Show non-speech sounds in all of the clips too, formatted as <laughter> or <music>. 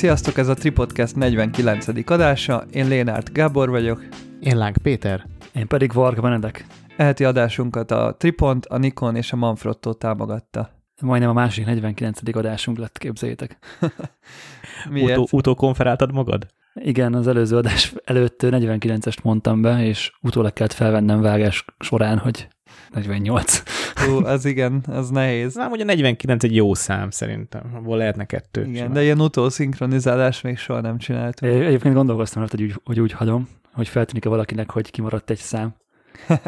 Sziasztok, ez a Tripodcast 49. adása, én Lénárt Gábor vagyok. Én Láng Péter. Én pedig Varga Benedek. Eheti adásunkat a Tripont, a Nikon és a Manfrotto támogatta. Majdnem a másik 49. adásunk lett, képzeljétek. <laughs> Miért? Utó, utókonferáltad magad? Igen, az előző adás előtt 49-est mondtam be, és utólag kellett felvennem vágás során, hogy 48. Hú, az igen, az nehéz. Nem, hogy a 49 egy jó szám szerintem, abból lehetne kettő. Igen, simán. de ilyen utószinkronizálás még soha nem csináltunk. É- Egyébként gondolkoztam, hogy úgy, hogy úgy hagyom, hogy feltűnik-e valakinek, hogy kimaradt egy szám. <laughs>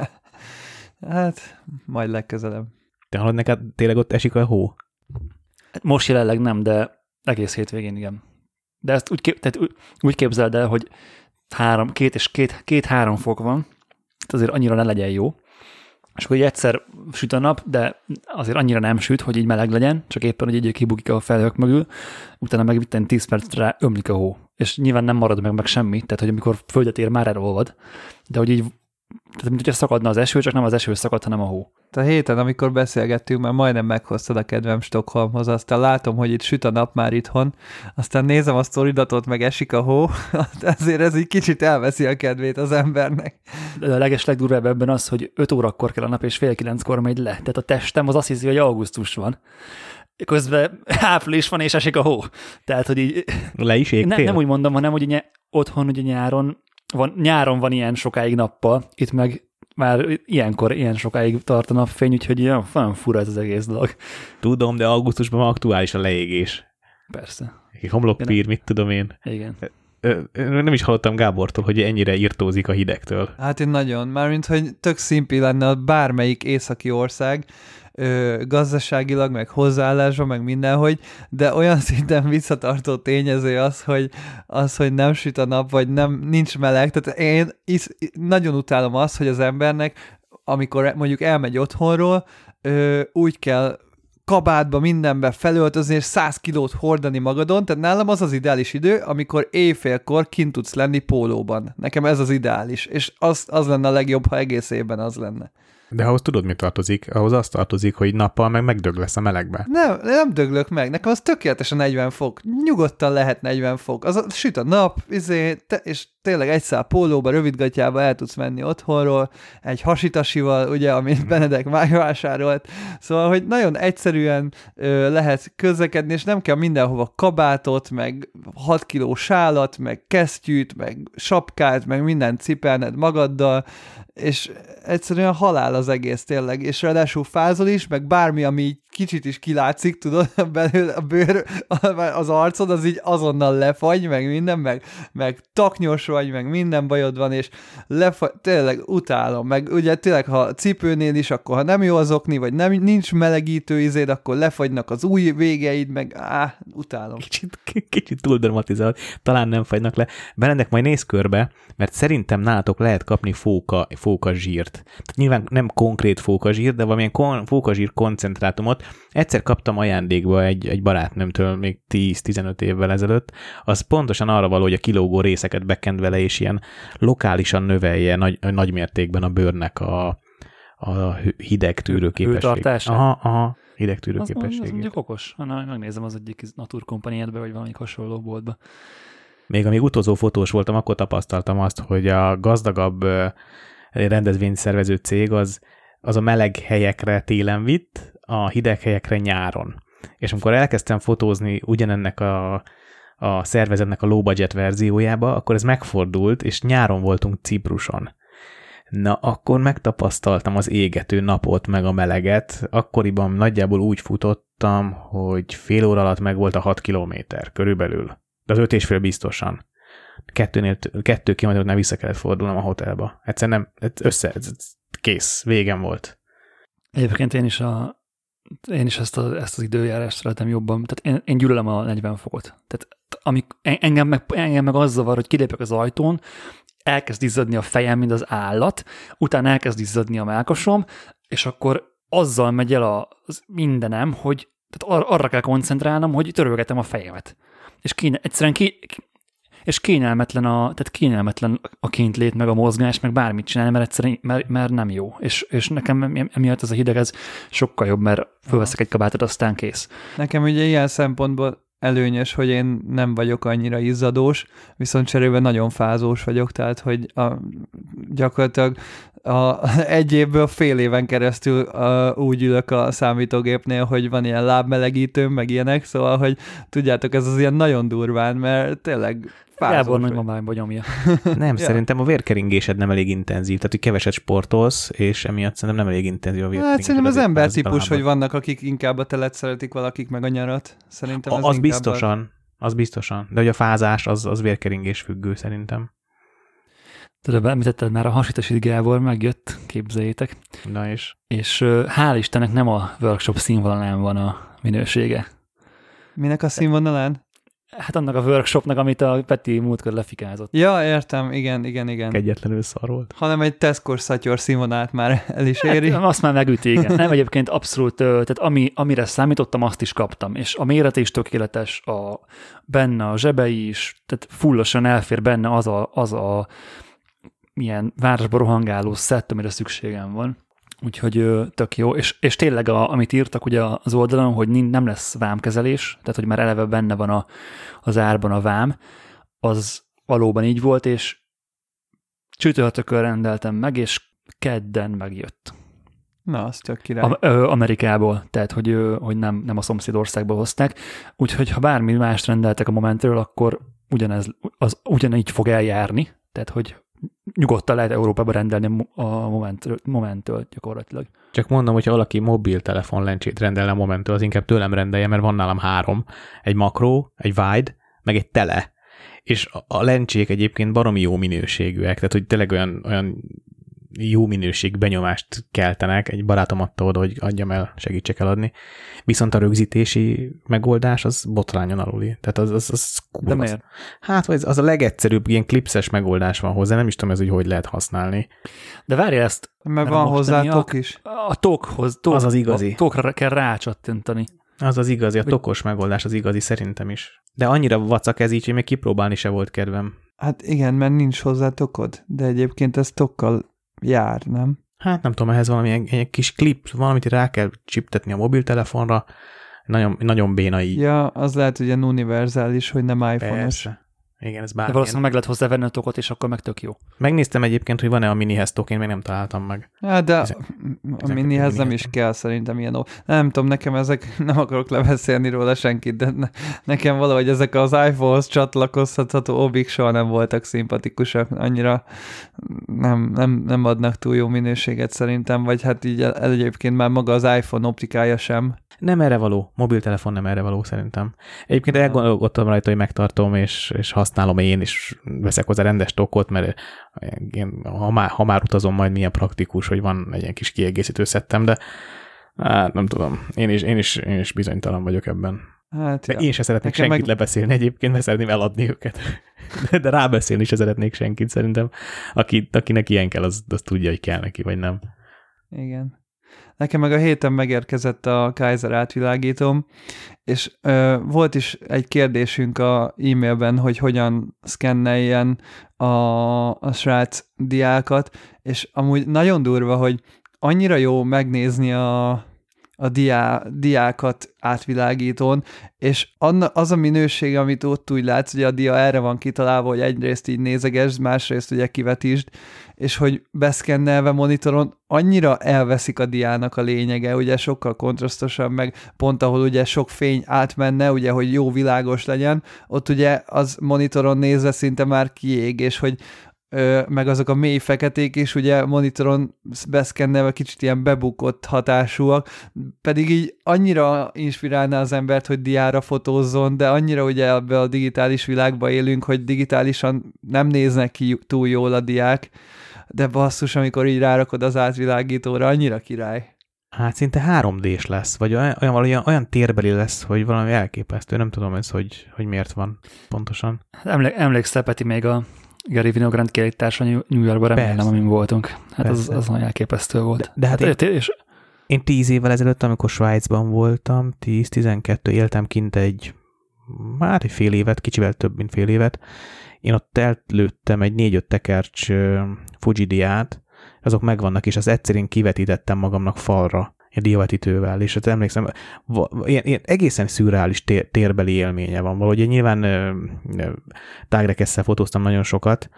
Hát, majd legközelebb. Te hallod neked tényleg ott esik a hó? Hát Most jelenleg nem, de egész hétvégén igen. De ezt úgy, kép, tehát úgy, úgy képzeld el, hogy három, két és két, két-három fok van, tehát azért annyira ne legyen jó. És akkor egyszer süt a nap, de azért annyira nem süt, hogy így meleg legyen, csak éppen, hogy így kibukik a felhők mögül, utána meg itt 10 percre ömlik a hó. És nyilván nem marad meg, meg semmi, tehát hogy amikor földet ér, már elolvad, de hogy így, tehát mint hogyha szakadna az eső, csak nem az eső szakad, hanem a hó. A héten, amikor beszélgettünk, már majdnem meghoztad a kedvem Stockholmhoz, aztán látom, hogy itt süt a nap már itthon, aztán nézem a sztoridatot, meg esik a hó, <laughs> ezért ez így kicsit elveszi a kedvét az embernek. De a leges legdurvább ebben az, hogy 5 órakor kell a nap, és fél kilenckor megy le. Tehát a testem az azt hiszi, hogy augusztus van. Közben <laughs> április van, és esik a hó. Tehát, hogy így, Le is égtél? ne, nem úgy mondom, hanem hogy otthon ugye nyáron van, nyáron van ilyen sokáig nappal, itt meg már ilyenkor ilyen sokáig tart a napfény, úgyhogy ilyen, olyan fura ez az egész dolog. Tudom, de augusztusban van aktuális a leégés. Persze. Egy Homlokpír, mit tudom én. Igen. Ö, Nem is hallottam Gábortól, hogy ennyire írtózik a hidegtől. Hát én nagyon, mármint, hogy tök szimpi lenne bármelyik északi ország, ö, gazdaságilag, meg hozzáállásban, meg mindenhogy, de olyan <laughs> szinten visszatartó tényező az, hogy, az, hogy nem süt a nap, vagy nem, nincs meleg. Tehát én is, nagyon utálom azt, hogy az embernek, amikor mondjuk elmegy otthonról, ö, úgy kell kabátba, mindenbe felöltözni, és 100 kilót hordani magadon, tehát nálam az az ideális idő, amikor éjfélkor kint tudsz lenni pólóban. Nekem ez az ideális, és az, az lenne a legjobb, ha egész évben az lenne. De ahhoz tudod, mi tartozik? Ahhoz az tartozik, hogy nappal meg megdög lesz a melegbe. Nem, nem döglök meg, nekem az tökéletes a 40 fok. Nyugodtan lehet 40 fok. Az a, süt a nap, izé, te, és tényleg egy szál pólóba, rövidgatjába el tudsz menni otthonról, egy hasitasival, ugye, amit Benedek megvásárolt. Szóval, hogy nagyon egyszerűen ö, lehet közlekedni, és nem kell mindenhova kabátot, meg 6 kiló sálat, meg kesztyűt, meg sapkát, meg mindent cipelned magaddal, és egyszerűen halál az egész tényleg, és ráadásul fázol is, meg bármi, ami így kicsit is kilátszik, tudod, <laughs> belül a bőr, az arcod, az így azonnal lefagy, meg minden, meg, meg taknyos vagy, meg minden bajod van, és lefagy, tényleg utálom, meg ugye tényleg, ha cipőnél is, akkor ha nem jó az okni, vagy nem, nincs melegítő izéd, akkor lefagynak az új végeid, meg á, utálom. Kicsit, kicsit túl dramatizált, talán nem fagynak le. Benedek, majd néz körbe, mert szerintem nálatok lehet kapni fóka, fóka zsírt. Tehát nyilván nem konkrét fóka zsír, de valamilyen kon, fóka zsír koncentrátumot. Egyszer kaptam ajándékba egy, egy barátnőmtől még 10-15 évvel ezelőtt. Az pontosan arra való, hogy a kilógó részeket bekend vele, és ilyen lokálisan növelje nagy, nagy mértékben a bőrnek a, a hideg tűrő képességét. Hőtartását? Aha, aha, hideg tűrő Az, az, az képességét. mondjuk okos. Na, megnézem az egyik Natur kompaniádba, vagy valami hasonló boltba. Még amíg utazó fotós voltam, akkor tapasztaltam azt, hogy a gazdagabb rendezvényszervező cég az, az a meleg helyekre télen vitt, a hideg helyekre nyáron. És amikor elkezdtem fotózni ugyanennek a, a szervezetnek a low budget verziójába, akkor ez megfordult, és nyáron voltunk Cipruson. Na, akkor megtapasztaltam az égető napot, meg a meleget. Akkoriban nagyjából úgy futottam, hogy fél óra alatt meg volt a 6 kilométer körülbelül. De az öt és fél biztosan. Kettőnél, kettő kilométernél vissza kellett fordulnom a hotelba. Egyszerűen nem, ez össze, kész, végem volt. Egyébként én is, a, én is ezt, a, ezt az időjárást szeretem jobban. Tehát én, én gyűlölöm a 40 fokot. Tehát amik, engem, meg, engem meg az zavar, hogy kilépek az ajtón, elkezd izzadni a fejem, mint az állat, utána elkezd izzadni a melkosom, és akkor azzal megy el az mindenem, hogy tehát ar, arra kell koncentrálnom, hogy törölgetem a fejemet. És kéne, egyszerűen ki, és kényelmetlen a, tehát kényelmetlen a kint meg a mozgás, meg bármit csinálni, mert egyszerűen, mert, mert nem jó. És, és nekem emiatt ez a hideg, ez sokkal jobb, mert fölveszek egy kabátot, aztán kész. Nekem ugye ilyen szempontból előnyös, hogy én nem vagyok annyira izzadós, viszont cserébe nagyon fázós vagyok, tehát hogy a, gyakorlatilag a, <laughs> egy évből fél éven keresztül a, úgy ülök a számítógépnél, hogy van ilyen lábmelegítőm, meg ilyenek, szóval, hogy tudjátok, ez az ilyen nagyon durván, mert tényleg Gábor nagymamámba nyomja. <laughs> Nem, ja. szerintem a vérkeringésed nem elég intenzív, tehát hogy keveset sportolsz, és emiatt szerintem nem elég intenzív a vérkeringésed. Hát szerintem az ember típus, hogy vannak, akik inkább a telet szeretik, valakik meg a nyarat. Szerintem az, az biztosan, a... az biztosan. De hogy a fázás az, az vérkeringés függő szerintem. Tudod, említetted már a hasítási Gábor, megjött, képzeljétek. Na és? És hál' Istennek nem a workshop színvonalán van a minősége. Minek a színvonalán? Hát annak a workshopnak, amit a Peti múltkor lefikázott. Ja, értem, igen, igen, igen. Egyetlenül szar volt. Hanem egy Tesco szatyor színvonát már el is éri. Hát, azt már megüti, igen. <laughs> Nem egyébként abszolút, tehát ami, amire számítottam, azt is kaptam. És a méret is tökéletes, a, benne a zsebei is, tehát fullosan elfér benne az a, az a milyen városba rohangáló szett, amire szükségem van. Úgyhogy tök jó, és, és tényleg, a, amit írtak ugye az oldalon, hogy nem lesz vámkezelés, tehát hogy már eleve benne van a, az árban a vám, az valóban így volt, és csütörtökön rendeltem meg, és kedden megjött. Na, az tök király. A, ö, Amerikából, tehát hogy, ö, hogy nem, nem a szomszédországból hozták. Úgyhogy ha bármi mást rendeltek a Momentről, akkor ugyanez, az ugyanígy fog eljárni, tehát hogy nyugodtan lehet Európába rendelni a momenttől, momenttől gyakorlatilag. Csak mondom, hogyha valaki mobiltelefon lencsét rendelne a momenttől, az inkább tőlem rendelje, mert van nálam három. Egy makró, egy wide, meg egy tele. És a lencsék egyébként baromi jó minőségűek, tehát hogy tényleg olyan, olyan jó minőség benyomást keltenek, egy barátom adta oda, hogy adjam el, segítsek eladni. Viszont a rögzítési megoldás az botrányon aluli. Tehát az, az, az cool. De miért? Hát az, az a legegyszerűbb, ilyen klipszes megoldás van hozzá, nem is tudom ez, hogy hogy lehet használni. De várj ezt. Mert van hozzá tok is. A tokhoz, tok, az az igazi. A tokra kell rácsattintani. Az az igazi, a tokos megoldás az igazi szerintem is. De annyira vacak ez így, hogy még kipróbálni se volt kedvem. Hát igen, mert nincs hozzá tokod, de egyébként ez tokkal jár, nem? Hát nem tudom, ehhez valami egy, egy kis klip, valamit rá kell csiptetni a mobiltelefonra, nagyon, nagyon béna így. Ja, az lehet ugye univerzális, hogy nem iPhone-os. Igen, ez bár. De valószínűleg meg lehet hozzá venni a tokot, és akkor meg tök jó. Megnéztem egyébként, hogy van-e a minihez tok, én még nem találtam meg. Ja, de ezek, a minihez nem is kell szerintem ilyen. Nem tudom, nekem ezek, nem akarok lebeszélni róla senkit, de ne, nekem valahogy ezek az iPhone-hoz csatlakozható obik soha nem voltak szimpatikusak, annyira nem, nem, nem adnak túl jó minőséget szerintem, vagy hát így egyébként már maga az iPhone optikája sem nem erre való, mobiltelefon nem erre való szerintem. Egyébként elgondolkodtam rajta, hogy megtartom, és, és használom én, és veszek hozzá rendes tokot, mert én, ha, már, ha már utazom, majd milyen praktikus, hogy van egy ilyen kis kiegészítő szettem, de hát nem tudom, én is, én is, én is bizonytalan vagyok ebben. Hát, ja. Én se szeretnék Nekem senkit meg... lebeszélni egyébként, mert szeretném eladni őket. <laughs> De, de rábeszélni se szeretnék senkit szerintem. Aki, akinek ilyen kell, az, az tudja, hogy kell neki, vagy nem. Igen. Nekem meg a héten megérkezett a Kaiser átvilágítom, és ö, volt is egy kérdésünk a e-mailben, hogy hogyan szkenneljen a, a srác diákat, és amúgy nagyon durva, hogy annyira jó megnézni a, a diá, diákat átvilágítón, és anna, az a minőség, amit ott úgy látsz, hogy a dia erre van kitalálva, hogy egyrészt így nézegesd, másrészt ugye kivetítsd, és hogy beszkennelve monitoron annyira elveszik a diának a lényege, ugye sokkal kontrasztosabb, meg pont ahol ugye sok fény átmenne, ugye, hogy jó világos legyen, ott ugye az monitoron nézve szinte már kiég, és hogy meg azok a mély feketék is ugye monitoron beszkennelve kicsit ilyen bebukott hatásúak, pedig így annyira inspirálná az embert, hogy diára fotózzon, de annyira ugye ebbe a digitális világba élünk, hogy digitálisan nem néznek ki túl jól a diák, de basszus, amikor így rárakod az átvilágítóra, annyira király. Hát szinte 3D-s lesz, vagy olyan, olyan, olyan térbeli lesz, hogy valami elképesztő. Nem tudom ez, hogy, hogy miért van pontosan. Hát emlé- emlékszel, Peti, még a Gary Vinogrand kiállítása New Yorkban remélem, amin voltunk. Hát az, az nagyon elképesztő volt. De, de hát, hát én, és... én tíz évvel ezelőtt, amikor Svájcban voltam, 10-12, éltem kint egy, hát egy fél évet, kicsivel több, mint fél évet, én ott eltlőttem egy négy-öt tekercs Fujidiát, azok megvannak, és az egyszerűen kivetítettem magamnak falra. egy diavetítővel, és hát emlékszem, ilyen, ilyen egészen szürreális tér, térbeli élménye van. Valahogy nyilván tágrekesszel fotóztam nagyon sokat,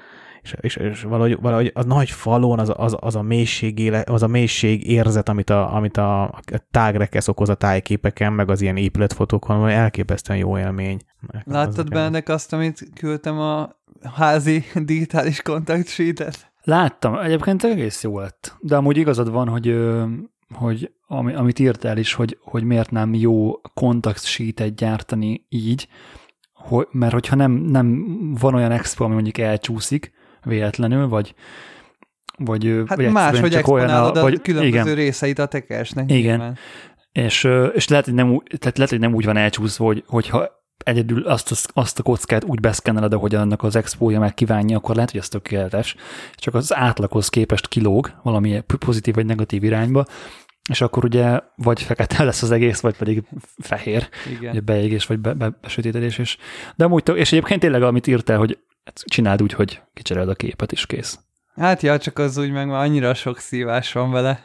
és, és, és valahogy, valahogy a nagy falon az, az, az, a mélység éle, az a mélység érzet, amit a, amit a, a tágrekesz okoz a tájképeken, meg az ilyen épületfotókon, vagy elképesztően jó élmény. Láttad benne azt, amit küldtem a házi <laughs> digitális kontaktsítet? Láttam, egyébként egész jó lett, de amúgy igazad van, hogy hogy ami, amit írtál is, hogy, hogy miért nem jó kontaktsítet gyártani így, hogy, mert hogyha nem, nem van olyan expo, ami mondjuk elcsúszik véletlenül, vagy vagy, hát vagy más, hogy exponálod a, vagy, különböző igen. részeit a tekersnek. Igen. És, és lehet, hogy nem, tehát lehet, hogy nem úgy van elcsúszva, hogy, hogyha egyedül azt, az, azt a kockát úgy beszkenneled, ahogy annak az expója meg kívánja, akkor lehet, hogy ez tökéletes, csak az átlaghoz képest kilóg valami pozitív vagy negatív irányba, és akkor ugye vagy fekete lesz az egész, vagy pedig fehér, Igen. ugye beégés, vagy be, be, besötétedés, és, de amúgy, és egyébként tényleg, amit írtál, hogy csináld úgy, hogy kicseréled a képet, is kész. Hát ja, csak az úgy meg már annyira sok szívás van vele.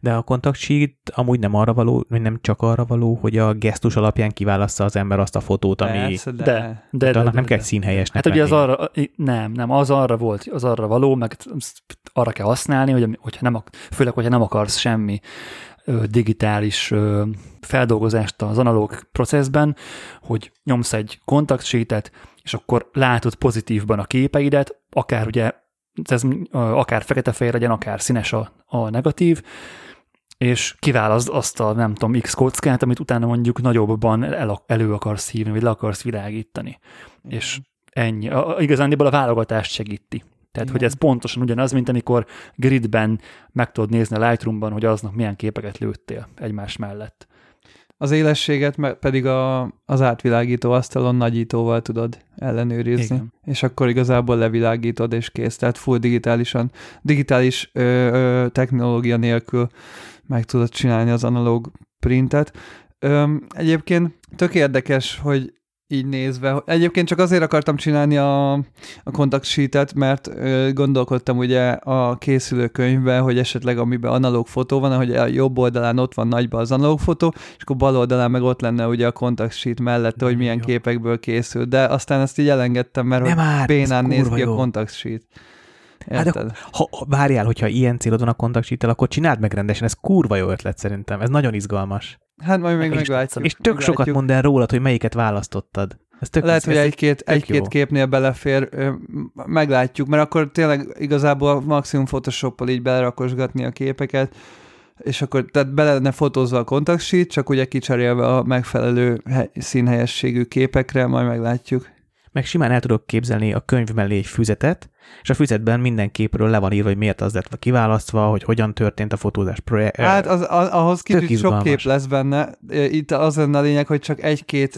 De a contact sheet amúgy nem arra való, vagy nem csak arra való, hogy a gesztus alapján kiválassza az ember azt a fotót, ami... Persze, de. De, de, de, de, annak nem kell színhelyesnek Hát ugye az arra, nem, nem, az arra volt, az arra való, meg arra kell használni, hogy, hogyha nem, főleg, hogyha nem akarsz semmi digitális feldolgozást az analóg processzben, hogy nyomsz egy kontaktsítet, és akkor látod pozitívban a képeidet, akár ugye ez akár fekete-fehér legyen, akár színes a, a negatív, és kiválaszt azt a, nem tudom, X kockát, amit utána mondjuk nagyobbban el, elő akarsz hívni, vagy le akarsz világítani. Mm. És ennyi. A, igazándiból a válogatást segíti. Tehát, Igen. hogy ez pontosan ugyanaz, mint amikor gridben meg tudod nézni a Lightroomban, hogy aznak milyen képeket lőttél egymás mellett. Az élességet pedig a, az átvilágító asztalon nagyítóval tudod ellenőrizni, Igen. és akkor igazából levilágítod, és kész. Tehát full digitálisan, digitális ö, ö, technológia nélkül meg tudod csinálni az analóg printet. Ö, egyébként tök érdekes, hogy így nézve. Egyébként csak azért akartam csinálni a, a contact sheet mert ö, gondolkodtam ugye a készülőkönyvben, hogy esetleg amiben analóg fotó van, hogy a jobb oldalán ott van nagyban az analóg fotó, és akkor bal oldalán meg ott lenne ugye a contact sheet mellette, hogy milyen jó. képekből készül. De aztán ezt így elengedtem, mert Nem hogy már, bénán néz ki jó. a contact sheet. Hát de, ha, ha, várjál, hogyha ilyen célod van a contact akkor csináld meg rendesen, ez kurva jó ötlet szerintem, ez nagyon izgalmas. Hát majd még meglátjuk. És tök meglátjuk. sokat mond el rólad, hogy melyiket választottad. Ez tök Lehet, hogy egy-két, egy-két képnél belefér, meglátjuk, mert akkor tényleg igazából maximum Photoshop-pal így belerakosgatni a képeket, és akkor tehát bele lenne fotózva a contact sheet, csak ugye kicserélve a megfelelő színhelyességű képekre, majd meglátjuk. Meg simán el tudok képzelni a könyv mellé egy füzetet, és a füzetben minden képről le van írva, hogy miért az lett kiválasztva, hogy hogyan történt a fotózás projekt. Hát az, az, ahhoz kicsit sok kép lesz benne. Itt az lenne a lényeg, hogy csak egy-két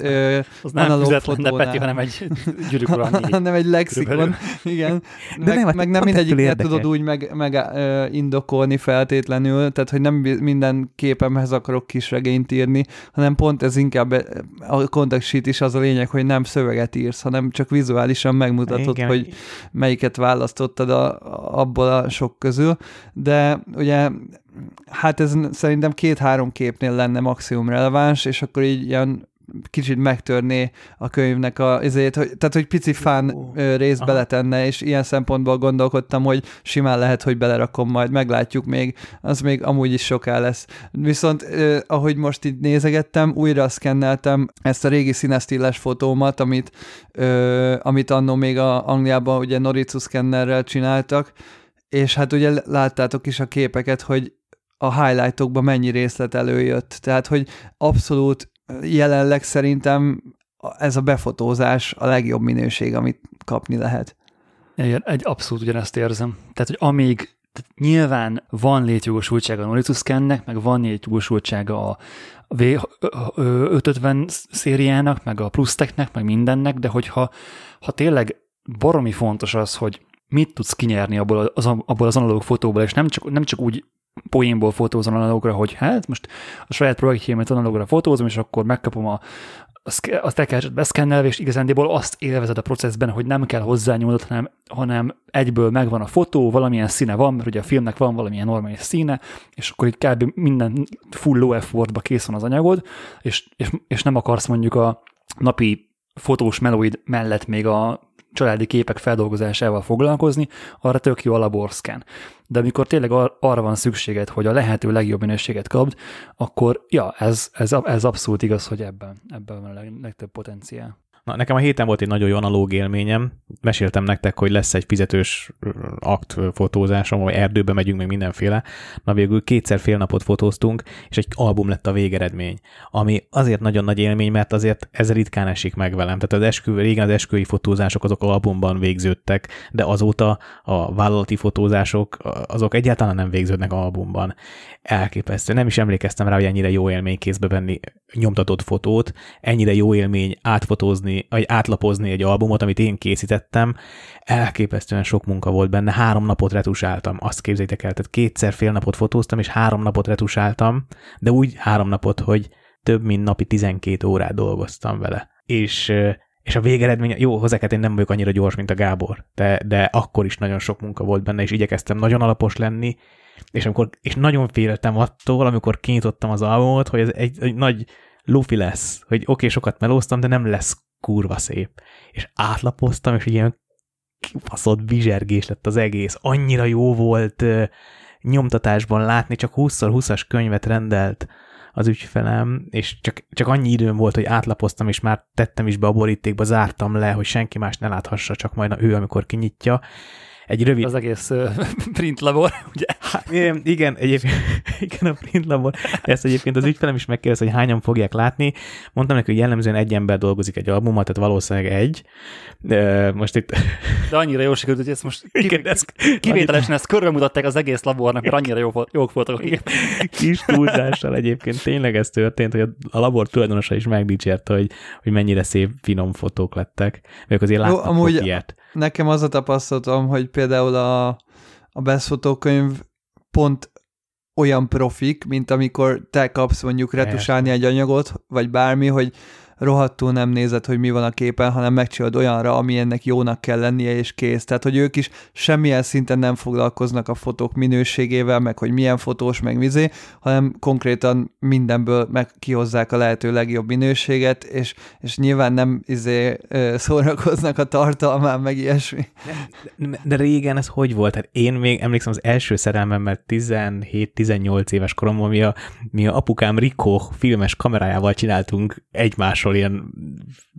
az nem füzet lenne, Peti, hanem egy gyűrűk hanem <laughs> egy lexikon, igen. De meg, nem, hát meg nem mindegyiket tudod úgy meg, meg uh, indokolni feltétlenül, tehát hogy nem minden képemhez akarok kis regényt írni, hanem pont ez inkább a contact sheet is az a lényeg, hogy nem szöveget írsz, hanem csak vizuálisan megmutatod, igen. hogy melyiket választottad a, abból a sok közül, de ugye hát ez szerintem két-három képnél lenne maximum releváns, és akkor így ilyen kicsit megtörné a könyvnek a ezért, hogy, tehát hogy pici fán oh. rész Aha. beletenne, és ilyen szempontból gondolkodtam, hogy simán lehet, hogy belerakom majd, meglátjuk még, az még amúgy is soká lesz. Viszont eh, ahogy most itt nézegettem, újra szkenneltem ezt a régi színesztíles fotómat, amit, eh, amit annó még a Angliában ugye Noritsu szkennerrel csináltak, és hát ugye láttátok is a képeket, hogy a highlightokban mennyi részlet előjött. Tehát, hogy abszolút jelenleg szerintem ez a befotózás a legjobb minőség, amit kapni lehet. Igen, egy abszolút ugyanezt érzem. Tehát, hogy amíg tehát nyilván van létjogosultsága a Noritus Scannek, meg van létjogosultsága a V550 szériának, meg a Plusteknek, meg mindennek, de hogyha ha tényleg baromi fontos az, hogy mit tudsz kinyerni abból az, abból az analóg fotóból, és nem csak, nem csak úgy poénból fotózom analogra, hogy hát most a saját projektjémet analogra fotózom, és akkor megkapom a, azt elkezdett beszkennelve, és igazándiból azt élvezed a processzben, hogy nem kell hozzányúlnod, hanem, hanem egyből megvan a fotó, valamilyen színe van, mert ugye a filmnek van valamilyen normális színe, és akkor így kb. minden full low effortba kész van az anyagod, és, és, és nem akarsz mondjuk a napi fotós melóid mellett még a családi képek feldolgozásával foglalkozni, arra tök jó a laborszkán. De amikor tényleg ar- arra van szükséged, hogy a lehető legjobb minőséget kapd, akkor ja, ez, ez, ez abszolút igaz, hogy ebben, ebben van a leg, legtöbb potenciál. Na, nekem a héten volt egy nagyon jó analóg élményem. Meséltem nektek, hogy lesz egy fizetős akt fotózásom, vagy erdőbe megyünk, meg mindenféle. Na végül kétszer fél napot fotóztunk, és egy album lett a végeredmény. Ami azért nagyon nagy élmény, mert azért ez ritkán esik meg velem. Tehát az eskü, régen az esküvői fotózások azok albumban végződtek, de azóta a vállalati fotózások azok egyáltalán nem végződnek albumban. Elképesztő. Nem is emlékeztem rá, hogy ennyire jó élmény kézbe venni nyomtatott fotót, ennyire jó élmény átfotózni, vagy átlapozni egy albumot, amit én készítettem, elképesztően sok munka volt benne, három napot retusáltam, azt képzétek el, tehát kétszer fél napot fotóztam, és három napot retusáltam, de úgy három napot, hogy több mint napi 12 órát dolgoztam vele. És és a végeredmény, jó, hozzá kell, én nem vagyok annyira gyors, mint a Gábor, de, de akkor is nagyon sok munka volt benne, és igyekeztem nagyon alapos lenni, és, amikor, és nagyon féltem attól, amikor kinyitottam az albumot, hogy ez egy, egy nagy lufi lesz, hogy oké, okay, sokat melóztam, de nem lesz kurva szép. És átlapoztam, és ilyen kifaszott bizsergés lett az egész. Annyira jó volt nyomtatásban látni, csak 20x20-as könyvet rendelt az ügyfelem, és csak, csak annyi időm volt, hogy átlapoztam, és már tettem is be a borítékba, zártam le, hogy senki más ne láthassa, csak majd ő, amikor kinyitja, egy rövid... Az egész uh, <laughs> print labor, ugye? Hát, igen, egyébként, igen, a print labor. Ezt egyébként az ügyfelem is megkérdezte, hogy hányan fogják látni. Mondtam neki, hogy jellemzően egy ember dolgozik egy albumot, tehát valószínűleg egy. De most itt... De annyira jó sikerült, hogy ezt most igen, ez, kivételesen ezt körbemutatták az egész labornak, mert annyira jó, jók voltak. Igen. Kis túlzással egyébként tényleg ez történt, hogy a labor tulajdonosa is megdicsérte, hogy, hogy mennyire szép, finom fotók lettek. Még azért láttam amúgy ilyet. Nekem az a tapasztalatom, hogy például a, a Best fotókönyv pont olyan profik, mint amikor te kapsz mondjuk retusálni egy anyagot, vagy bármi, hogy rohadtul nem nézed, hogy mi van a képen, hanem megcsinálod olyanra, ami ennek jónak kell lennie, és kész. Tehát, hogy ők is semmilyen szinten nem foglalkoznak a fotók minőségével, meg hogy milyen fotós, meg vizé, hanem konkrétan mindenből meg kihozzák a lehető legjobb minőséget, és, és nyilván nem izé szórakoznak a tartalmán, meg ilyesmi. De, de régen ez hogy volt? Hát én még emlékszem az első szerelmemmel 17-18 éves koromban mi a, mi a apukám Rico filmes kamerájával csináltunk egymás egymásról ilyen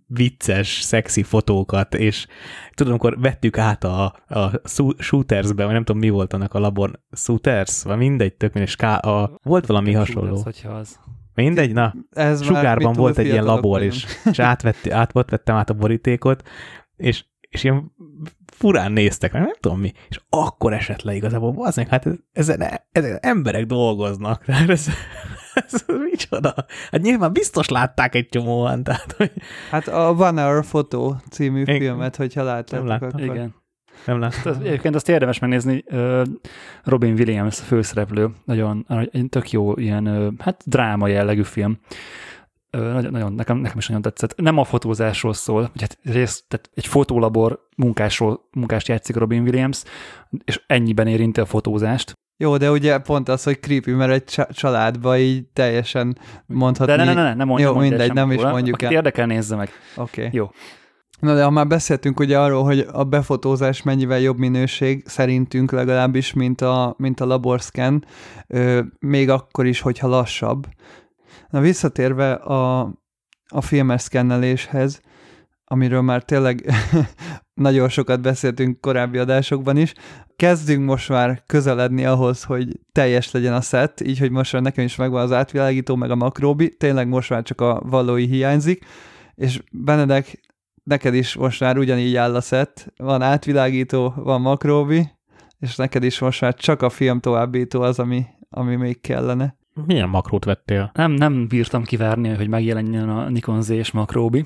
vicces, szexi fotókat, és tudom, amikor vettük át a, a Shootersbe, vagy nem tudom, mi volt annak a labor, Shooters, vagy mindegy, tök mindegy, a, volt valami Shooters, hasonló. Hogyha az. Mindegy, na, Ez sugárban volt egy ilyen labor, és, és átvett, át, vettem át a borítékot, és, és ilyen furán néztek, nem, nem tudom mi, és akkor esett le igazából, az hát ezen, ezen emberek dolgoznak, tehát ez, <laughs> ez micsoda? Hát nyilván biztos látták egy csomóan, tehát, hogy... Hát a One Hour Photo című Én... filmet, hogyha láttátok, akkor... Igen. Nem láttam. Hát egyébként azt érdemes megnézni, Robin Williams főszereplő, nagyon tök jó ilyen, hát dráma jellegű film. Nagyon, nagyon nekem, nekem is nagyon tetszett. Nem a fotózásról szól, hogy hát rész, tehát egy fotólabor munkásról, munkást játszik Robin Williams, és ennyiben érinti a fotózást. Jó, de ugye pont az, hogy creepy, mert egy családba így teljesen mondhatni. De ne, ne, ne, ne mondja, Jó, mindegy, nem is mondjuk el. érdekel, nézze meg. Oké. Okay. Jó. Na de ha már beszéltünk ugye arról, hogy a befotózás mennyivel jobb minőség, szerintünk legalábbis, mint a, mint a laborszken, még akkor is, hogyha lassabb. Na visszatérve a, a filmes szkenneléshez, amiről már tényleg nagyon sokat beszéltünk korábbi adásokban is, kezdünk most már közeledni ahhoz, hogy teljes legyen a set, így, hogy most már nekem is megvan az átvilágító, meg a makróbi, tényleg most már csak a valói hiányzik, és Benedek, neked is most már ugyanígy áll a set, van átvilágító, van makróbi, és neked is most már csak a film továbbító az, ami, ami még kellene. Milyen makrót vettél? Nem, nem bírtam kivárni, hogy megjelenjen a Nikon Z és makróbi,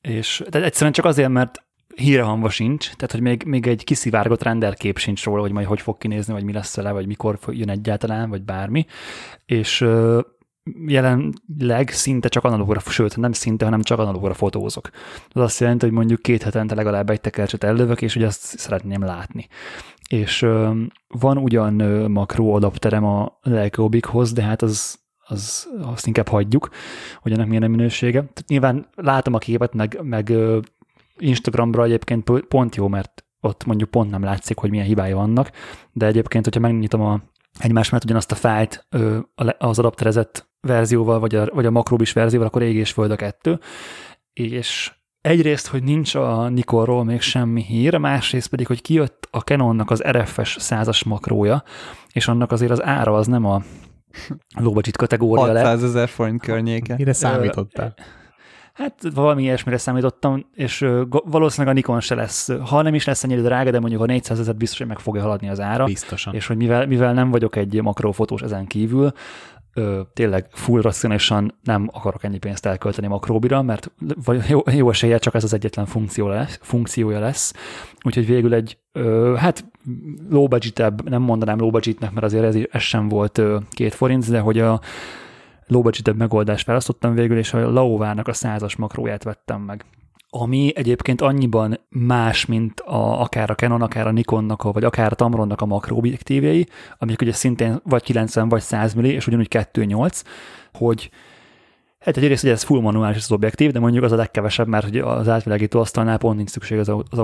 és tehát egyszerűen csak azért, mert hírehangva sincs, tehát hogy még, még egy kiszivárgott renderkép sincs róla, hogy majd hogy fog kinézni, vagy mi lesz vele, vagy mikor jön egyáltalán, vagy bármi. És jelenleg szinte csak analógra, sőt nem szinte, hanem csak analógra fotózok. Az azt jelenti, hogy mondjuk két hetente legalább egy tekercset ellövök, és hogy azt szeretném látni. És van ugyan ö, makro adapterem a Legobikhoz, de hát az, az, azt inkább hagyjuk, hogy ennek milyen a minősége. Nyilván látom a képet, meg, meg Instagramra egyébként pont jó, mert ott mondjuk pont nem látszik, hogy milyen hibái vannak, de egyébként, hogyha megnyitom a egymás mellett ugyanazt a fájlt az adapterezett verzióval, vagy a, vagy a makrobis verzióval, akkor ég és föld a kettő. És egyrészt, hogy nincs a Nikonról még semmi hír, másrészt pedig, hogy kijött a Canonnak az RFS százas makrója, és annak azért az ára az nem a <laughs> lóbacsit kategória 600 ezer forint környéke. Mire számítottál? Hát valami ilyesmire számítottam, és valószínűleg a Nikon se lesz, ha nem is lesz ennyire drága, de mondjuk a 400 ezer biztos, hogy meg fogja haladni az ára. Biztosan. És hogy mivel, mivel nem vagyok egy makrófotós ezen kívül, ö, tényleg full racionálisan nem akarok ennyi pénzt elkölteni makróbira, mert jó, jó esélye csak ez az egyetlen funkció lesz, funkciója lesz. Úgyhogy végül egy, ö, hát low budgetebb, nem mondanám low budgetnek, mert azért ez, ez sem volt ö, két forint, de hogy a low budgetebb megoldást választottam végül, és a Laovának a százas makróját vettem meg ami egyébként annyiban más, mint a, akár a Canon, akár a Nikonnak, vagy akár a Tamronnak a makroobjektívjei, amik ugye szintén vagy 90 vagy 100 milli, és ugyanúgy 2.8, hogy Hát egyrészt ugye ez full manuális az objektív, de mondjuk az a legkevesebb, mert hogy az átvilágító asztalnál pont nincs szükség az, az.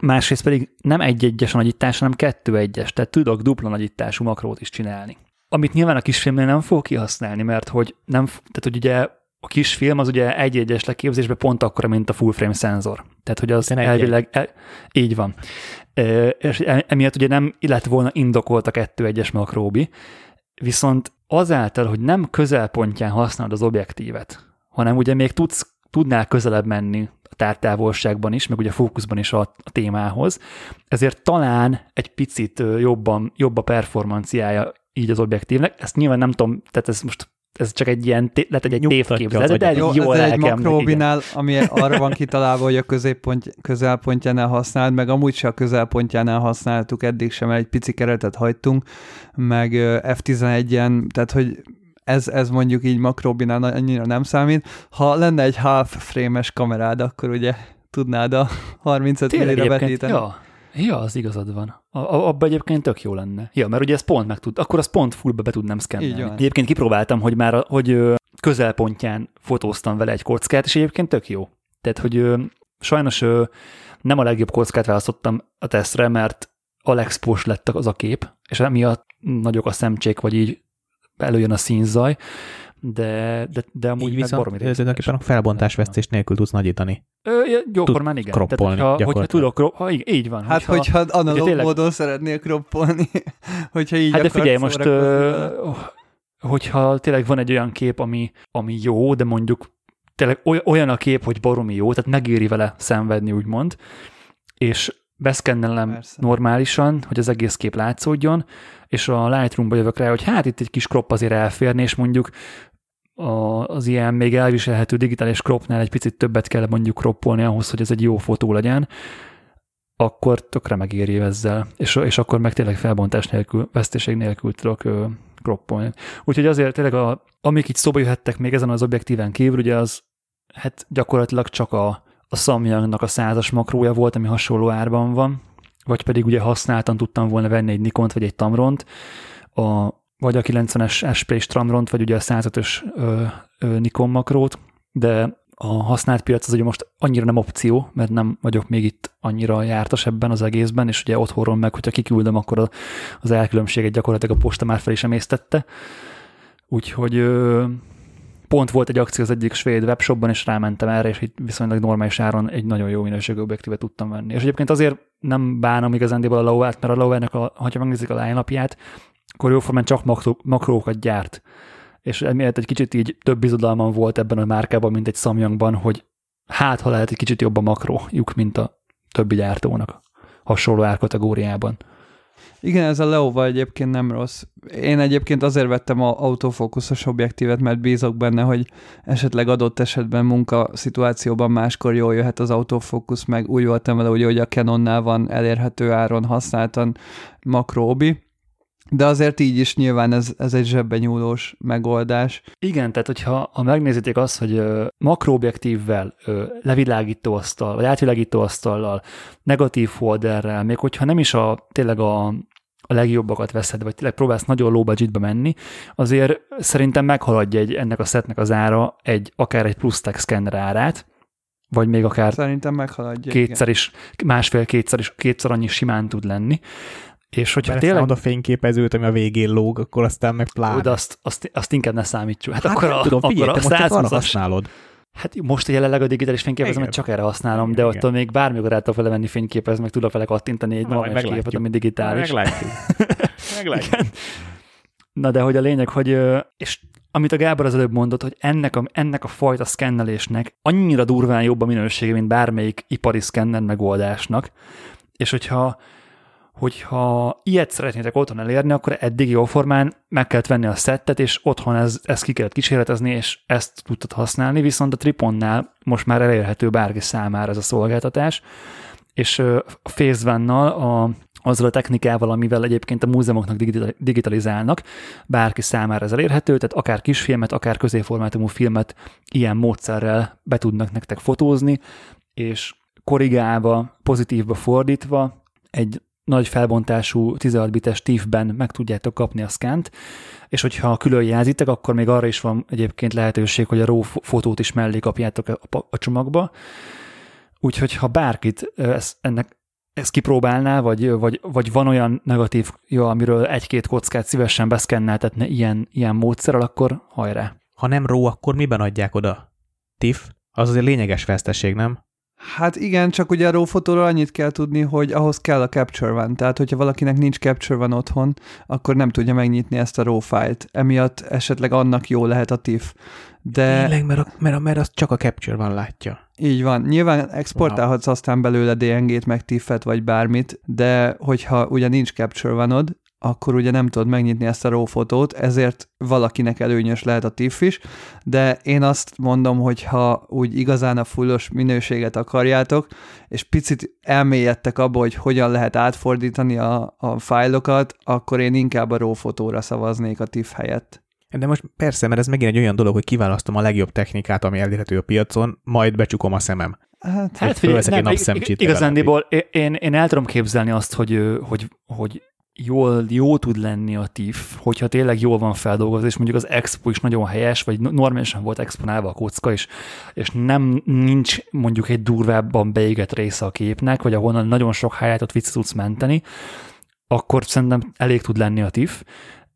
Másrészt pedig nem egy-egyes a nagyítás, hanem kettő-egyes, tehát tudok dupla nagyítású makrót is csinálni. Amit nyilván a kisfilmnél nem fog kihasználni, mert hogy nem, tehát hogy ugye a kis film az ugye egy-egyes leképzésben pont akkora, mint a full frame szenzor. Tehát, hogy az elvileg, el, így van. E, és emiatt ugye nem lett volna indokolt a kettő egyes makróbi, viszont azáltal, hogy nem közelpontján használod az objektívet, hanem ugye még tudsz, tudnál közelebb menni a tártávolságban is, meg ugye a fókuszban is a, a témához, ezért talán egy picit jobban, jobb a performanciája így az objektívnek. Ezt nyilván nem tudom, tehát ez most ez csak egy ilyen, lehet, egy tévképzet, de jó, jól ez egy makróbinál, ami arra van kitalálva, hogy a középpont, közelpontjánál használd, meg amúgy se a közelpontjánál használtuk eddig sem, mert egy pici keretet hagytunk, meg F11-en, tehát hogy ez, ez mondjuk így makróbinál annyira nem számít. Ha lenne egy half frame-es kamerád, akkor ugye tudnád a 35 millire vetíteni. Ja. Ja, az igazad van. A, abba egyébként tök jó lenne. Ja, mert ugye ez pont meg tud, akkor az pont fullba be tudnám szkennelni. Egyébként kipróbáltam, hogy már hogy közelpontján fotóztam vele egy kockát, és egyébként tök jó. Tehát, hogy sajnos nem a legjobb kockát választottam a tesztre, mert Alexpos lett az a kép, és emiatt nagyok a szemcsék, vagy így előjön a színzaj, de, de, de amúgy így viszont tulajdonképpen a felbontásvesztés nélkül tudsz nagyítani. Ö, jókor már igen. Kroppolni Tehát, hogyha, hogyha tudok, ha, így van. Hát, hogyha, hogyha analóg tényleg... módon szeretnél kroppolni, <laughs> hogyha így Hát de figyelj, most ö, hogyha tényleg van egy olyan kép, ami, ami jó, de mondjuk tényleg olyan a kép, hogy baromi jó, tehát megéri vele szenvedni, úgymond, és beszkennelem Persze. normálisan, hogy az egész kép látszódjon, és a Lightroom-ba jövök rá, hogy hát itt egy kis crop azért elférni, és mondjuk az ilyen még elviselhető digitális cropnál egy picit többet kell mondjuk croppolni ahhoz, hogy ez egy jó fotó legyen, akkor tökre megéri ezzel, és, és akkor meg tényleg felbontás nélkül, veszteség nélkül tudok ö. Úgyhogy azért tényleg, a, amik itt szóba jöhettek még ezen az objektíven kívül, ugye az hát gyakorlatilag csak a, a Samyangnak a százas makrója volt, ami hasonló árban van, vagy pedig ugye használtan tudtam volna venni egy Nikont vagy egy Tamront, a vagy a 90-es SP Stramront, vagy ugye a 105-ös Nikon makrót, de a használt piac az ugye most annyira nem opció, mert nem vagyok még itt annyira jártas ebben az egészben, és ugye otthonról meg, hogyha kiküldöm, akkor az elkülönbséget gyakorlatilag a posta már fel is emésztette. Úgyhogy pont volt egy akció az egyik svéd webshopban, és rámentem erre, és itt viszonylag normális áron egy nagyon jó minőségű objektívet tudtam venni. És egyébként azért nem bánom igazándiból a Lauert, mert a Lauernek, a, ha megnézik a line akkor jóformán csak makrókat gyárt. És emiatt egy kicsit így több bizodalmam volt ebben a márkában, mint egy Samyangban, hogy hát, ha lehet egy kicsit jobb a makrójuk, mint a többi gyártónak hasonló árkategóriában. Igen, ez a Leova egyébként nem rossz. Én egyébként azért vettem a autofókuszos objektívet, mert bízok benne, hogy esetleg adott esetben munka szituációban máskor jól jöhet az autofókusz, meg úgy voltam vele, hogy a Canonnál van elérhető áron használtan makróbi, de azért így is nyilván ez, ez egy zsebben nyúlós megoldás. Igen, tehát hogyha ha megnézitek azt, hogy ö, makroobjektívvel, ö, levilágító asztal, vagy átvilágító asztallal, negatív folderrel, még hogyha nem is a tényleg a, a legjobbakat veszed, vagy tényleg próbálsz nagyon low budgetbe menni, azért szerintem meghaladja egy, ennek a setnek az ára egy, akár egy plusz tech scanner árát, vagy még akár Szerintem meghaladja. kétszer is, másfél-kétszer is, kétszer annyi simán tud lenni. És hogyha Mert tényleg... a fényképezőt, ami a végén lóg, akkor aztán meg pláne. De azt, azt, azt inkább ne számítsuk. Hát, hát akkor nem a, tudom, akkor figyelj, a te most arra 120-as használod. Hát most jelenleg a digitális fényképezőmet Igen. csak erre használom, Igen, de igen. attól még bármikor át tudok vele venni fényképezni, meg tudok vele kattintani egy normális képet, ami digitális. Meglátjuk. <laughs> Meglátjuk. Igen. Na de hogy a lényeg, hogy és amit a Gábor az előbb mondott, hogy ennek a, ennek a fajta szkennelésnek annyira durván jobb a minősége, mint bármelyik ipari szkenner megoldásnak, és hogyha hogyha ilyet szeretnétek otthon elérni, akkor eddig jóformán meg kellett venni a szettet, és otthon ez, ezt ki kellett kísérletezni, és ezt tudtad használni, viszont a Triponnál most már elérhető bárki számára ez a szolgáltatás, és a One-nal, a, azzal a technikával, amivel egyébként a múzeumoknak digital- digitalizálnak, bárki számára ez elérhető, tehát akár kisfilmet, akár középformátumú filmet ilyen módszerrel be tudnak nektek fotózni, és korrigálva, pozitívba fordítva egy nagy felbontású 16 bites TIFF-ben meg tudjátok kapni a szkánt, és hogyha külön jelzitek, akkor még arra is van egyébként lehetőség, hogy a RAW fo- fotót is mellé kapjátok a, csomagba. Úgyhogy ha bárkit ez, ennek ezt kipróbálná, vagy, vagy, vagy van olyan negatív, jó, amiről egy-két kockát szívesen beszkenneltetne ilyen, ilyen módszerrel, akkor hajrá. Ha nem RAW, akkor miben adják oda? TIFF? Az azért lényeges veszteség, nem? Hát igen, csak ugye a RAW fotóról annyit kell tudni, hogy ahhoz kell a Capture One, tehát hogyha valakinek nincs Capture One otthon, akkor nem tudja megnyitni ezt a RAW fájlt. Emiatt esetleg annak jó lehet a TIFF. De Tényleg, mert, a, mert, a, mert az csak a Capture van látja. így van. Nyilván exportálhatsz aztán belőle DNG-t, meg TIFF-et, vagy bármit, de hogyha ugye nincs Capture One-od, akkor ugye nem tudod megnyitni ezt a RAW fotót, ezért valakinek előnyös lehet a TIFF is, de én azt mondom, hogy ha úgy igazán a fullos minőséget akarjátok, és picit elmélyedtek abba, hogy hogyan lehet átfordítani a, a fájlokat, akkor én inkább a RAW fotóra szavaznék a TIFF helyett. De most persze, mert ez megint egy olyan dolog, hogy kiválasztom a legjobb technikát, ami elérhető a piacon, majd becsukom a szemem. Hát, Hát egy nem, napszemcsit ig- igazándiból én, én el tudom képzelni azt, hogy, hogy, hogy jól, jó tud lenni a TIFF, hogyha tényleg jól van feldolgozva, és mondjuk az expo is nagyon helyes, vagy no- normálisan volt exponálva a kocka is, és nem nincs mondjuk egy durvábban beégett része a képnek, vagy ahonnan nagyon sok hájátot vicc tudsz menteni, akkor szerintem elég tud lenni a TIFF,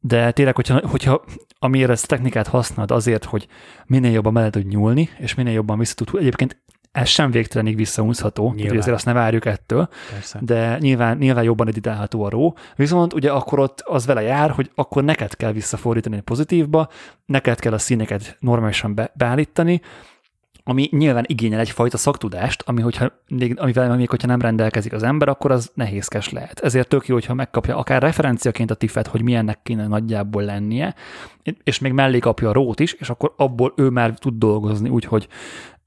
de tényleg, hogyha, hogyha amire ezt technikát használod azért, hogy minél jobban bele tud nyúlni, és minél jobban vissza tud, egyébként ez sem végtelenig visszahúzható, Nyilván. azért azt ne várjuk ettől, Persze. de nyilván, nyilván jobban editálható a RAW, viszont ugye akkor ott az vele jár, hogy akkor neked kell visszafordítani egy pozitívba, neked kell a színeket normálisan be, beállítani, ami nyilván igényel egyfajta szaktudást, ami hogyha, amivel még hogyha nem rendelkezik az ember, akkor az nehézkes lehet. Ezért tök jó, hogyha megkapja akár referenciaként a tifet, hogy milyennek kéne nagyjából lennie, és még mellé kapja a rót is, és akkor abból ő már tud dolgozni, úgyhogy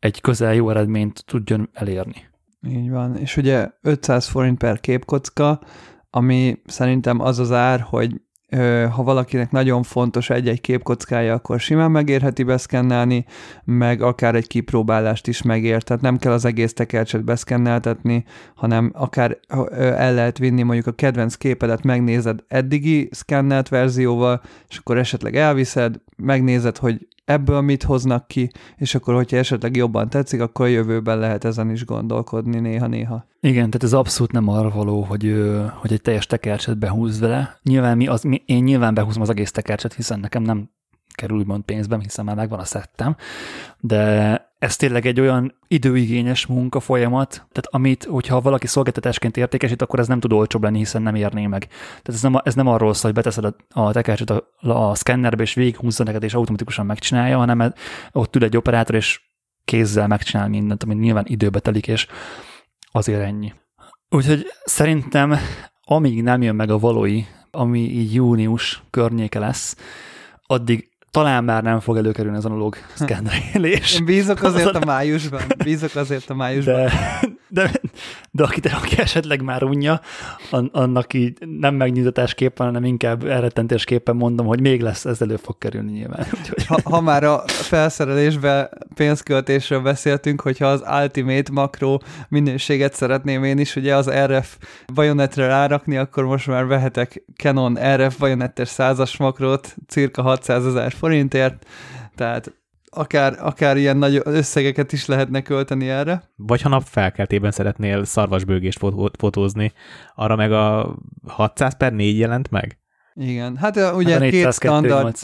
egy közel jó eredményt tudjon elérni. Így van. És ugye 500 forint per képkocka, ami szerintem az az ár, hogy ha valakinek nagyon fontos egy-egy képkockája, akkor simán megérheti beszkennelni, meg akár egy kipróbálást is megér, tehát nem kell az egész tekercset beszkenneltetni, hanem akár el lehet vinni mondjuk a kedvenc képedet, megnézed eddigi szkennelt verzióval, és akkor esetleg elviszed, megnézed, hogy ebből mit hoznak ki, és akkor, hogyha esetleg jobban tetszik, akkor a jövőben lehet ezen is gondolkodni néha-néha. Igen, tehát ez abszolút nem arra való, hogy, hogy egy teljes tekercset behúz vele. Nyilván mi az, mi, én nyilván behúzom az egész tekercset, hiszen nekem nem kerül úgymond pénzben, hiszen már megvan a szettem, de ez tényleg egy olyan időigényes munka folyamat, tehát amit, hogyha valaki szolgáltatásként értékesít, akkor ez nem tud olcsóbb lenni, hiszen nem érné meg. Tehát ez nem, ez nem arról szól, hogy beteszed a, a tekercset a, a szkennerbe, és végighúzza neked, és automatikusan megcsinálja, hanem ez- ott ül egy operátor, és kézzel megcsinál mindent, ami nyilván időbe telik, és azért ennyi. Úgyhogy szerintem, amíg nem jön meg a valói, ami így június környéke lesz, addig talán már nem fog előkerülni az analóg <laughs> szkennelés. Én bízok azért <laughs> a májusban. Bízok azért a májusban. De, de, de aki, aki esetleg már unja, annak így nem megnyugtatásképpen, hanem inkább elrettentésképpen mondom, hogy még lesz, ez elő fog kerülni nyilván. <laughs> Ha, ha már a felszerelésbe pénzköltésről beszéltünk, hogyha az Ultimate makro minőséget szeretném én is ugye az RF bajonetre rárakni, akkor most már vehetek Canon RF bajonettes százas makrót cirka 600 ezer forintért, tehát akár, akár ilyen nagy összegeket is lehetne költeni erre. Vagy ha napfelkeltében szeretnél szarvasbőgést fotózni, arra meg a 600 per 4 jelent meg? Igen, hát ugye hát két standard,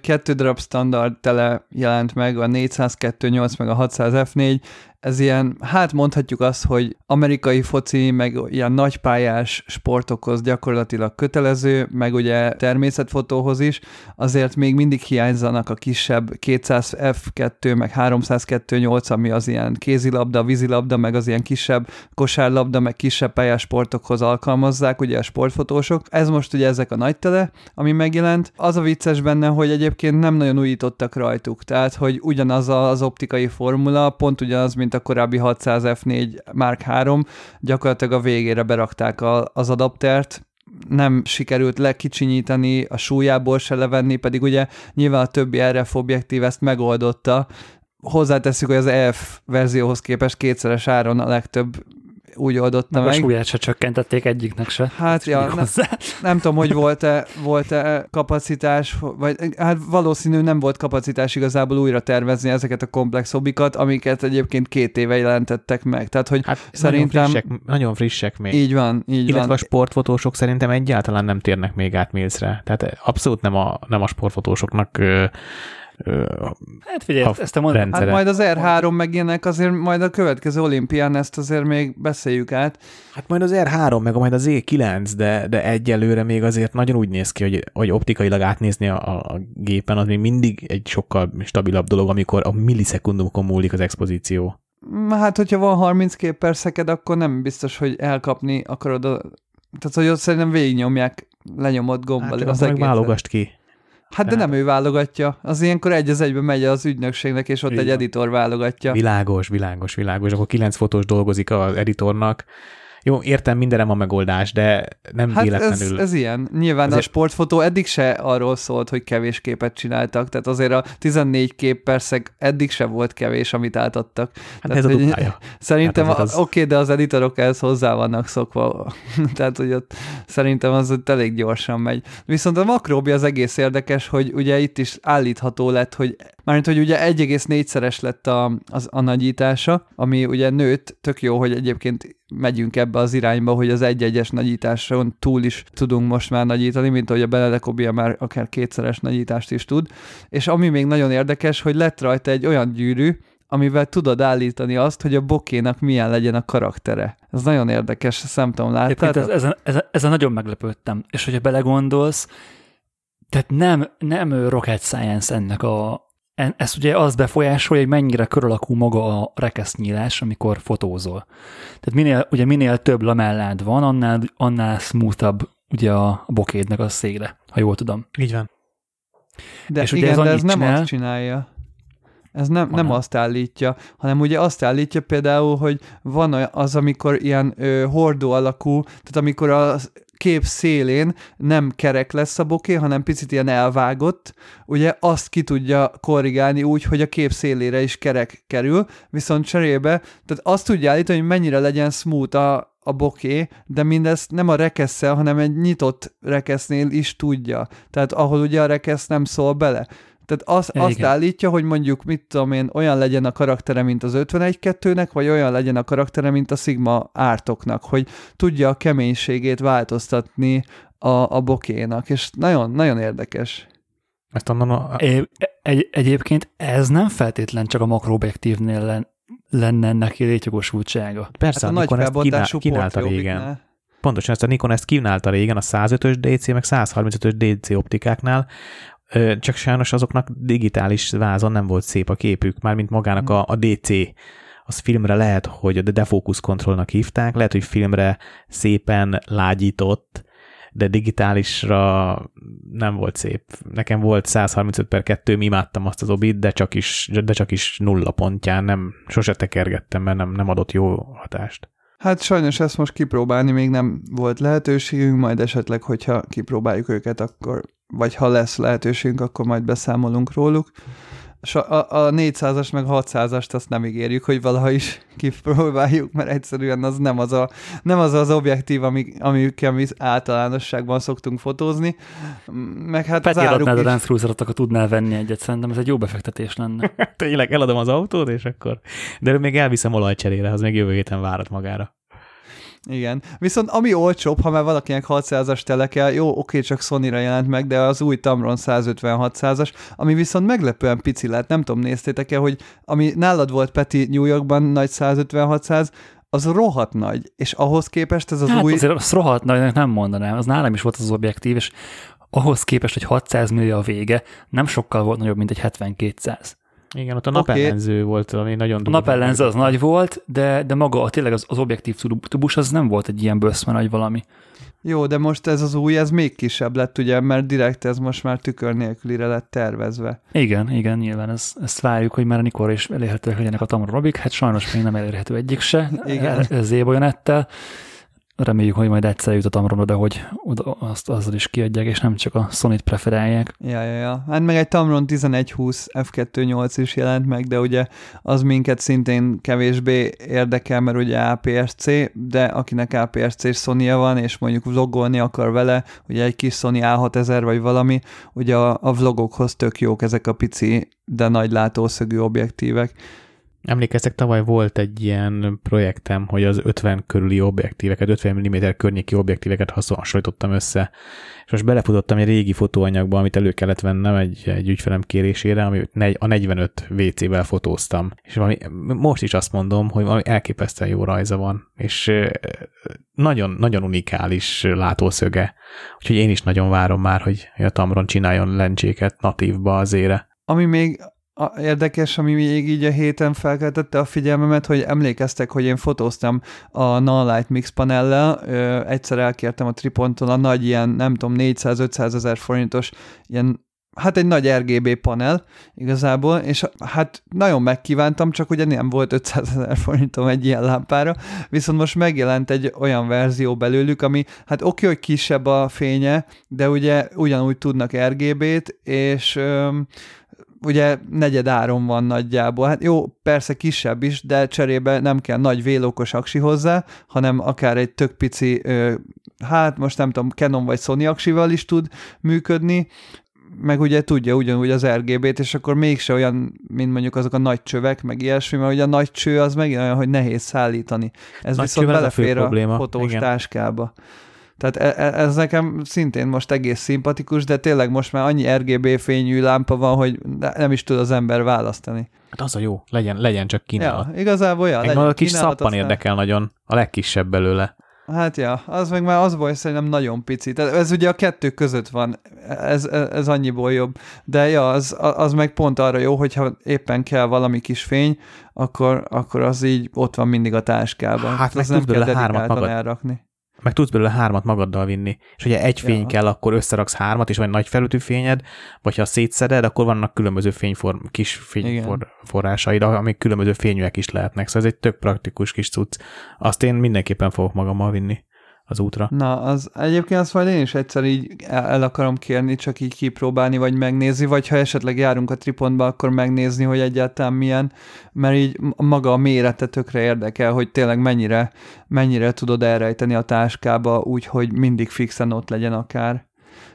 kettő darab standard tele jelent meg, a 402.8 meg a 600 F4, ez ilyen, hát mondhatjuk azt, hogy amerikai foci, meg ilyen nagypályás sportokhoz gyakorlatilag kötelező, meg ugye természetfotóhoz is, azért még mindig hiányzanak a kisebb 200 F2, meg 302.8, ami az ilyen kézilabda, vízilabda, meg az ilyen kisebb kosárlabda, meg kisebb pályás sportokhoz alkalmazzák, ugye a sportfotósok. Ez most ugye ezek a nagy tele, ami megjelent. Az a vicces benne, hogy egyébként nem nagyon újítottak rajtuk, tehát hogy ugyanaz az optikai formula, pont ugyanaz, mint mint a korábbi 600 F4 Mark 3, gyakorlatilag a végére berakták a, az adaptert, nem sikerült lekicsinyíteni, a súlyából se levenni, pedig ugye nyilván a többi RF objektív ezt megoldotta. Hozzáteszük, hogy az EF verzióhoz képest kétszeres áron a legtöbb úgy oldotta meg. meg. A súlyát se csökkentették egyiknek se. Hát, ja, ne, nem tudom, hogy volt-e, volt-e kapacitás, vagy hát valószínű nem volt kapacitás igazából újra tervezni ezeket a komplex hobbikat, amiket egyébként két éve jelentettek meg. Tehát, hogy hát szerintem... Nagyon frissek, nagyon frissek még. Így van, így Illetve van. a sportfotósok szerintem egyáltalán nem térnek még át Millsre. Tehát abszolút nem a, nem a sportfotósoknak Hát figyelj, ezt a mond... hát majd az R3 meg ilyenek, azért majd a következő olimpián ezt azért még beszéljük át. Hát majd az R3 meg majd az E9, de, de egyelőre még azért nagyon úgy néz ki, hogy, hogy optikailag átnézni a, a gépen, az még mindig egy sokkal stabilabb dolog, amikor a millisekundumokon múlik az expozíció. Hát, hogyha van 30 kép per szeked, akkor nem biztos, hogy elkapni akarod a... Tehát, hogy ott szerintem végignyomják lenyomott gombbal hát, az egészet. válogast ki. Hát de nem ő válogatja. Az ilyenkor egy az egyben megy az ügynökségnek, és ott Igen. egy editor válogatja. Világos, világos, világos. Akkor kilenc fotós dolgozik az editornak, jó, értem, mindenre van megoldás, de nem hát véletlenül. Ez, ez ilyen. Nyilván azért... a sportfotó eddig se arról szólt, hogy kevés képet csináltak, tehát azért a 14 kép persze eddig se volt kevés, amit átadtak. Hát tehát, ez a duplája. <laughs> Szerintem, hát az... oké, okay, de az editorok ehhez hozzá vannak szokva, <laughs> tehát hogy ott szerintem az ott elég gyorsan megy. Viszont a makróbi az egész érdekes, hogy ugye itt is állítható lett, hogy Mármint, hogy ugye 1,4-szeres lett a, az, a nagyítása, ami ugye nőtt, tök jó, hogy egyébként megyünk ebbe az irányba, hogy az egy-egyes nagyításon túl is tudunk most már nagyítani, mint ahogy a Benedekobia már akár kétszeres nagyítást is tud. És ami még nagyon érdekes, hogy lett rajta egy olyan gyűrű, amivel tudod állítani azt, hogy a bokénak milyen legyen a karaktere. Ez nagyon érdekes, tudom, láttad? Ez, ezen, ezen, ezen nagyon meglepődtem. És hogyha belegondolsz, tehát nem, nem rocket science ennek a, ez ugye az befolyásolja, hogy mennyire kör alakú maga a rekesznyílás, amikor fotózol. Tehát minél, ugye minél több lamellád van, annál, annál smoothabb ugye a bokédnek a széle, ha jól tudom. Így van. De és igen, ugye ez, de ez nem csinál, azt csinálja. Ez nem, nem azt állítja, hanem ugye azt állítja például, hogy van az, amikor ilyen ö, hordó alakú, tehát amikor az kép szélén nem kerek lesz a boké, hanem picit ilyen elvágott, ugye azt ki tudja korrigálni úgy, hogy a kép szélére is kerek kerül, viszont cserébe, tehát azt tudja állítani, hogy mennyire legyen smooth a, a boké, de mindezt nem a rekesszel, hanem egy nyitott rekesznél is tudja. Tehát ahol ugye a rekesz nem szól bele. Tehát az, ja, azt igen. állítja, hogy mondjuk, mit tudom én, olyan legyen a karaktere, mint az 51-2-nek, vagy olyan legyen a karaktere, mint a Sigma ártoknak, hogy tudja a keménységét változtatni a, a bokénak, és nagyon, nagyon érdekes. Ezt onnan a... Egy, egy, egyébként ez nem feltétlen csak a makroobjektívnél len, lenne neki létjogosultsága. Persze, hát a, a Nikon ezt kínál, kínálta régen. Pontosan ezt a Nikon ezt kínálta régen a 105-ös DC, meg 135-ös DC optikáknál, csak sajnos azoknak digitális vázon nem volt szép a képük, mármint magának a, a DC az filmre lehet, hogy a defocus controlnak hívták, lehet, hogy filmre szépen lágyított, de digitálisra nem volt szép. Nekem volt 135 per 2, imádtam azt az obit, de csak is, de csak is nulla pontján, nem, sose tekergettem, mert nem, nem adott jó hatást. Hát sajnos ezt most kipróbálni még nem volt lehetőségünk, majd esetleg, hogyha kipróbáljuk őket, akkor, vagy ha lesz lehetőségünk, akkor majd beszámolunk róluk. A, a 400-as meg 600-ast azt nem ígérjük, hogy valaha is <laughs> kipróbáljuk, mert egyszerűen az nem az a, nem az, az objektív, ami, amikkel mi általánosságban szoktunk fotózni. Meg hát Peti, az áruk is... a Dance cruiser akkor tudnál venni egyet, szerintem ez egy jó befektetés lenne. <laughs> Tényleg, eladom az autót, és akkor... De még elviszem olajcserére, az még jövő héten várat magára. Igen. Viszont ami olcsóbb, ha már valakinek 600-as teleke, jó, oké, csak Sony-ra jelent meg, de az új Tamron 156-as, ami viszont meglepően pici lett, nem tudom, néztétek-e, hogy ami nálad volt Peti New Yorkban nagy 156 az rohadt nagy, és ahhoz képest ez az hát új... azért az rohadt nagynak nem mondanám, az nálam is volt az objektív, és ahhoz képest, hogy 600 millió a vége, nem sokkal volt nagyobb, mint egy 7200. Igen, ott a napellenző okay. volt, ami nagyon A napellenző az nagy volt, de, de maga tényleg az, az objektív tubus az nem volt egy ilyen böszme nagy valami. Jó, de most ez az új, ez még kisebb lett, ugye, mert direkt ez most már tükör nélkülire lett tervezve. Igen, igen, nyilván ez, ezt várjuk, hogy már mikor is elérhetőek legyenek a Tamron Robik, hát sajnos még nem elérhető egyik se, igen. ez évolyanettel, reméljük, hogy majd egyszer jut a Tamron oda, hogy oda azt azzal is kiadják, és nem csak a Sony-t preferálják. Ja, ja, ja. Hát meg egy Tamron 1120 F2.8 is jelent meg, de ugye az minket szintén kevésbé érdekel, mert ugye APS-C, de akinek APS-C és sony van, és mondjuk vlogolni akar vele, ugye egy kis Sony A6000 vagy valami, ugye a, a vlogokhoz tök jók ezek a pici, de nagy látószögű objektívek Emlékeztek, tavaly volt egy ilyen projektem, hogy az 50 körüli objektíveket, 50 mm környéki objektíveket hasonlítottam össze, és most belefutottam egy régi fotóanyagba, amit elő kellett vennem egy, egy ügyfelem kérésére, ami a 45 WC-vel fotóztam. És valami, most is azt mondom, hogy valami elképesztően jó rajza van, és nagyon, nagyon unikális látószöge. Úgyhogy én is nagyon várom már, hogy a Tamron csináljon lencséket natívba az ére. Ami még a, érdekes, ami még így a héten felkeltette a figyelmemet, hogy emlékeztek, hogy én fotóztam a Nonlight Mix panellel, ö, egyszer elkértem a Triponton a nagy ilyen, nem tudom, 400-500 ezer forintos ilyen hát egy nagy RGB panel igazából, és hát nagyon megkívántam, csak ugye nem volt 500 ezer forintom egy ilyen lámpára, viszont most megjelent egy olyan verzió belőlük, ami hát oké, hogy kisebb a fénye, de ugye ugyanúgy tudnak RGB-t, és öm, ugye negyed áron van nagyjából. Hát jó, persze kisebb is, de cserébe nem kell nagy vélókos aksi hozzá, hanem akár egy tök pici, hát most nem tudom, Canon vagy Sony aksival is tud működni, meg ugye tudja ugyanúgy az RGB-t, és akkor mégse olyan, mint mondjuk azok a nagy csövek, meg ilyesmi, mert ugye a nagy cső az megint olyan, hogy nehéz szállítani. Ez nagy viszont belefér a, a fotós Igen. táskába. Tehát e, e, ez nekem szintén most egész szimpatikus, de tényleg most már annyi RGB fényű lámpa van, hogy nem is tud az ember választani. Hát az a jó, legyen, legyen csak kínálat. Ja, igazából ja, legyen a kis szappan aztán... érdekel nagyon, a legkisebb belőle. Hát ja, az meg már az baj, szerintem nagyon pici. Tehát ez ugye a kettő között van, ez, ez annyiból jobb. De ja, az, az meg pont arra jó, hogyha éppen kell valami kis fény, akkor, akkor az így ott van mindig a táskában. Hát meg nem kell hármat magad, elrakni meg tudsz belőle hármat magaddal vinni. És ugye egy fény ja. kell, akkor összeraksz hármat, és van egy nagy felütű fényed, vagy ha szétszeded, akkor vannak különböző fényform, kis fényforrásaid, amik különböző fényűek is lehetnek. Szóval ez egy tök praktikus kis cucc. Azt én mindenképpen fogok magammal vinni az útra. Na, az egyébként azt majd én is egyszer így el, el akarom kérni, csak így kipróbálni, vagy megnézni, vagy ha esetleg járunk a tripontba, akkor megnézni, hogy egyáltalán milyen, mert így maga a mérete tökre érdekel, hogy tényleg mennyire, mennyire tudod elrejteni a táskába, úgy, hogy mindig fixen ott legyen akár.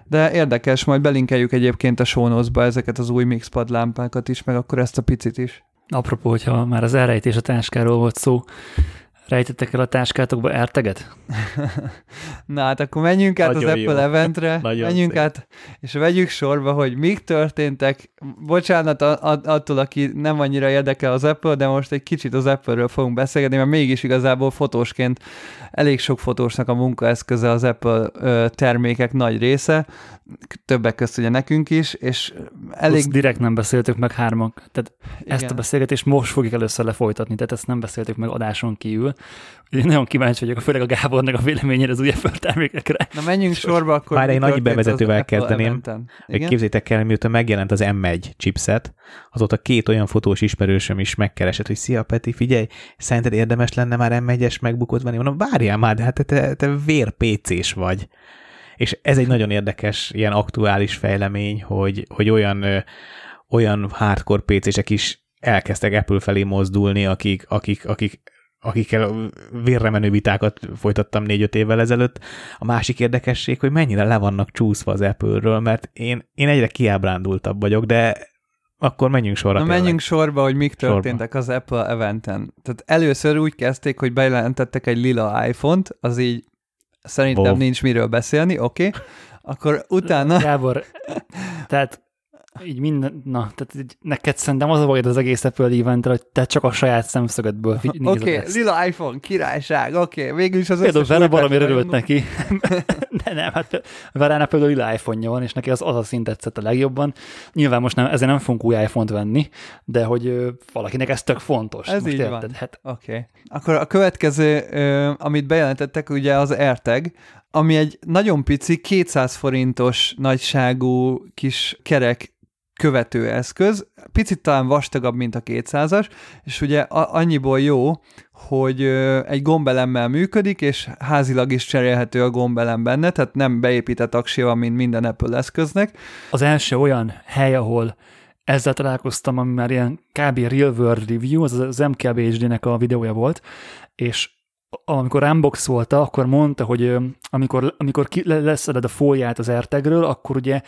De érdekes, majd belinkeljük egyébként a show ezeket az új mixpad lámpákat is, meg akkor ezt a picit is. Apropó, hogyha már az elrejtés a táskáról volt szó, Rejtettek el a táskátokba erteget? <laughs> Na hát akkor menjünk át Nagyon az Apple jó. eventre, <laughs> Nagyon menjünk szép. át, és vegyük sorba, hogy mik történtek. Bocsánat attól, aki nem annyira érdekel az Apple, de most egy kicsit az Apple-ről fogunk beszélgetni, mert mégis igazából fotósként elég sok fotósnak a munkaeszköze az Apple termékek nagy része, többek közt ugye nekünk is, és elég... Plusz direkt nem beszéltük meg hármak, tehát Igen. ezt a beszélgetést most fogjuk először lefolytatni, tehát ezt nem beszéltük meg adáson kívül. Én nagyon kíváncsi vagyok, főleg a Gábornak a véleményére az új Apple termékekre. Na menjünk sorba, akkor Várj, egy nagy bevezetővel kezdeném. Képzétek el, mióta megjelent az M1 chipset, azóta két olyan fotós ismerősöm is megkeresett, hogy szia Peti, figyelj, szerinted érdemes lenne már M1-es megbukott venni? Mondom, várjál már, de hát te, te, te vér PC-s vagy. És ez egy nagyon érdekes, ilyen aktuális fejlemény, hogy, hogy olyan, olyan hardcore PC-sek is elkezdtek Apple felé mozdulni, akik, akik, akik akikkel vérre menő vitákat folytattam négy-öt évvel ezelőtt. A másik érdekesség, hogy mennyire le vannak csúszva az Apple-ről, mert én, én egyre kiábrándultabb vagyok, de akkor menjünk sorra. Na tényleg. menjünk sorba, hogy mik Sorba. történtek az Apple eventen. Tehát először úgy kezdték, hogy bejelentettek egy lila iPhone-t, az így szerintem Wow. nincs miről beszélni, oké. Okay. Akkor utána... Gábor, tehát így minden, na, tehát így neked szerintem az a bajod az egész Apple event hogy te csak a saját szemszögedből figy- nézed Oké, okay, lila iPhone, királyság, oké, okay. végül is az Például valamire Apple örült neki. <laughs> De nem, hát Verának például lila iPhone-ja van, és neki az, az a szint tetszett a legjobban. Nyilván most nem, ezért nem fogunk új iPhone-t venni, de hogy ö, valakinek ez tök fontos. Ez most így érted? van. Hát, Oké. Okay. Akkor a következő, ö, amit bejelentettek, ugye az AirTag, ami egy nagyon pici, 200 forintos nagyságú kis kerek követő eszköz, picit talán vastagabb, mint a 200-as, és ugye annyiból jó, hogy egy gombelemmel működik, és házilag is cserélhető a gombelem benne, tehát nem beépített aksia van, mint minden Apple eszköznek. az első olyan hely, ahol ezzel találkoztam, ami már ilyen kb. real world review, az az MKBHD-nek a videója volt, és amikor unboxolta, akkor mondta, hogy amikor, amikor ki, le- leszeded a fóliát az AirTagről, akkor ugye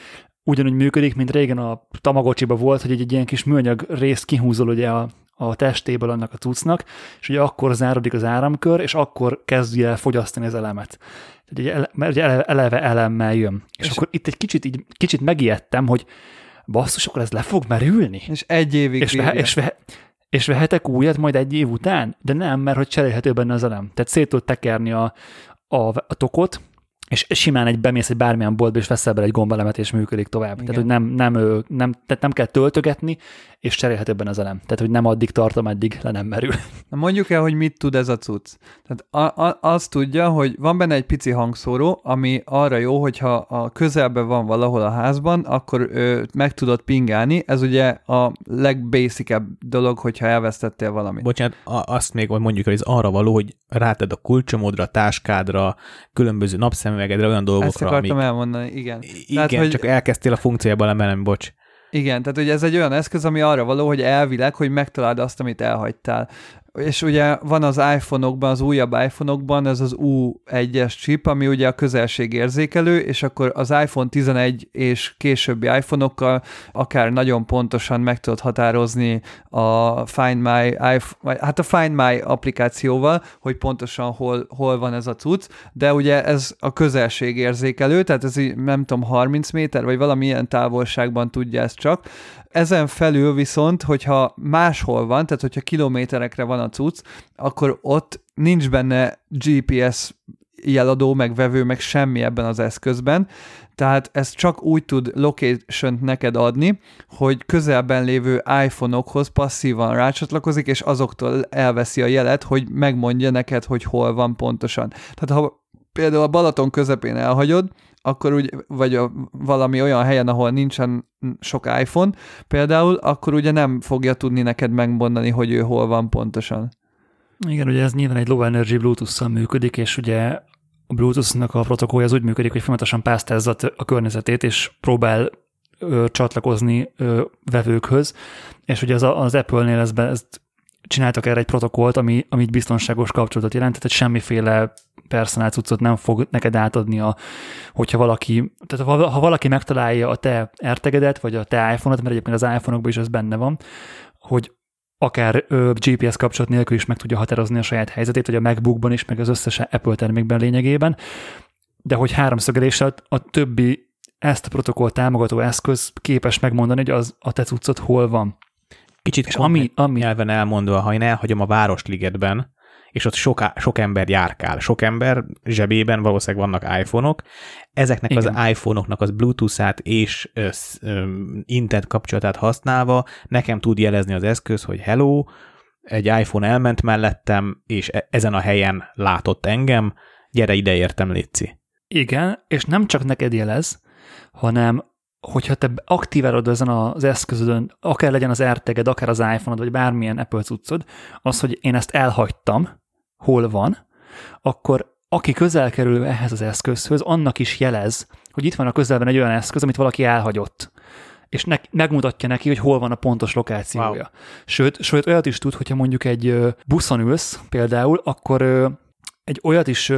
ugyanúgy működik, mint régen a Tamagocsiba volt, hogy egy, egy ilyen kis műanyag részt kihúzol ugye a, a testéből annak a cuccnak, és ugye akkor zárodik az áramkör, és akkor kezdje el fogyasztani az elemet. Tehát ugye ele, mert ugye eleve, eleve elemmel jön. És, És- akkor itt egy kicsit, így, kicsit megijedtem, hogy basszus, akkor ez le fog merülni? És egy évig És, bírja. és, vehe, és vehetek újat majd egy év után? De nem, mert hogy cserélhető benne az elem. Tehát szét tud tekerni a, a, a tokot, és simán egy bemész egy bármilyen boltba, és veszel bele egy gombelemet, és működik tovább. Igen. Tehát, hogy nem, nem, ő- nem, tehát nem kell töltögetni, és cserélhető benne az elem. Tehát, hogy nem addig tartom, eddig le nem merül. <laughs> Na mondjuk el, hogy mit tud ez a cucc. Tehát a, a, azt tudja, hogy van benne egy pici hangszóró, ami arra jó, hogyha a közelben van valahol a házban, akkor ö, meg tudod pingálni. Ez ugye a legbasicebb dolog, hogyha elvesztettél valamit. Bocsánat, a- azt még mondjuk, hogy ez arra való, hogy ráted a kulcsomodra, táskádra, különböző napszemüvegedre, olyan Ezt dolgokra, akartam amik... elmondani, igen. Igen, Tehát, hogy- csak elkezdtél a funkciójába emelni, bocs. Igen, tehát ugye ez egy olyan eszköz, ami arra való, hogy elvileg, hogy megtaláld azt, amit elhagytál. És ugye van az iPhone-okban, az újabb iPhone-okban ez az U1-es chip, ami ugye a közelségérzékelő, és akkor az iPhone 11 és későbbi iPhone-okkal akár nagyon pontosan meg tudod határozni a Find My iPhone, hát a Find My applikációval, hogy pontosan hol, hol van ez a cucc, de ugye ez a közelségérzékelő, tehát ez így, nem tudom, 30 méter, vagy valamilyen távolságban tudja ezt csak. Ezen felül viszont, hogyha máshol van, tehát hogyha kilométerekre van a cucc, akkor ott nincs benne GPS jeladó, meg vevő, meg semmi ebben az eszközben, tehát ez csak úgy tud location neked adni, hogy közelben lévő iPhone-okhoz passzívan rácsatlakozik, és azoktól elveszi a jelet, hogy megmondja neked, hogy hol van pontosan. Tehát ha például a Balaton közepén elhagyod, akkor úgy, vagy a, valami olyan helyen, ahol nincsen sok iPhone például, akkor ugye nem fogja tudni neked megmondani, hogy ő hol van pontosan. Igen, ugye ez nyilván egy low energy Bluetooth-szal működik, és ugye a Bluetooth-nak a protokollja az úgy működik, hogy folyamatosan pásztázza a környezetét, és próbál ö, csatlakozni ö, vevőkhöz, és ugye az, az Apple-nél ezt, be, ezt csináltak erre egy protokollt, ami, ami biztonságos kapcsolatot jelent, tehát semmiféle personál cuccot nem fog neked átadni, a, hogyha valaki, tehát ha, ha valaki megtalálja a te AirTag-edet, vagy a te iPhone-ot, mert egyébként az iPhone-okban is ez benne van, hogy akár ö, GPS kapcsolat nélkül is meg tudja határozni a saját helyzetét, vagy a MacBookban is, meg az összes Apple termékben lényegében, de hogy háromszögeléssel a többi ezt a protokoll támogató eszköz képes megmondani, hogy az a te cuccot hol van. Kicsit És ami, ami nyelven elmondva, ha én elhagyom a Városligetben, és ott sok, sok ember járkál, sok ember zsebében valószínűleg vannak iPhone-ok, ezeknek Igen. az iPhone-oknak az Bluetooth-át és ö, internet kapcsolatát használva nekem tud jelezni az eszköz, hogy hello, egy iPhone elment mellettem, és e- ezen a helyen látott engem, gyere ide értem, Léci. Igen, és nem csak neked jelez, hanem hogyha te aktiválod ezen az eszközödön, akár legyen az AirTaged, akár az iPhone-od, vagy bármilyen Apple cuccod, az, hogy én ezt elhagytam, hol van, akkor aki közel kerül ehhez az eszközhöz, annak is jelez, hogy itt van a közelben egy olyan eszköz, amit valaki elhagyott és ne, megmutatja neki, hogy hol van a pontos lokációja. Wow. Sőt, sőt, olyat is tud, hogyha mondjuk egy buszon ülsz például, akkor egy olyat is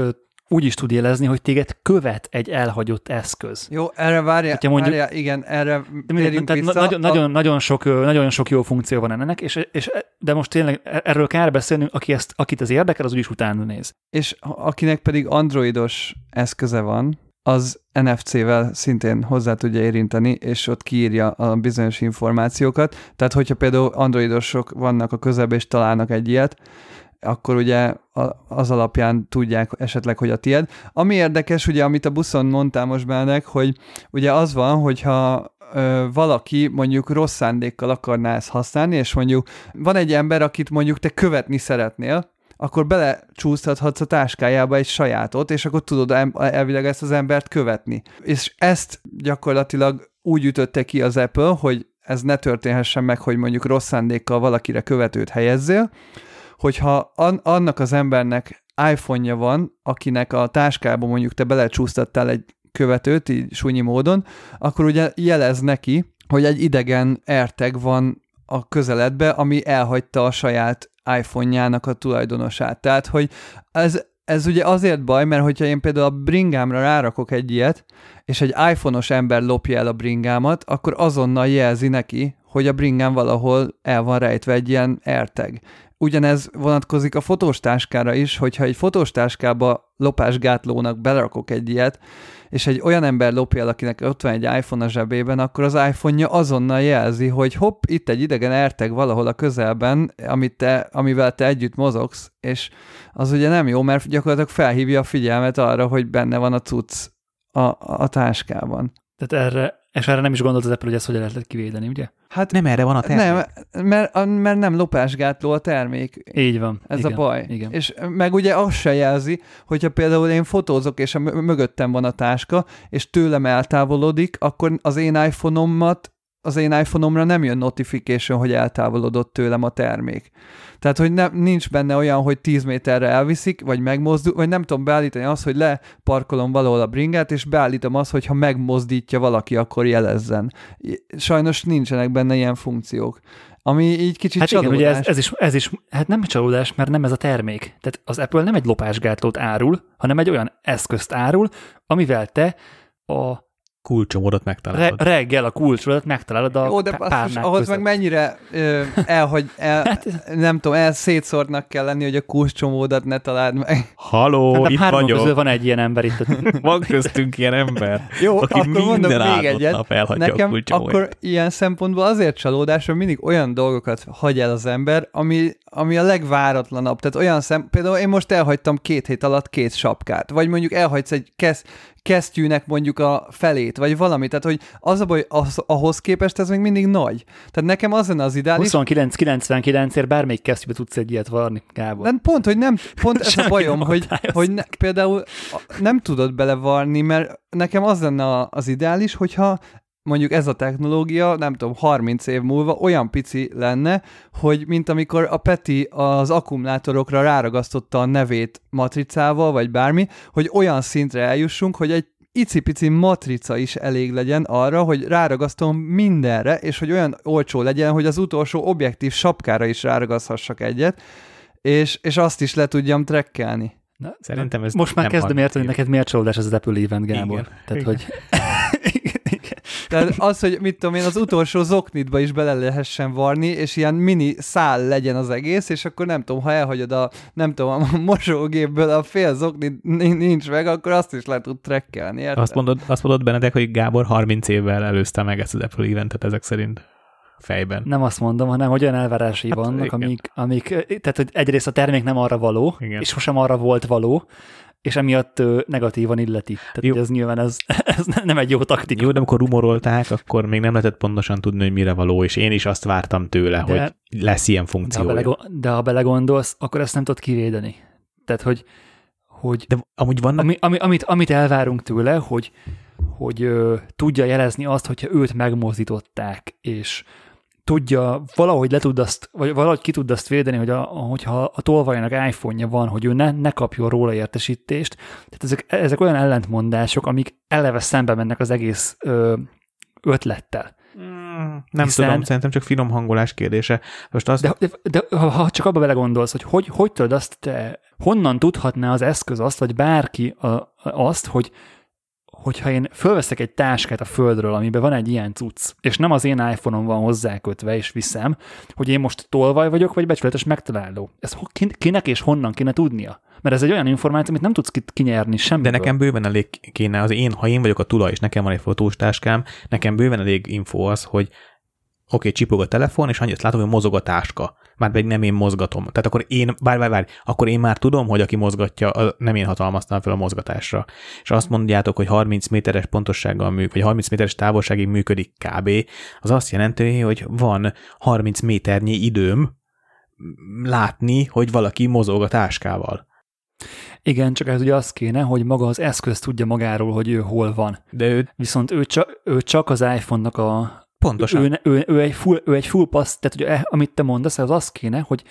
úgy is tud jelezni, hogy téged követ egy elhagyott eszköz. Jó, erre várja, mondjuk, várja igen, erre tehát vissza. Nagyon, a... nagyon, nagyon, sok, nagyon sok jó funkció van ennek, és, és, de most tényleg e- erről kell beszélnünk, aki ezt, akit ez érdekel, az úgyis utána néz. És akinek pedig androidos eszköze van, az NFC-vel szintén hozzá tudja érinteni, és ott kiírja a bizonyos információkat. Tehát, hogyha például androidosok vannak a közelben, és találnak egy ilyet, akkor ugye az alapján tudják esetleg, hogy a tied. Ami érdekes, ugye, amit a buszon mondtál most bennek, hogy ugye az van, hogyha ö, valaki mondjuk rossz szándékkal akarná ezt használni, és mondjuk van egy ember, akit mondjuk te követni szeretnél, akkor belecsúsztathatsz a táskájába egy sajátot, és akkor tudod elvileg ezt az embert követni. És ezt gyakorlatilag úgy ütötte ki az Apple, hogy ez ne történhessen meg, hogy mondjuk rossz szándékkal valakire követőt helyezzél, hogyha an- annak az embernek iPhone-ja van, akinek a táskába mondjuk te belecsúsztattál egy követőt, így súnyi módon, akkor ugye jelez neki, hogy egy idegen AirTag van a közeledbe, ami elhagyta a saját iPhone-jának a tulajdonosát. Tehát, hogy ez, ez ugye azért baj, mert hogyha én például a bringámra rárakok egy ilyet, és egy iPhone-os ember lopja el a bringámat, akkor azonnal jelzi neki, hogy a bringám valahol el van rejtve egy ilyen AirTag. Ugyanez vonatkozik a fotóstáskára is, hogyha egy fotóstáskába lopásgátlónak berakok egy ilyet, és egy olyan ember lopja el, akinek ott van egy iPhone a zsebében, akkor az iPhone-ja azonnal jelzi, hogy hopp, itt egy idegen erteg valahol a közelben, amit te, amivel te együtt mozogsz, és az ugye nem jó, mert gyakorlatilag felhívja a figyelmet arra, hogy benne van a cucc a, a táskában. Tehát erre, és erre nem is gondolt az Apple, hogy ezt hogyan lehet kivédeni, ugye? Hát nem erre van a termék. Nem, mert, mert nem lopásgátló a termék. Így van. Ez igen, a baj. Igen. És meg ugye azt se jelzi, hogyha például én fotózok, és a mögöttem van a táska, és tőlem eltávolodik, akkor az én iPhone-omat az én iPhone-omra nem jön notification, hogy eltávolodott tőlem a termék. Tehát, hogy nem, nincs benne olyan, hogy 10 méterre elviszik, vagy megmozdul, vagy nem tudom beállítani azt, hogy leparkolom valahol a bringát, és beállítom azt, hogy ha megmozdítja valaki, akkor jelezzen. Sajnos nincsenek benne ilyen funkciók. Ami így kicsit hát csalódás. igen, ugye ez, ez, is, ez is, hát nem csalódás, mert nem ez a termék. Tehát az Apple nem egy lopásgátlót árul, hanem egy olyan eszközt árul, amivel te a kulcsomódot megtalálod. Re- reggel a kulcsodat megtalálod a Jó, de ahhoz között. meg mennyire ö, elhagy, el, <laughs> hát, nem tudom, el szétszórtnak kell lenni, hogy a kulcsomódat ne találd meg. Haló, hát, itt vagyok. közül van egy ilyen ember itt. <laughs> van köztünk ilyen ember, Jó, aki akkor mondom még egyet. Nekem a akkor ilyen szempontból azért csalódás, hogy mindig olyan dolgokat hagy el az ember, ami, ami a legváratlanabb. Tehát olyan szem, például én most elhagytam két hét alatt két sapkát, vagy mondjuk elhagysz egy kesz, kesztyűnek mondjuk a felét, vagy valami. Tehát, hogy az a baj, az, ahhoz képest ez még mindig nagy. Tehát nekem az lenne az ideális. 29-99-ért bármelyik kesztyűbe tudsz egy ilyet varni, Gábor. Nem, pont, hogy nem, <laughs> pont ez a bajom, hogy, hogy ne, például nem tudod belevarni, mert nekem az lenne az ideális, hogyha mondjuk ez a technológia, nem tudom, 30 év múlva olyan pici lenne, hogy mint amikor a Peti az akkumulátorokra ráragasztotta a nevét matricával, vagy bármi, hogy olyan szintre eljussunk, hogy egy icipici matrica is elég legyen arra, hogy ráragasztom mindenre, és hogy olyan olcsó legyen, hogy az utolsó objektív sapkára is ráragaszthassak egyet, és, és azt is le tudjam trekkelni. Na, Szerintem ez Most már kezdem érteni, neked miért csalódás ez az Apple event, Gábor. Igen. Tehát, Igen. hogy Tehát az, hogy mit tudom én, az utolsó zoknitba is bele lehessen varni, és ilyen mini szál legyen az egész, és akkor nem tudom, ha elhagyod a, nem tudom, a mosógépből a fél zoknit nincs meg, akkor azt is le tud trekkelni, érted? Azt mondod, azt mondod Benedek, hogy Gábor 30 évvel előzte meg ezt az Apple eventet ezek szerint fejben. Nem azt mondom, hanem hogy olyan elvárásai hát, vannak, amik, amik, tehát hogy egyrészt a termék nem arra való, igen. és sosem arra volt való, és emiatt negatívan illeti. Tehát Jó. ez nyilván ez, <laughs> ez ne- nem egy jó taktika. Jó, de amikor rumorolták, akkor még nem lehetett pontosan tudni, hogy mire való, és én is azt vártam tőle, De- hogy lesz ilyen de, ha funkciója. belego- de ha belegondolsz, akkor ezt nem tudod kivédeni. Tehát, hogy, hogy De amúgy vannak ami, ami, amit, amit elvárunk tőle, hogy, hogy ö, tudja jelezni azt, hogyha őt megmozdították, és tudja, valahogy le tud azt, vagy valahogy ki tud azt védeni, hogy a, hogyha a tolvajnak iPhone-ja van, hogy ő ne, ne kapjon róla értesítést. Tehát ezek, ezek olyan ellentmondások, amik eleve szembe mennek az egész ö, ötlettel. Mm, nem Hiszen- tudom, szerintem csak finom hangolás kérdése. Most azt, De, de, de ha, ha csak abba belegondolsz, hogy, hogy hogy tudod azt te, honnan tudhatná az eszköz azt, vagy bárki a, azt, hogy hogyha én fölveszek egy táskát a földről, amiben van egy ilyen cucc, és nem az én iPhone-om van hozzákötve, és viszem, hogy én most tolvaj vagyok, vagy becsületes megtaláló. Ez kinek és honnan kéne tudnia? Mert ez egy olyan információ, amit nem tudsz ki- kinyerni semmiből. de nekem bőven elég kéne, az én, ha én vagyok a tulaj, és nekem van egy fotós táskám, nekem bőven elég info az, hogy oké, csipog a telefon, és annyit látom, hogy mozog a táska. Már pedig nem én mozgatom. Tehát akkor én, várj, várj, várj, akkor én már tudom, hogy aki mozgatja, nem én hatalmaztam fel a mozgatásra. És azt mondjátok, hogy 30 méteres pontossággal működik, vagy 30 méteres távolságig működik kb. Az azt jelenti, hogy van 30 méternyi időm látni, hogy valaki mozog a táskával. Igen, csak ez ugye az kéne, hogy maga az eszköz tudja magáról, hogy ő hol van. De ő Viszont ő csak, ő csak az iPhone-nak a, pontosan. ő, ő, ő, egy full, ő egy full pass, tehát ugye, amit te mondasz, az az kéne, hogy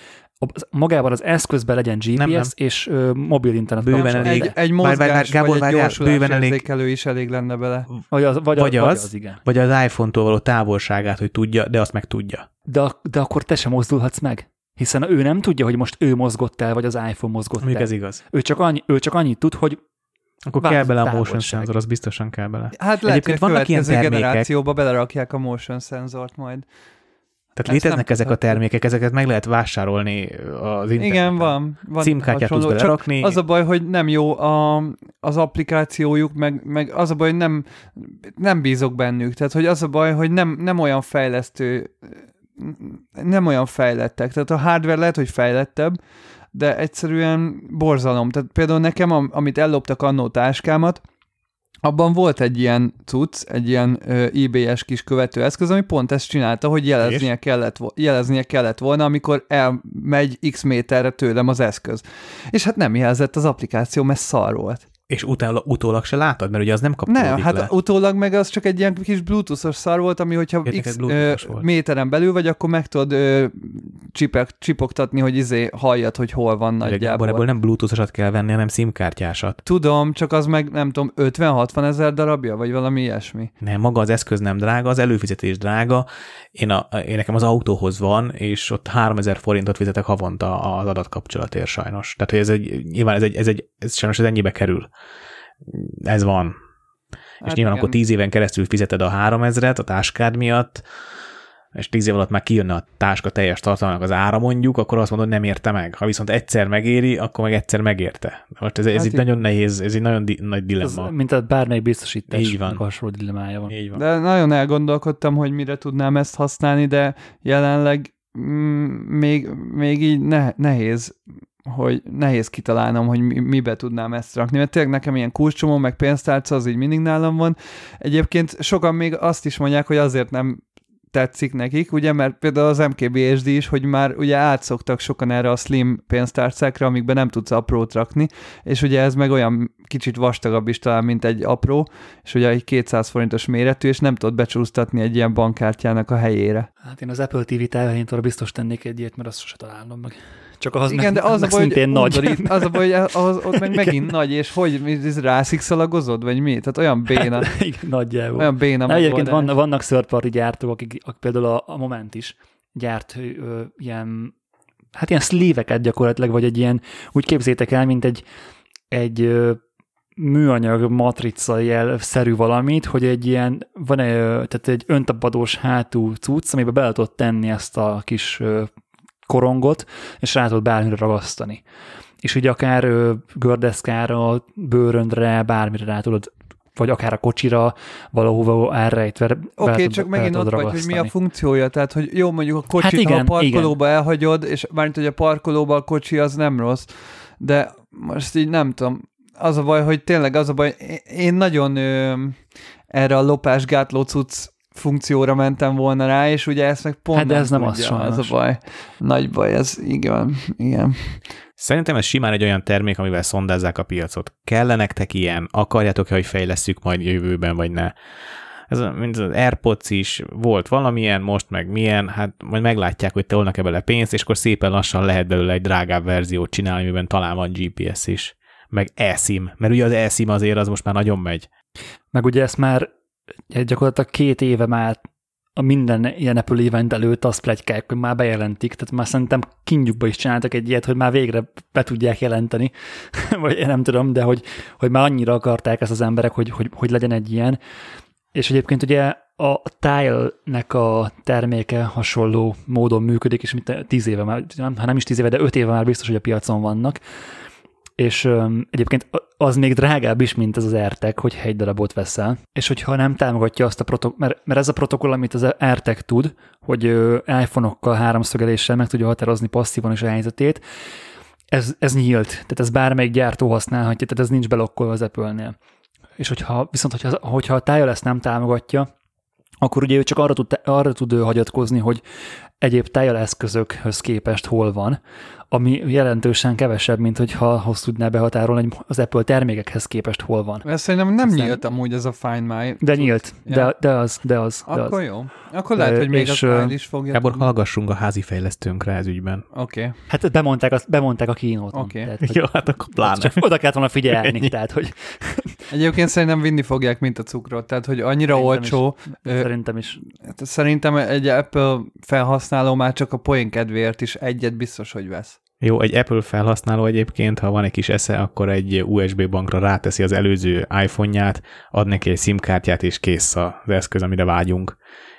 magában az eszközben legyen GPS Nem, nem. és ö, mobil internet. Bőven kapcsolat. elég. Egy, egy mozgás, Gábor, vagy egy várjál, gyorsulás bőven elég- érzékelő is elég lenne bele. Vagy az, vagy, Vagy vagy, az. az, az, igen. Vagy az iPhone-tól való távolságát, hogy tudja, de azt meg tudja. De, de akkor te sem mozdulhatsz meg. Hiszen ő nem tudja, hogy most ő mozgott el, vagy az iPhone mozgott Mondjuk el. ez igaz. Ő csak, annyi, ő csak annyit tud, hogy Akkor Változott kell bele a motion sensor, az biztosan kell bele. Hát lehet, hogy Egyébként a vannak ilyen termékek- generációba belerakják a motion szenzort majd. Tehát Ezt léteznek nem ezek a termékek, ezeket meg lehet vásárolni az interneten. Igen, van. van Címkártyát tudsz belerakni. Az a baj, hogy nem jó a, az applikációjuk, meg, meg az a baj, hogy nem, nem bízok bennük. Tehát, hogy az a baj, hogy nem, nem olyan fejlesztő, nem olyan fejlettek. Tehát a hardware lehet, hogy fejlettebb, de egyszerűen borzalom. Tehát például nekem, am- amit elloptak annó táskámat, abban volt egy ilyen cucc, egy ilyen ö, IBS kis követőeszköz, ami pont ezt csinálta, hogy jeleznie kellett, vo- jeleznie kellett volna, amikor elmegy x méterre tőlem az eszköz. És hát nem jelzett az applikáció, mert szar volt. És utána, utólag se látod, mert ugye az nem kapcsolódik Nem, hát le. utólag meg az csak egy ilyen kis bluetoothos szar volt, ami hogyha Ja, x ö, volt. méteren belül vagy, akkor meg tudod ö, csipek, csipogtatni, hogy izé halljad, hogy hol van nagyjából. ebből nem bluetoothosat kell venni, hanem simkártyásat. Tudom, csak az meg nem tudom, 50-60 ezer darabja, vagy valami ilyesmi. Nem, maga az eszköz nem drága, az előfizetés drága. Én, a, én nekem az autóhoz van, és ott 3000 forintot fizetek havonta az adatkapcsolatért sajnos. Tehát, hogy ez egy, nyilván ez egy, ez egy, ez sajnos ez ennyibe kerül. Ez van. és Hát nyilván igen. akkor 10 éven keresztül fizeted a 3000-et a táskád miatt, és 10 év alatt már kijönne a táska teljes tartalmának az ára mondjuk, akkor azt mondod, nem érte meg. Ha viszont egyszer megéri, akkor meg egyszer megérte. Most ez, ez Hát itt igen. nagyon nehéz, ez egy nagyon di- nagy Ez, dilemma. mint a bármelyik biztosítás. Így van. Hasonló dilemmája van. Így van. De nagyon elgondolkodtam, hogy mire tudnám ezt használni, de jelenleg mm, még, még így ne, nehéz hogy nehéz kitalálnom, hogy mi, mibe tudnám ezt rakni, mert tényleg nekem ilyen kulcsomó, meg pénztárca, az így mindig nálam van. Egyébként sokan még azt is mondják, hogy azért nem tetszik nekik, ugye, mert például az MKBHD is, hogy már ugye átszoktak sokan erre a slim pénztárcákra, amikben nem tudsz aprót rakni, és ugye ez meg olyan kicsit vastagabb is talán, mint egy apró, és ugye egy 200 forintos méretű, és nem tudod becsúsztatni egy ilyen bankkártyának a helyére. Hát én az Apple TV távirányítóra biztos tennék egy ilyet, mert azt sose találom meg. Csak az Igen, meg, de az a baj, hogy szintén nagy. undorít, az a baj, hogy az, ott meg <laughs> Igen. megint nagy, és hogy rászikszalagozod, vagy mi? Tehát olyan béna, <laughs> Igen, nagyjából. olyan béna Na, egyébként van, vannak third party gyártók, akik, akik például a, a Moment is gyárt ö, ilyen, hát ilyen sleeve gyakorlatilag, vagy egy ilyen, úgy képzétek el, mint egy, egy ö, műanyag matrica jel-szerű valamit, hogy egy ilyen, van egy, tehát egy öntapadós hátú cucc, amiben bele tudod tenni ezt a kis korongot, és rá tudod bármire ragasztani. És így akár gördeszkára, bőröndre, bármire rá tudod vagy akár a kocsira valahova elrejtve Oké, okay, csak megint ott vagy, hogy mi a funkciója, tehát hogy jó, mondjuk a kocsit, hát igen, ha a parkolóba igen. elhagyod, és mármint, hogy a parkolóba a kocsi az nem rossz, de most így nem tudom, az a baj, hogy tényleg az a baj, én nagyon ö, erre a lopásgátló cucc funkcióra mentem volna rá, és ugye ezt meg pont Hát de ez nem tudja, az sajnos. Az a baj. Nagy baj, ez igen, igen. Szerintem ez simán egy olyan termék, amivel szondázzák a piacot. Kell nektek ilyen? Akarjátok-e, hogy fejlesszük majd jövőben, vagy ne? Ez mint az AirPods is volt valamilyen, most meg milyen, hát majd meglátják, hogy tolnak-e bele pénzt, és akkor szépen lassan lehet belőle egy drágább verziót csinálni, amiben talán van GPS is, meg eSIM, mert ugye az eSIM azért az most már nagyon megy. Meg ugye ezt már gyakorlatilag két éve már a minden ilyen Apple event előtt azt plegykák, hogy már bejelentik, tehát már szerintem kinyugba is csináltak egy ilyet, hogy már végre be tudják jelenteni, <laughs> vagy én nem tudom, de hogy, hogy már annyira akarták ezt az emberek, hogy, hogy, hogy legyen egy ilyen. És egyébként ugye a Tile-nek a terméke hasonló módon működik, és mint tíz éve már, ha nem is tíz éve, de öt éve már biztos, hogy a piacon vannak. És öm, egyébként az még drágább is, mint ez az AirTag, hogy egy darabot veszel. És hogyha nem támogatja azt a protokoll, mert, mert ez a protokoll, amit az AirTag tud, hogy iPhone-okkal háromszögeléssel meg tudja határozni passzívan is a helyzetét, ez, ez nyílt, tehát ez bármelyik gyártó használhatja, tehát ez nincs belokkolva az Apple-nél. És hogyha, viszont hogyha, hogyha a tája ezt nem támogatja, akkor ugye ő csak arra tud, arra tud hagyatkozni, hogy egyéb tájjal eszközökhöz képest hol van, ami jelentősen kevesebb, mint hogyha azt tudná behatárolni, hogy az Apple termékekhez képest hol van. Ez szerintem nem Aztán- nyílt amúgy ez a Find My. De nyílt, Ja. de, de az, de az, de Akkor az. jó. Akkor lehet, hogy még és, File is fogja. Gábor, tudni. hallgassunk a házi fejlesztőnkre ez ügyben. Oké. Okay. Hát bemondták, azt, bemondták a kínóton. Oké. Hogy <laughs> Jó, hát akkor pláne. Csak oda kellett volna figyelni, Ennyi. <laughs> tehát, hogy Egyébként szerintem vinni fogják, mint a cukrot, tehát hogy annyira Szerintem is. olcsó. Ö, szerintem is. hát szerintem egy Apple felhasználó már csak a poén kedvéért is egyet biztos, hogy vesz. Jó, egy Apple felhasználó egyébként, ha van egy kis esze, akkor egy USB bankra ráteszi az előző iPhone-ját, ad neki egy SIM-kártyát, és kész az eszköz, amire vágyunk.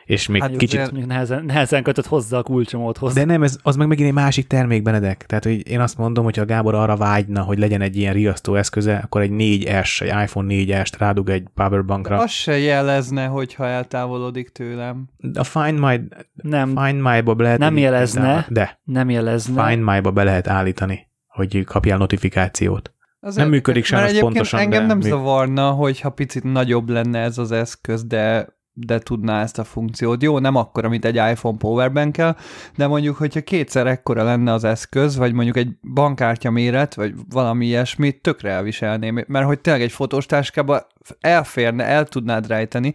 És még Hát kicsit... azért- Még nehezen, nehezen kötött hozzá a kulcsomót hozzá. De nem, ez, az meg megint egy másik termék, Benedek. Tehát, hogy én azt mondom, hogy ha Gábor arra vágyna, hogy legyen egy ilyen riasztó eszköze, akkor egy 4S, egy iPhone 4S-t rádug egy powerbankra. Az se jelezne, hogyha eltávolodik tőlem. A Find My, nem, Find My-ba be lehet... Nem jelezne. De, nem jelezne. Find My-ba be lehet állítani, hogy kapjál notifikációt. Az Nem működik sem, pontosan, engem de nem mi- zavarna, hogyha picit nagyobb lenne ez az eszköz, de de tudná ezt a funkciót. Jó, nem akkora, mint egy iPhone powerbank de mondjuk, hogyha kétszer ekkora lenne az eszköz, vagy mondjuk egy bankkártya méret, vagy valami ilyesmit, tökre elviselném, mert hogy tényleg egy fotós táskába elférne, el tudnád rejteni,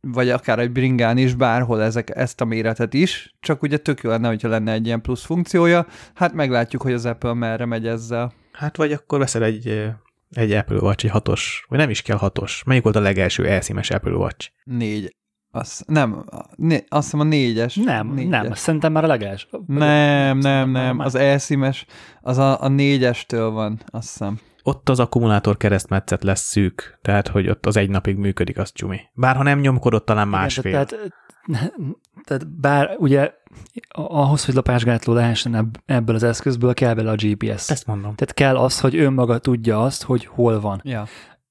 vagy akár egy bringán is, bárhol ezek, ezt a méretet is, csak ugye tök jó lenne, hogyha lenne egy ilyen plusz funkciója, hát meglátjuk, hogy az Apple merre megy ezzel. Hát vagy akkor veszel egy, egy Apple Watch, egy hatos, vagy nem is kell hatos. Melyik volt a legelső elszímes Apple Watch? Négy. Azt, nem, né, azt hiszem a négyes. Nem, négyes. nem, szerintem már a legels. Nem, nem, nem, az elszímes, az a, a négyestől van, azt hiszem. Ott az akkumulátor keresztmetszet lesz szűk, tehát hogy ott az egy napig működik, az csumi. Bár ha nem nyomkodott, talán másfél. Igen, tehát, <laughs> tehát bár ugye ahhoz, hogy lapásgátló lehessen ebb- ebből az eszközből, kell bele a GPS. Ezt mondom. Tehát kell az, hogy önmaga tudja azt, hogy hol van. Ja.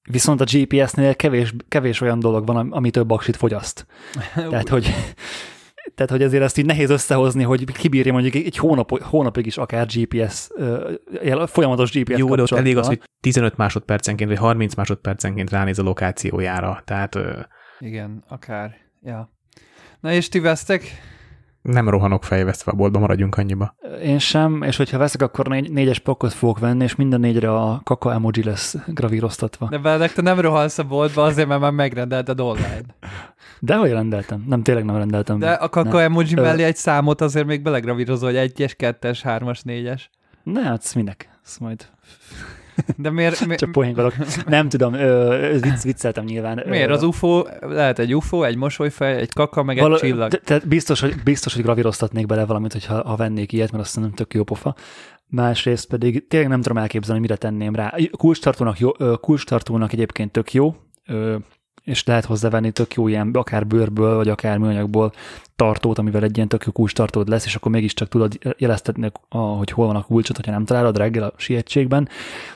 Viszont a GPS-nél kevés, kevés olyan dolog van, ami több aksit fogyaszt. <laughs> Tehát, hogy, tehát, hogy ezért ezt így nehéz összehozni, hogy kibírja mondjuk egy hónap, hónapig is akár GPS, folyamatos GPS Jó, de ott elég az, hogy 15 másodpercenként vagy 30 másodpercenként ránéz a lokációjára. Tehát Igen, akár. Ja. Na és ti vesztek? Nem rohanok fejvesztve a boltba, maradjunk annyiba. Én sem, és hogyha veszek, akkor négy, négyes pakkot fogok venni, és minden négyre a kaka emoji lesz gravíroztatva. De Benedek, te nem rohansz a boltba azért, mert már megrendelted online. De hogy rendeltem? Nem, tényleg nem rendeltem. De a kaka Nem. emoji Ö. mellé egy számot azért még belegravírozol, hogy egyes, kettes, hármas, négyes. Ne, hát ez minek? Ez majd De miért, mi, csak poénkodok. Nem tudom, ö, vicc, vicceltem nyilván. miért az UFO, lehet egy UFO, egy mosolyfej, egy kaka, meg egy csillag. te- Tehát biztos, hogy, biztos, hogy gravíroztatnék bele valamit, hogyha, ha vennék ilyet, mert azt nem tök jó pofa. Másrészt pedig tényleg nem tudom elképzelni, mire tenném rá. Kulcstartónak, jó, kulcstartónak egyébként tök jó, és lehet hozzávenni tök jó ilyen, akár bőrből, vagy akár műanyagból tartót, amivel egy ilyen tök jó kulcstartód lesz, és akkor mégiscsak tudod jeleztetni, hogy hol van a kulcsot, hogyha nem találod reggel a sietségben.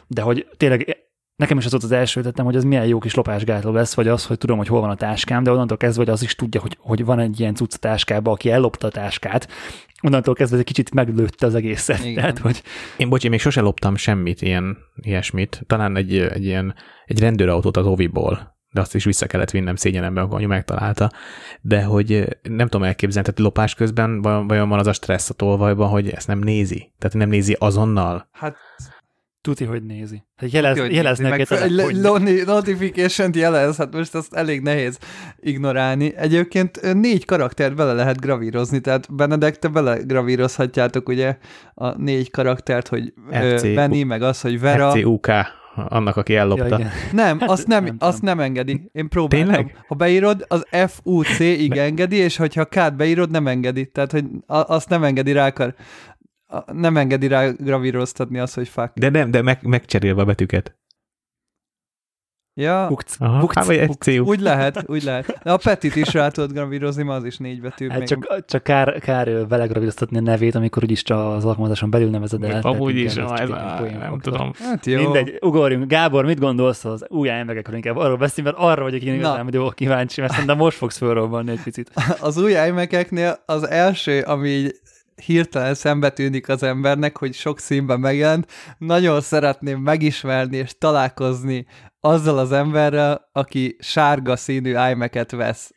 De hogy tényleg nekem is az volt az első ötletem, hogy ez milyen jó kis lopásgátló lesz, vagy az, hogy tudom, hogy hol van a táskám, de onnantól kezdve, hogy az is tudja, hogy, hogy van egy ilyen cucc a táskába, aki ellopta a táskát, onnantól kezdve egy kicsit meglőtte az egészet. Igen. Tehát, hogy Én, bocs, én még sose loptam semmit, ilyen, ilyesmit. Talán egy, egy ilyen, egy rendőrautót az Oviból, de azt is vissza kellett vinnem szégyenembe, akkor anyu megtalálta. De hogy eh, nem tudom elképzelni, tehát lopás közben vajon, van az a stressz a tolvajban, hogy ezt nem nézi? Tehát nem nézi azonnal? Hát tuti, hogy nézi. Hát jelez, hogy jelez neked, meg, notification-t jelez, hát most azt elég nehéz ignorálni. Egyébként négy karaktert bele lehet gravírozni, tehát Benedek, te bele gravírozhatjátok ugye a négy karaktert, hogy FC. Benny, meg az, hogy Vera. FCUK, annak, aki ja, ellopta. igen. Nem, azt nem, Nem azt nem engedi. Én próbáltam. Tényleg? Ha beírod, az FUC-ig engedi, és hogyha K-t beírod, nem engedi. Tehát, hogy azt nem engedi rá akar. Nem engedi rá gravíroztatni azt, hogy fuck. De nem, de meg, megcserélve a betűket. Ja, Bukc, Aha, bukc, hát, vagy bukc. FCU. úgy lehet, úgy lehet. De a Petit is rá tudod gravírozni, mert az is négy betű. Hát még- csak, csak kár, kár ö, vele gravíroztatni a nevét, amikor úgyis csak az alkalmazáson belül nevezed el. Amúgy is, igen, ez egy ilyen poén nem faktor. tudom. Hát jó. Mindegy, ugorjunk. Gábor, mit gondolsz az új IMAG-ekről? Inkább arról beszélni, mert arra vagyok én igazán jó kíváncsi, mert szerintem most fogsz fölrobbanni egy picit. <laughs> Az új iMac-eknél az első, ami így hirtelen szembe tűnik az embernek, hogy sok színben megjelent, nagyon szeretném megismerni és találkozni azzal az emberrel, aki sárga színű iMac-et vesz.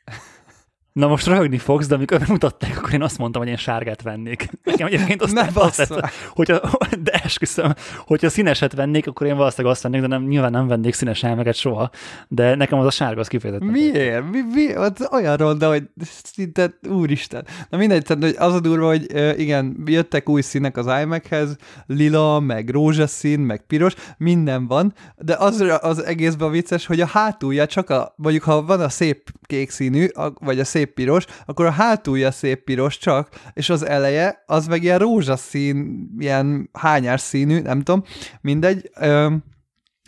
Na most röhögni fogsz, de amikor bemutatták, akkor én azt mondtam, hogy én sárgát vennék. Nekem egyébként azt, Ne azt már. hogyha, de esküszöm, hogyha színeset vennék, akkor én valószínűleg azt vennék, de nem, nyilván nem vennék színes elmeket soha, de nekem az a sárga az kifejezetten. Miért? Mi, mi? Az olyan ronda, hogy szinte úristen. Na mindegy, tehát hogy az a durva, hogy igen, jöttek új színek az iMac-hez, lila, meg rózsaszín, meg piros, minden van, de az az egészben vicces, hogy a hátulja csak a, mondjuk ha van a szép kék színű, a, vagy a szép piros, akkor a hátulja szép piros csak, és az eleje az meg ilyen rózsaszín, ilyen hányás színű, nem tudom, mindegy. Ö,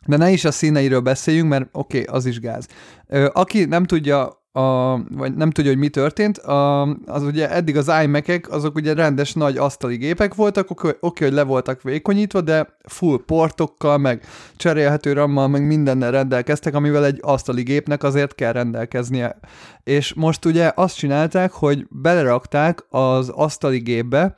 de ne is a színeiről beszéljünk, mert oké, okay, az is gáz. Ö, aki nem tudja, a, vagy nem tudja, hogy mi történt, a, az ugye eddig az iMac-ek, azok ugye rendes nagy asztali gépek voltak, oké, okay, hogy le voltak vékonyítva, de full portokkal, meg cserélhető rammal, meg mindennel rendelkeztek, amivel egy asztali gépnek azért kell rendelkeznie. És most ugye azt csinálták, hogy belerakták az asztali gépbe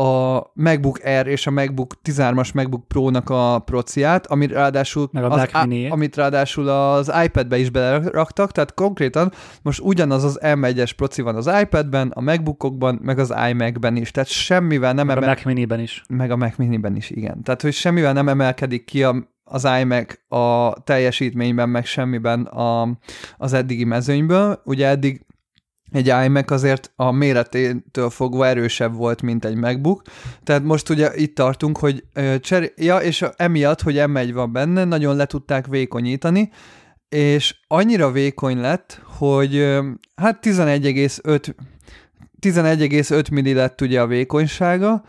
a MacBook Air és a MacBook 13-as MacBook Pro-nak a prociát, amit ráadásul, Meg a az, á- Mini-ét. amit ráadásul az iPad-be is beleraktak, tehát konkrétan most ugyanaz az M1-es proci van az iPad-ben, a MacBookokban, meg az iMac-ben is, tehát semmivel nem Meg a emel... Mac Mini-ben is. meg a Mac Mini-ben is, igen. Tehát, hogy semmivel nem emelkedik ki a, az iMac a teljesítményben, meg semmiben a, az eddigi mezőnyből. Ugye eddig egy iMac azért a méretétől fogva erősebb volt, mint egy MacBook. Tehát most ugye itt tartunk, hogy cser- ja, és emiatt, hogy M1 van benne, nagyon le tudták vékonyítani, és annyira vékony lett, hogy hát 11,5 11,5 milli lett ugye a vékonysága,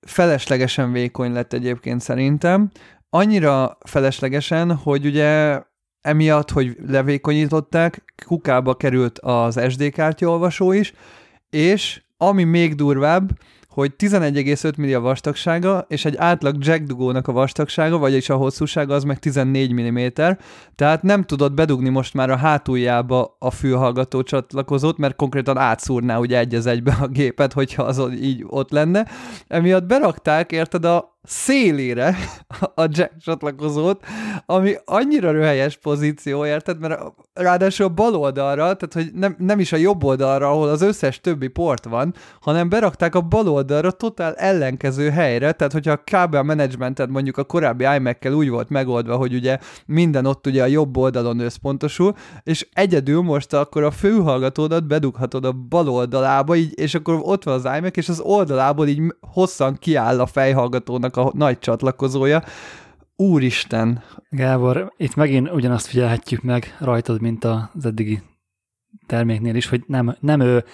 feleslegesen vékony lett egyébként szerintem, annyira feleslegesen, hogy ugye emiatt, hogy levékonyították, kukába került az SD kártyaolvasó is, és ami még durvább, hogy 11,5 milli a vastagsága, és egy átlag jack dugónak a vastagsága, vagyis a hosszúsága az meg 14 mm, tehát nem tudod bedugni most már a hátuljába a fülhallgató csatlakozót, mert konkrétan átszúrná ugye egy az egybe a gépet, hogyha az így ott lenne. Emiatt berakták, érted, a szélére a jack csatlakozót, ami annyira röhelyes pozíció, érted? Mert ráadásul a bal oldalra, tehát hogy nem, nem is a jobb oldalra, ahol az összes többi port van, hanem berakták a bal oldalra totál ellenkező helyre, tehát hogyha a kábel managemented mondjuk a korábbi iMac-kel úgy volt megoldva, hogy ugye minden ott ugye a jobb oldalon összpontosul, és egyedül most akkor a főhallgatódat bedughatod a bal oldalába, így, és akkor ott van az iMac, és az oldalából így hosszan kiáll a fejhallgatónak a nagy csatlakozója. Úristen, Gábor, itt megint ugyanazt figyelhetjük meg rajtad, mint az eddigi terméknél is, hogy nem, nem ő,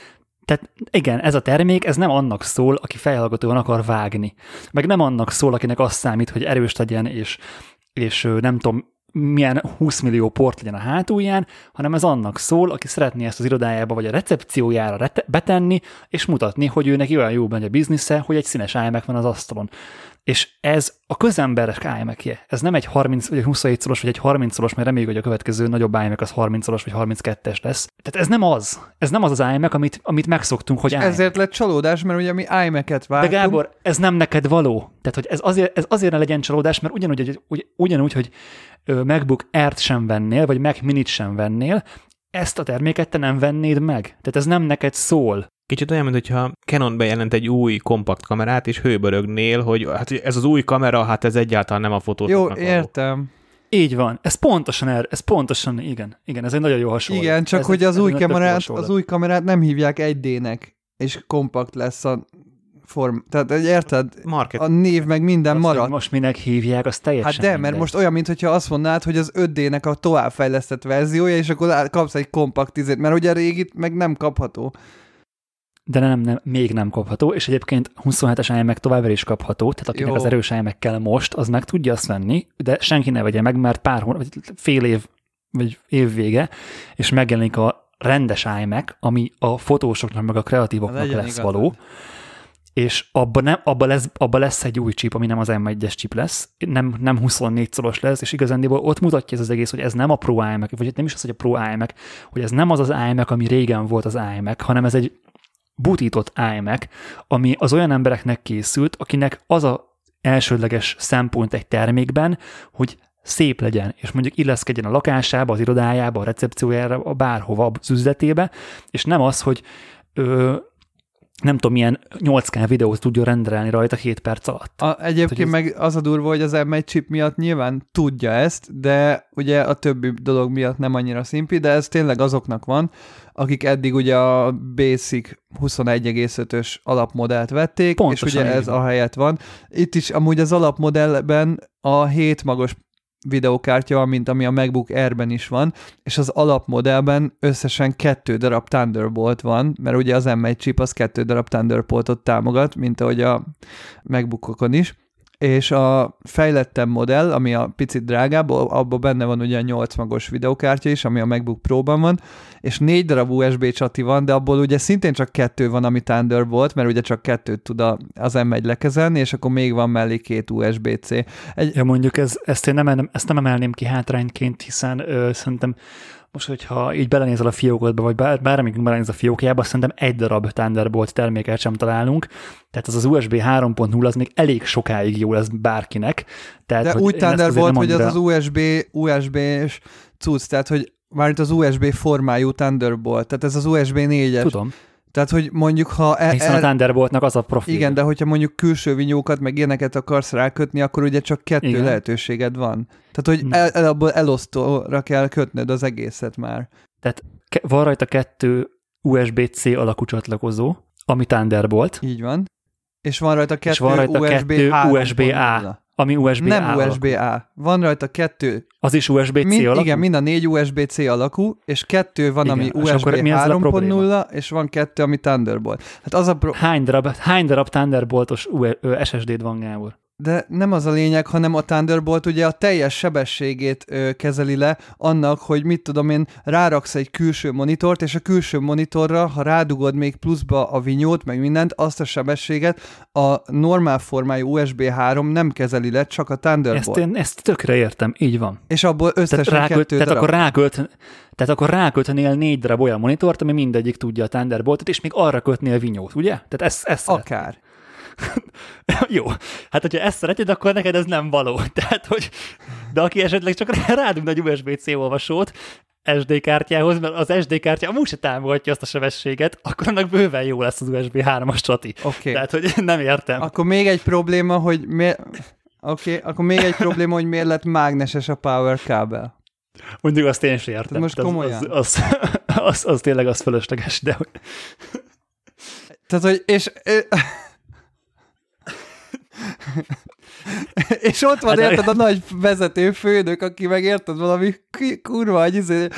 tehát igen, ez a termék, ez nem annak szól, aki fejhallgatóan akar vágni. Meg nem annak szól, akinek azt számít, hogy erős legyen, és, és nem tudom, milyen 20 millió port legyen a hátulján, hanem ez annak szól, aki szeretné ezt az irodájába vagy a recepciójára rete- betenni, és mutatni, hogy ő neki olyan jó megy a biznisze, hogy egy színes iMac van az asztalon. És ez a közemberes iMac-je. Ez nem egy 30 vagy egy 27 szoros, vagy egy 30 szoros, mert reméljük, hogy a következő nagyobb iMac az 30 szoros, vagy 32-es lesz. Tehát ez nem az. Ez nem az az iMac, amit, amit megszoktunk, hogy iMac. Ezért lett csalódás, mert ugye mi iMac-et vártunk. De Gábor, ez nem neked való. Tehát, hogy ez azért, ez azért ne legyen csalódás, mert ugyanúgy, hogy, ugy, ugyanúgy, hogy MacBook Air-t sem vennél, vagy Mac Mini-t sem vennél, ezt a terméket te nem vennéd meg. Tehát ez nem neked szól. Kicsit olyan, mintha Canon bejelent egy új kompakt kamerát, és hőbörögnél, hogy hát ez az új kamera, hát ez egyáltalán nem a fotó. Jó, értem. Így van. Ez pontosan er, ez pontosan, igen. Igen, ez egy nagyon jó hasonló. Igen, csak ez hogy egy, az új, kamerát, az új kamerát nem hívják 1D-nek, és kompakt lesz a form. Tehát érted? Market. A név meg minden Azt, marad. most minek hívják, az teljesen Hát de, mert mindegy. most olyan, mintha azt mondád, hogy az 5D-nek a továbbfejlesztett verziója, és akkor kapsz egy kompakt izét, mert ugye a régit meg nem kapható. De nem, nem, még nem kapható, és egyébként 27-es iMac továbbra is kapható, tehát akinek Jó. az erős iMac kell most, az meg tudja azt venni, de senki ne vegye meg, mert pár hónap, vagy fél év, vagy év vége, és megjelenik a rendes iMac, ami a fotósoknak, meg a kreatívoknak Legyen lesz igazad. való, és abba, nem, abba, lesz, abba lesz egy új chip, ami nem az M1-es chip lesz, nem, nem 24 szoros lesz, és igazándiból ott mutatja ez az egész, hogy ez nem a Pro iMac, vagy nem is az, hogy a Pro iMac, hogy ez nem az az iMac, ami régen volt az iMac, hanem ez egy butított iMac, ami az olyan embereknek készült, akinek az a elsődleges szempont egy termékben, hogy szép legyen, és mondjuk illeszkedjen a lakásába, az irodájába, a recepciójára, a bárhova, az üzletébe, és nem az, hogy ö, nem tudom, milyen 8K videót tudjon rendelni rajta 7 perc alatt. A, egyébként ez- meg az a durva, hogy az M1 chip miatt nyilván tudja ezt, de ugye a többi dolog miatt nem annyira szimpi, de ez tényleg azoknak van, akik eddig ugye a Basic 21,5-ös alapmodellt vették, Pontosan és ugye ez van. a helyett van. Itt is amúgy az alapmodellben a 7 magos videókártya van, mint ami a MacBook Air-ben is van, és az alapmodellben összesen kettő darab Thunderbolt van, mert ugye az M1 chip az kettő darab Thunderboltot támogat, mint ahogy a MacBookokon is, és a fejlettebb modell, ami a picit drágább, abban benne van ugye a 8 magos videokártya is, ami a MacBook Pro-ban van, és négy darab USB csati van, de abból ugye szintén csak kettő van, ami Thunderbolt, mert ugye csak kettőt tud az M1 lekezelni, és akkor még van mellé két USB-C. Egy, Ja, mondjuk ez, ezt én nem, ezt nem emelném ki hátrányként, hiszen ö, szerintem most, hogyha így belenézel a fiókodba, vagy bár, bármikünk belenéz a fiókjába, szerintem egy darab Thunderbolt terméket sem találunk, tehát az az USB 3.0 az még elég sokáig jó lesz bárkinek. Tehát, de úgy Thunderbolt, hogy az az USB, USB-s cucc, tehát hogy mármint az USB formájú Thunderbolt, tehát ez az USB 4-es. Tudom, Tehát, hogy mondjuk, ha... E, hiszen a Thunderboltnak az a profil. igen, de hogyha mondjuk külső vinyókat, meg ilyeneket akarsz rákötni, akkor ugye csak kettő Igen. lehetőséged van. Tehát, hogy Na. el, el, abból elosztóra kell kötnöd az egészet már. Ke- van rajta kettő USB-C alakú csatlakozó, ami Thunderbolt, Így van. És van rajta kettő és van rajta USB kettő 3.0. USB-A, ami USB Nem. USB-A. Van rajta kettő, Az is USB-C mind, alakú? igen, mind a négy USB-C alakú, és kettő van, Igen, ami USB akkor mi ezzel a 3.0, és van kettő, ami Thunderbolt. Hát az a pro- Hány darab, hány darab Thunderboltos ö, SSD-d van, Gábor? De nem az a lényeg, hanem a Thunderbolt ugye a teljes sebességét ö, kezeli le annak, hogy mit tudom én, ráraksz egy külső monitort, és a külső monitorra, ha rádugod még pluszba a vinyót, meg mindent, azt a sebességet a normál formájú USB 3 nem kezeli le, csak a Thunderbolt. Ezt én ezt tökre értem, így van. És abból Tehát, összesen rákölt, kettő tehát, darab. akkor rákölt, tehát akkor ráköltenél négy darab olyan monitort, ami mindegyik tudja a Thunderboltot, és még arra kötnél vinyót, ugye? Tehát ezt, ezt Akár. <laughs> Jó, hát hogyha ezt szereted, akkor neked ez nem való. <laughs> Tehát, hogy, de aki esetleg csak rádugna egy USB-C olvasót SD kártyához, mert az SD kártya amúgy se támogatja azt a sebességet, akkor annak bőven jó lesz az USB 3-as csati. Okay. Tehát, hogy <laughs> nem értem. Akkor még egy probléma, hogy miért... Oké, okay, akkor még egy probléma, hogy miért lett mágneses a power kábel. Mondjuk azt én sem értem. most Tehát az- komolyan? Az, az, az, az, tényleg az fölösleges, de Tehát, hogy, és... <laughs> és ott van, Hát, érted, a nagy vezető főnök, aki meg érted valami kurva, hogy izé,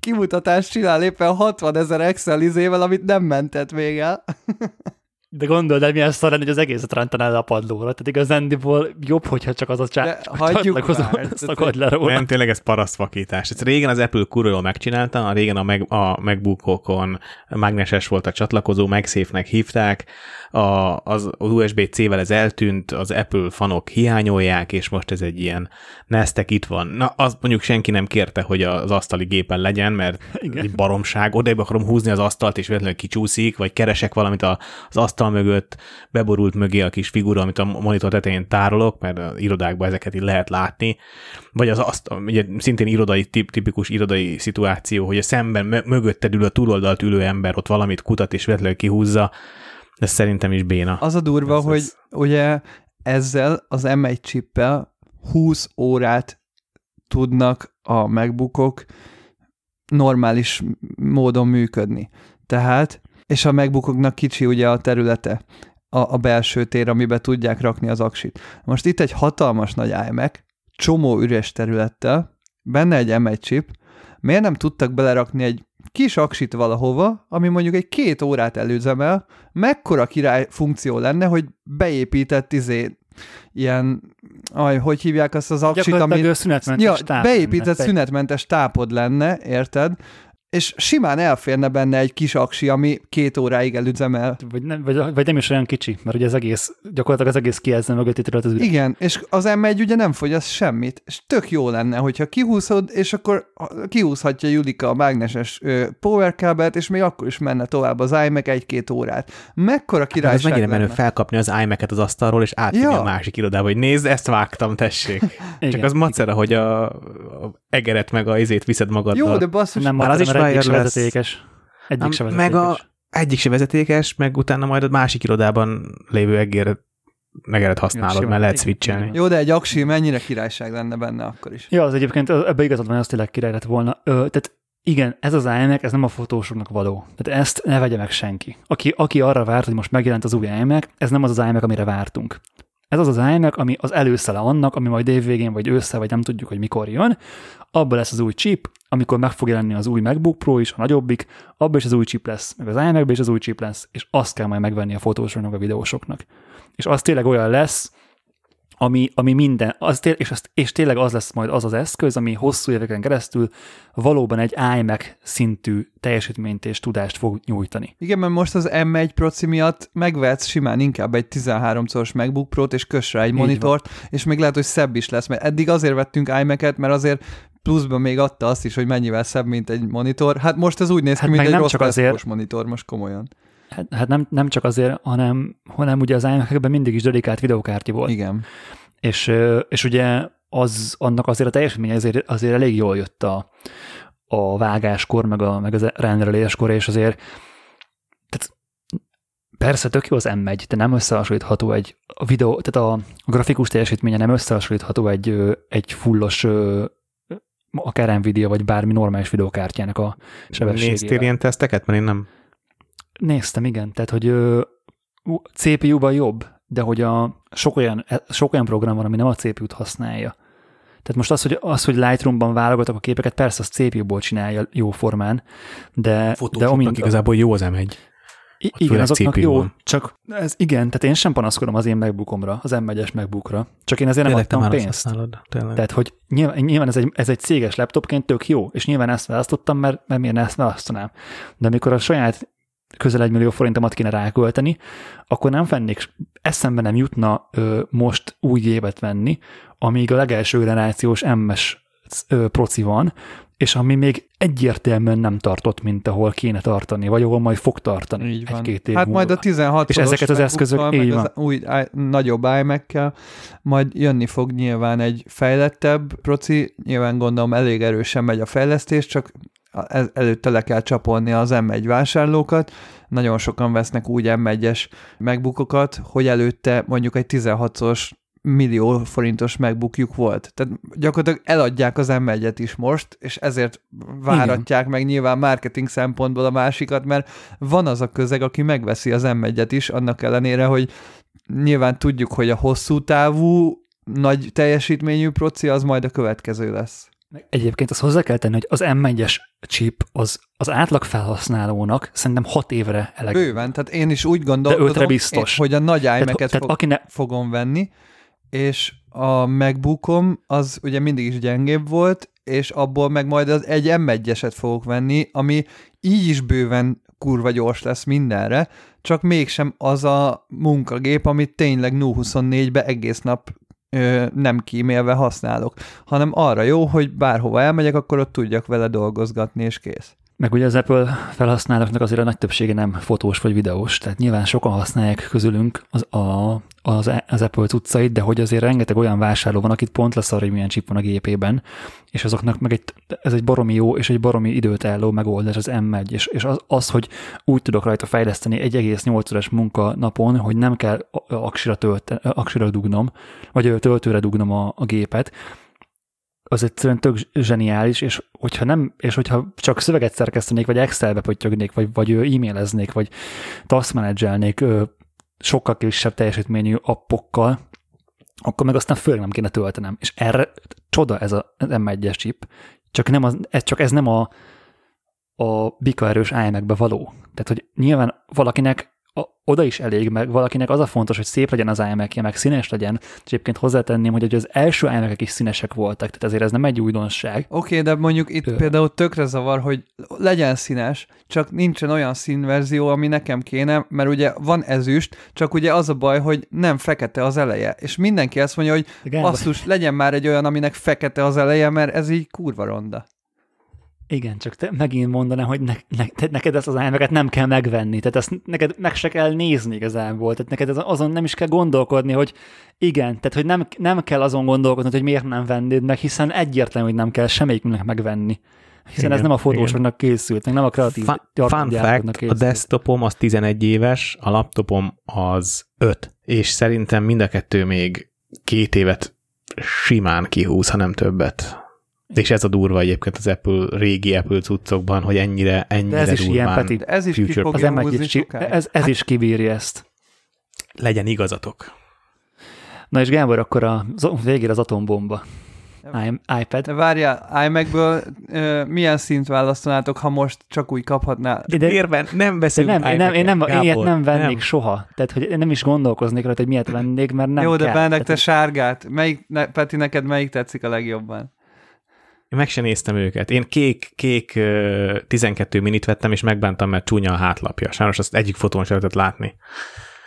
kimutatást csinál éppen 60 ezer Excel izével, amit nem mentett még el. <laughs> De gondold el, milyen szar lenne, hogy az egészet rántaná le a padlóra. Tehát igazándiból jobb, hogyha csak az a csá... Hagyjuk szakad le róla. Nem, tényleg ez parasztvakítás. Ez régen az Apple kurva jól megcsinálta, a régen a, meg, a MacBookokon mágneses volt a csatlakozó, MagSafe-nek hívták, a, az, az USB-C-vel ez eltűnt, az Apple fanok hiányolják, és most ez egy ilyen Nestek itt van. Na, azt mondjuk senki nem kérte, hogy az asztali gépen legyen, mert Igen. egy baromság. Odaib akarom húzni az asztalt, és véletlenül kicsúszik, vagy keresek valamit a, az asztal mögött, beborult mögé a kis figura, amit a monitor tetején tárolok, mert az irodákban ezeket így lehet látni, vagy az azt, ugye szintén irodai, tip, tipikus irodai szituáció, hogy a szemben mö- mögötted ül a túloldalt ülő ember, ott valamit kutat és véletlenül kihúzza, ez szerintem is béna. Az a durva, Ez- hogy ez- ugye ezzel az M1 chippel 20 órát tudnak a MacBookok normális módon működni. Tehát, és a MacBookoknak kicsi ugye a területe, a, a belső tér, amiben tudják rakni az aksit. Most itt egy hatalmas nagy iMac, csomó üres területtel, benne egy M1 chip, miért nem tudtak belerakni egy kis aksit valahova, ami mondjuk egy két órát előzemel, mekkora király funkció lenne, hogy beépített izé, ilyen, aj, hogy hívják azt az aksit, ami... szünetmentes Ja, táp beépített lenne. szünetmentes tápod lenne, érted? És simán elférne benne egy kis aksi, ami két óráig elüzemel. Vagy nem, vagy, vagy nem is olyan kicsi, mert ugye az egész, gyakorlatilag az egész kijelzem mögötti terület az üres. Igen, és az M1 ugye nem fogyaszt semmit, és tök jó lenne, hogyha kihúzod, és akkor kihúzhatja Julika a mágneses ö, powerkábelt, és még akkor is menne tovább az iMac egy-két órát. Mekkora Hát ez királyság mennyire menő felkapni az iMac-et az asztalról, és átvinni Ja. a másik irodába, hogy nézd, ezt vágtam, tessék. <laughs> Igen. Csak az macera, hogy a, a egeret meg a izét viszed magaddal. Jó, de basszus, nem Már már az is egyik se lesz. vezetékes. Egyik Nem, se meg vezetékes. a egyik se vezetékes, meg utána majd a másik irodában lévő egér megeret használod, mert lehet switchelni. jó, de egy aksi mennyire királyság lenne benne akkor is. Ja, az egyébként ebbe igazad van, az tényleg király lett volna. Ö, tehát igen, ez az iMac, ez nem a fotósoknak való. Tehát ezt ne vegye meg senki. Aki, aki arra várt, hogy most megjelent az új iMac, ez nem az az iMac, amire vártunk. Ez az az iMac, ami az előszele annak, ami majd évvégén, vagy ősszel, vagy nem tudjuk, hogy mikor jön. Abban lesz az új chip, amikor meg fog jelenni az új MacBook Pro is, a nagyobbik, abban is az új chip lesz, meg az iMac-ben is az új chip lesz, és azt kell majd megvenni a fotósoknak, a videósoknak. És az tényleg olyan lesz, ami, ami minden, az té- és, az, és tényleg az lesz majd az az eszköz, ami hosszú éveken keresztül valóban egy iMac szintű teljesítményt és tudást fog nyújtani. Igen, mert most az M1 proci miatt megvetsz simán inkább egy 13 szoros MacBook Pro-t, és kös rá egy Így monitort, és még lehet, hogy szebb is lesz, mert eddig azért vettünk iMac-et, mert azért pluszban még adta azt is, hogy mennyivel szebb, mint egy monitor. Hát most ez úgy néz ki, Hát mint egy nem rossz csak azért- monitor, most komolyan. Hát, hát nem, nem csak azért, hanem, hanem ugye az iMac-ekben mindig is dedikált videokártya volt. Igen. És, és ugye az, annak azért a teljesítménye azért, azért elég jól jött a, a vágáskor, meg, a, meg az rendeléskor, és azért tehát persze tök jó az M1, de nem összehasonlítható egy a videó, tehát a, a grafikus teljesítménye nem összehasonlítható egy, egy fullos akár Nvidia, vagy bármi normális videokártyának a sebességével. Néztél ilyen teszteket? Mert én nem. Néztem, igen. Tehát, hogy CPU-ban jobb, de hogy a, sok, olyan, e- sok olyan program van, ami nem a CPU-t használja. Tehát most az, hogy, az, hogy Lightroom-ban válogatok a képeket, persze az CPU-ból csinálja jó formán, de, de Fotósoknak amint, igazából jó az M1. I- Ott igen, azoknak CPU jó, csak ez igen, tehát én sem panaszkodom az én MacBookomra, az M1-es MacBookra, csak én ezért nem Tényleg adtam pénzt. használod. Tényleg. Tehát, hogy nyilván, nyilván ez, egy, ez egy céges laptopként tök jó, és nyilván ezt választottam, mert, mert miért ne ezt választanám. De amikor a saját közel egy millió forintomat kéne rákölteni, akkor nem fennék, eszembe nem jutna ö, most új gépet venni, amíg a legelső generációs MS proci van, és ami még egyértelműen nem tartott, mint ahol kéne tartani, vagy ahol majd fog tartani Így van. egy-két év Hát múlva. majd a 16 És ezeket az eszközök- így az új nagyobb iMac-kel, majd jönni fog nyilván egy fejlettebb proci, nyilván gondolom elég erősen megy a fejlesztés, csak előtte le kell csapolni az M1 vásárlókat, nagyon sokan vesznek úgy M1-es megbukokat, hogy előtte mondjuk egy 16-os millió forintos megbukjuk volt. Tehát gyakorlatilag eladják az M1-et is most, és ezért váratják meg nyilván marketing szempontból a másikat, mert van az a közeg, aki megveszi az M1-et is, annak ellenére, hogy nyilván tudjuk, hogy a hosszú távú, nagy teljesítményű proci az majd a következő lesz. Egyébként azt hozzá kell tenni, hogy az M1-es chip az, az átlag felhasználónak szerintem hat évre elegendő. Bőven, tehát én is úgy gondolkodom, ötre biztos. én- hogy a nagy iMac-et fog, aki ne, fogom venni, és a MacBookom az ugye mindig is gyengébb volt, és abból meg majd az egy M1-eset fogok venni, ami így is bőven kurva gyors lesz mindenre, csak mégsem az a munkagép, amit tényleg 0-24-be egész nap nem kímélve használok, hanem arra jó, hogy bárhova elmegyek, akkor ott tudjak vele dolgozgatni, és kész. Meg ugye az Apple felhasználóknak azért a nagy többsége nem fotós vagy videós, tehát nyilván sokan használják közülünk az, a, az, az Apple cuccait, de hogy azért rengeteg olyan vásárló van, akit pont leszar, hogy milyen chip van a gépében, és azoknak meg egy, ez egy baromi jó és egy baromi időt álló megoldás az M1, és, és az, az, hogy úgy tudok rajta fejleszteni egy egész 8 órás munka napon, hogy nem kell aksira, tölte, aksira dugnom, vagy töltőre dugnom a, a gépet, az egyszerűen tök zseniális, és hogyha, nem, és hogyha csak szöveget szerkesztenék, vagy Excelbe pöttyögnék, vagy, vagy e-maileznék, vagy task menedzselnék sokkal kisebb teljesítményű appokkal, akkor meg aztán főleg nem kéne töltenem. És erre csoda ez a az M1-es chip, csak, nem az, ez, csak ez nem a, a bikaerős iMac-be való. Tehát, hogy nyilván valakinek oda is elég, meg valakinek az a fontos, hogy szép legyen az imac meg színes legyen, és egyébként hozzátenném, hogy az első imac is színesek voltak, tehát ezért ez nem egy újdonság. Oké, okay, de mondjuk itt Ö. például tökre zavar, hogy legyen színes, csak nincsen olyan színverzió, ami nekem kéne, mert ugye van ezüst, csak ugye az a baj, hogy nem fekete az eleje. És mindenki azt mondja, hogy basszus, legyen már egy olyan, aminek fekete az eleje, mert ez így kurva ronda. Igen, csak te megint mondanám, hogy ne, ne, te, neked ezt az imac nem kell megvenni, tehát ezt neked meg se kell nézni igazából, tehát neked ez- azon nem is kell gondolkodni, hogy igen, tehát hogy nem, nem kell azon gondolkodni, hogy miért nem vennéd meg, hiszen egyértelmű, hogy nem kell semmelyiknek megvenni. Hiszen Igen, ez nem a fotósoknak készült, meg nem a kreatív Fun, fact, a készült. desktopom az 11 éves, a laptopom az 5, és szerintem mind a kettő még két évet simán kihúz, ha nem többet. És ez a durva egyébként az Apple, régi Apple cuccokban, hogy ennyire, ennyire De ez is ilyen, Peti. De ez is Future- ki Az fogja m sokáig. ez, ez is kibírja ezt. legyen igazatok. Na és Gábor, akkor a végére az atombomba. I- iPad. De várjál, iMac-ből ö, milyen szint választanátok, ha most csak úgy kaphatnál? De, Érben nem de beszélünk nem, én nem, én nem, én Gábor, ilyet nem vennék soha. Tehát, hogy én nem is gondolkoznék rajta, hogy miért vennék, mert nem Jó, de kell. Benedek, te sárgát. Melyik, ne, Peti, neked melyik tetszik a legjobban? Én meg sem néztem őket. Én kék, kék ö, 12 minit vettem, és megbántam, mert csúnya a hátlapja. Sajnos azt egyik fotón sem lehetett látni.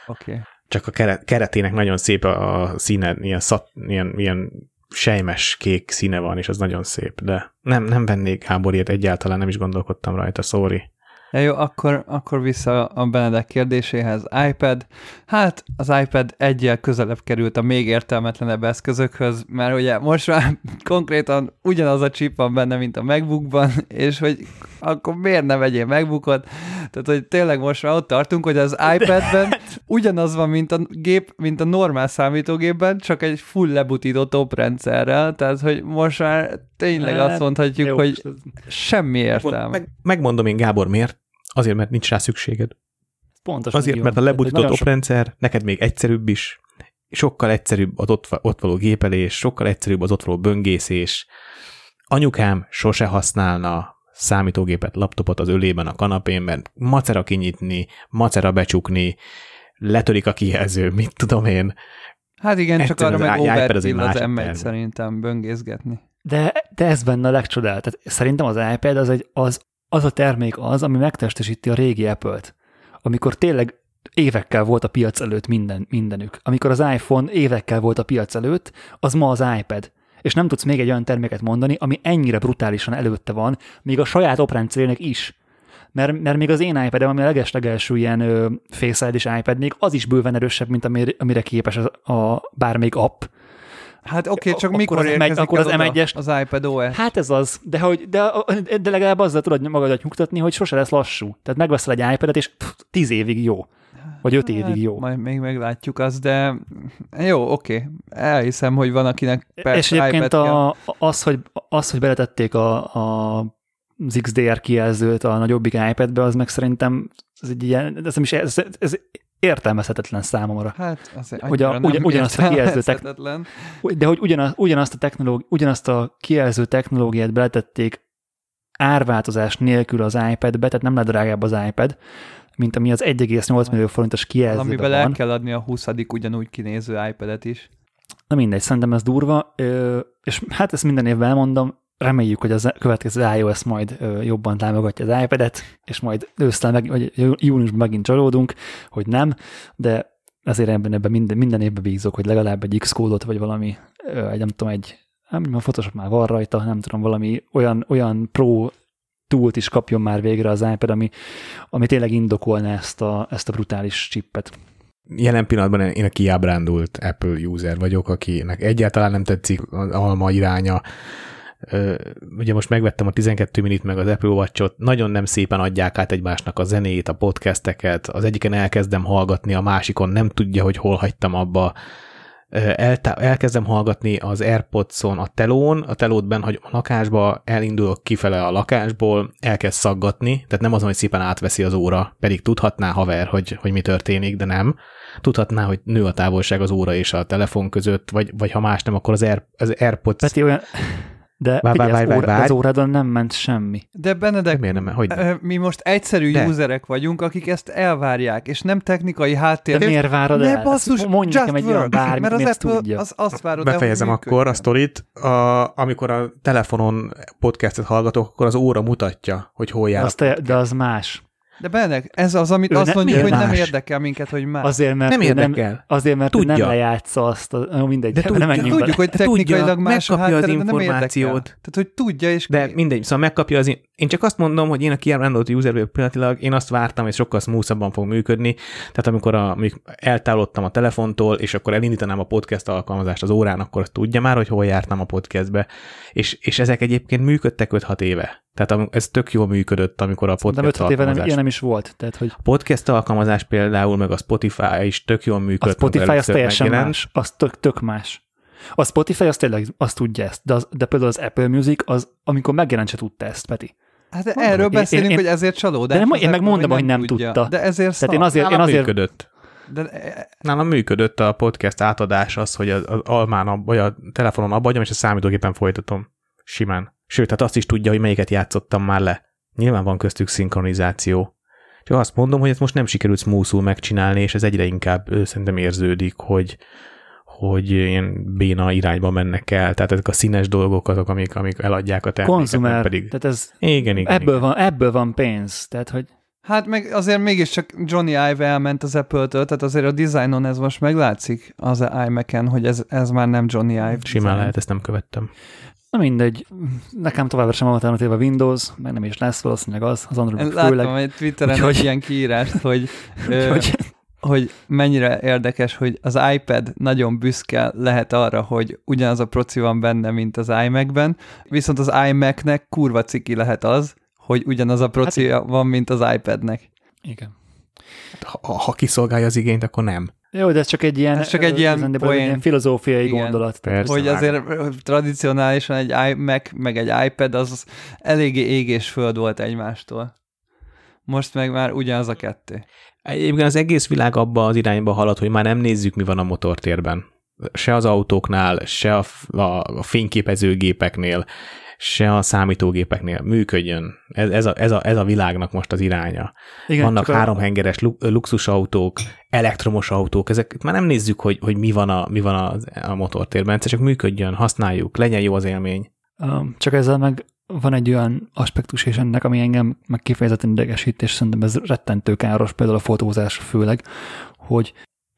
Oké. Okay. Csak a keret, keretének nagyon szép a, színe, ilyen, szat, ilyen, ilyen sejmes kék színe van, és az nagyon szép, de nem, nem vennék háborít egyáltalán, nem is gondolkodtam rajta, sorry. Ja, jó, akkor, akkor vissza a Benedek kérdéséhez. iPad. Hát az iPad egyel közelebb került a még értelmetlenebb eszközökhöz, mert ugye most már <laughs> konkrétan ugyanaz a chip van benne, mint a MacBookban, <laughs> és hogy akkor miért ne vegyél MacBookot? Tehát, hogy tényleg most már ott tartunk, hogy az iPadben ugyanaz van, mint a gép, mint a normál számítógépben, csak egy full lebutított oprendszerrel, tehát, hogy most már tényleg azt mondhatjuk, jó, hogy semmi értelme. Meg, megmondom én, Gábor, miért? Azért, mert nincs rá szükséged. Pontosan Azért, mert a lebutított nagyon sok- oprendszer neked még egyszerűbb is, sokkal egyszerűbb az ott, ott való gépelés, sokkal egyszerűbb az ott való böngészés. Anyukám sose használna számítógépet, laptopot az ölében, a kanapénben, macera kinyitni, macera becsukni, letörik a kijelző, mit tudom én. Hát igen, csak Egyszerűen arra az meg az overkill az M1 terv. szerintem böngészgetni. De, de ez benne a legcsodált. Tehát szerintem az iPad az, egy, az, az a termék az, ami megtestesíti a régi Apple-t. Amikor tényleg évekkel volt a piac előtt minden, mindenük. Amikor az iPhone évekkel volt a piac előtt, az ma az iPad. És nem tudsz még egy olyan terméket mondani, ami ennyire brutálisan előtte van, még a saját oprendszerének is. Mert, mert még az én iPad-em, ami a legeslegelső ilyen ö, Face ID-s iPad, még az is bőven erősebb, mint amire, amire képes az, a bármelyik app. Hát oké, okay, csak Akkor mikor az M1 érkezik akkor az oda M1-est az iPad OS? Hát ez az, de, hogy, de, de legalább azzal tudod magadat nyugtatni, hogy sose lesz lassú. Tehát megveszel egy iPad-et, és pff, tíz évig jó. Vagy öt évig jó. Hát, majd még meglátjuk azt, de jó, oké. Okay. Elhiszem, hogy van, akinek persze és egyébként a, az, hogy, az, hogy beletették a, a, az XDR kijelzőt a nagyobbik iPad-be, az meg szerintem ez egy ilyen, ez nem is, ez, ez, értelmezhetetlen számomra. Hát azért Hogy a- ugyan- ugyanazt a kijelző. De hogy ugyanaz, ugyanazt, a technológi, ugyanazt a kijelző technológiát beletették árváltozás nélkül az iPad-be, tehát nem lett drágább az iPad, mint ami az 1,8 millió forintos kijelzőben Amiben el van. kell adni a 20. ugyanúgy kinéző iPad-et is. Na mindegy, szerintem ez durva, és hát ezt minden évben elmondom, reméljük, hogy az következő iOS majd jobban támogatja az iPad-et, és majd ősztel, meg, vagy jú- júniusban megint csalódunk, hogy nem, de ezért ebben, ebben minden, minden évben bízok, hogy legalább egy Xcode-ot, vagy valami, egy, nem tudom, egy, nem a Photoshop már van rajta, nem tudom, valami olyan, olyan pro túlt is kapjon már végre az iPad, ami, ami tényleg indokolna ezt a, ezt a brutális chippet. Jelen pillanatban én a kiábrándult Apple user vagyok, akinek egyáltalán nem tetszik alma iránya. Ugye most megvettem a 12 minit meg az Apple Watch-ot, nagyon nem szépen adják át egymásnak a zenét, a podcasteket, az egyiken elkezdem hallgatni, a másikon nem tudja, hogy hol hagytam abba. Eltá- elkezdem hallgatni az Airpods-on a telón, a telót benn hagyom a lakásba, elindulok kifele a lakásból, elkezd szaggatni, tehát nem azon, hogy szépen átveszi az óra, pedig tudhatná haver, hogy, hogy mi történik, de nem. Tudhatná, hogy nő a távolság az óra és a telefon között, vagy, vagy ha más nem, akkor az, Air, az Airpods... Peti olyan, de Várj, figyelj, várj, az, várj, óra, várj. az órádon nem ment semmi. De Benedek, miért nem? Hogy ö, mi most egyszerű De. userek vagyunk, akik ezt elvárják, és nem technikai háttér. De miért várod ne el? basszus, mondj just nekem egy olyan work, bármit, mert az ezt tudja. Az, azt várod el, Befejezem hogy akkor a sztorit. A, amikor a telefonon podcastet hallgatok, akkor az óra mutatja, hogy hol jár. Te, de az más. De Benedek, ez az, amit Ő azt ne- mondjuk, hogy nem más? érdekel minket, hogy más. Azért, mert nem érdekel. azért, mert Tudja. nem lejátsza azt, a, mindegy, De tudja, nem menjünk Tudjuk, hogy technikailag Tudja, más a megkapja az háttere, de nem információt. Tehát, hogy tudja, és De mindegy, szóval megkapja az... Én csak azt mondom, hogy én a kiábrándult user vagyok pillanatilag, én azt vártam, hogy sokkal smoothabban fog működni. Tehát amikor a, amikor eltávolodtam a telefontól, és akkor elindítanám a podcast alkalmazást az órán, akkor tudja már, hogy hol jártam a podcastbe. És, és ezek egyébként működtek 5-6 éve. Tehát ez tök jól működött, amikor a podcast 5 éve nem, alkalmazás... ilyen nem is volt. Tehát, hogy A podcast alkalmazás például, meg a Spotify is tök jól a működött. Spotify az teljesen megjelent. más. Az tök, tök más. A Spotify az tényleg azt tudja ezt, de, az, de például az Apple Music, az, amikor megjelent, se tudta ezt, Peti. Hát Mondom, erről én- beszélünk, én- hogy ezért csalódás. De nem- én meg mondom, hogy nem tudta. De ezért Tehát én azért, én azért működött. De, Nálam működött a podcast átadás az, hogy az, az almán, vagy a telefonon abba hagyom, és a számítógépen folytatom. Simán. Sőt, hát azt is tudja, hogy melyiket játszottam már le. Nyilván van köztük szinkronizáció. Csak azt mondom, hogy ezt most nem sikerült smoothul megcsinálni, és ez egyre inkább szerintem érződik, hogy, hogy ilyen béna irányba mennek el. Tehát ezek a színes dolgok azok, amik, amik eladják a terméket, konzumer, pedig... tehát ez, Igen, igen. ebből, igen. van, ebből van pénz. Tehát, hogy Hát meg azért mégiscsak Johnny Ive elment az Apple-től, tehát azért a designon ez most meglátszik az iMac-en, hogy ez, ez már nem Johnny Ive Simán design. lehet, ezt nem követtem. Na mindegy, nekem továbbra sem alternatív a Windows, meg nem is lesz valószínűleg az, az Android Én főleg. láttam egy Twitteren Úgyhogy- egy ilyen kiírást, hogy, <laughs> ö, hogy mennyire érdekes, hogy az iPad nagyon büszke lehet arra, hogy ugyanaz a proci van benne, mint az iMac-ben, viszont az iMac-nek kurva ciki lehet az, hogy ugyanaz a proci Hát- van, mint az iPad-nek. igen. Ha, ha kiszolgálja az igényt, akkor nem. Jó, de ez csak egy ilyen, Ez csak egy ilyen poén. ilyen filozófiai Igen. gondolat. Persze, hogy azért tradicionálisan egy iMac meg egy iPad az eléggé ég és föld volt egymástól. Most meg már ugyanaz a kettő. Egyébként az egész világ abba az irányba halad, hogy már nem nézzük, mi van a motortérben. Se az autóknál, se a, a, a fényképezőgépeknél, se a számítógépeknél működjön. Ez, ez, a, ez, a, ez a világnak most az iránya. Igen, Vannak a- háromhengeres lu- luxusautók, elektromos autók, ezek már nem nézzük, hogy, hogy mi van a, mi van a, a motortérben, csak működjön, használjuk, legyen jó az élmény. Csak ezzel meg van egy olyan aspektus is ennek, ami engem meg kifejezetten idegesít, és szerintem ez rettentő káros, például a fotózás főleg, hogy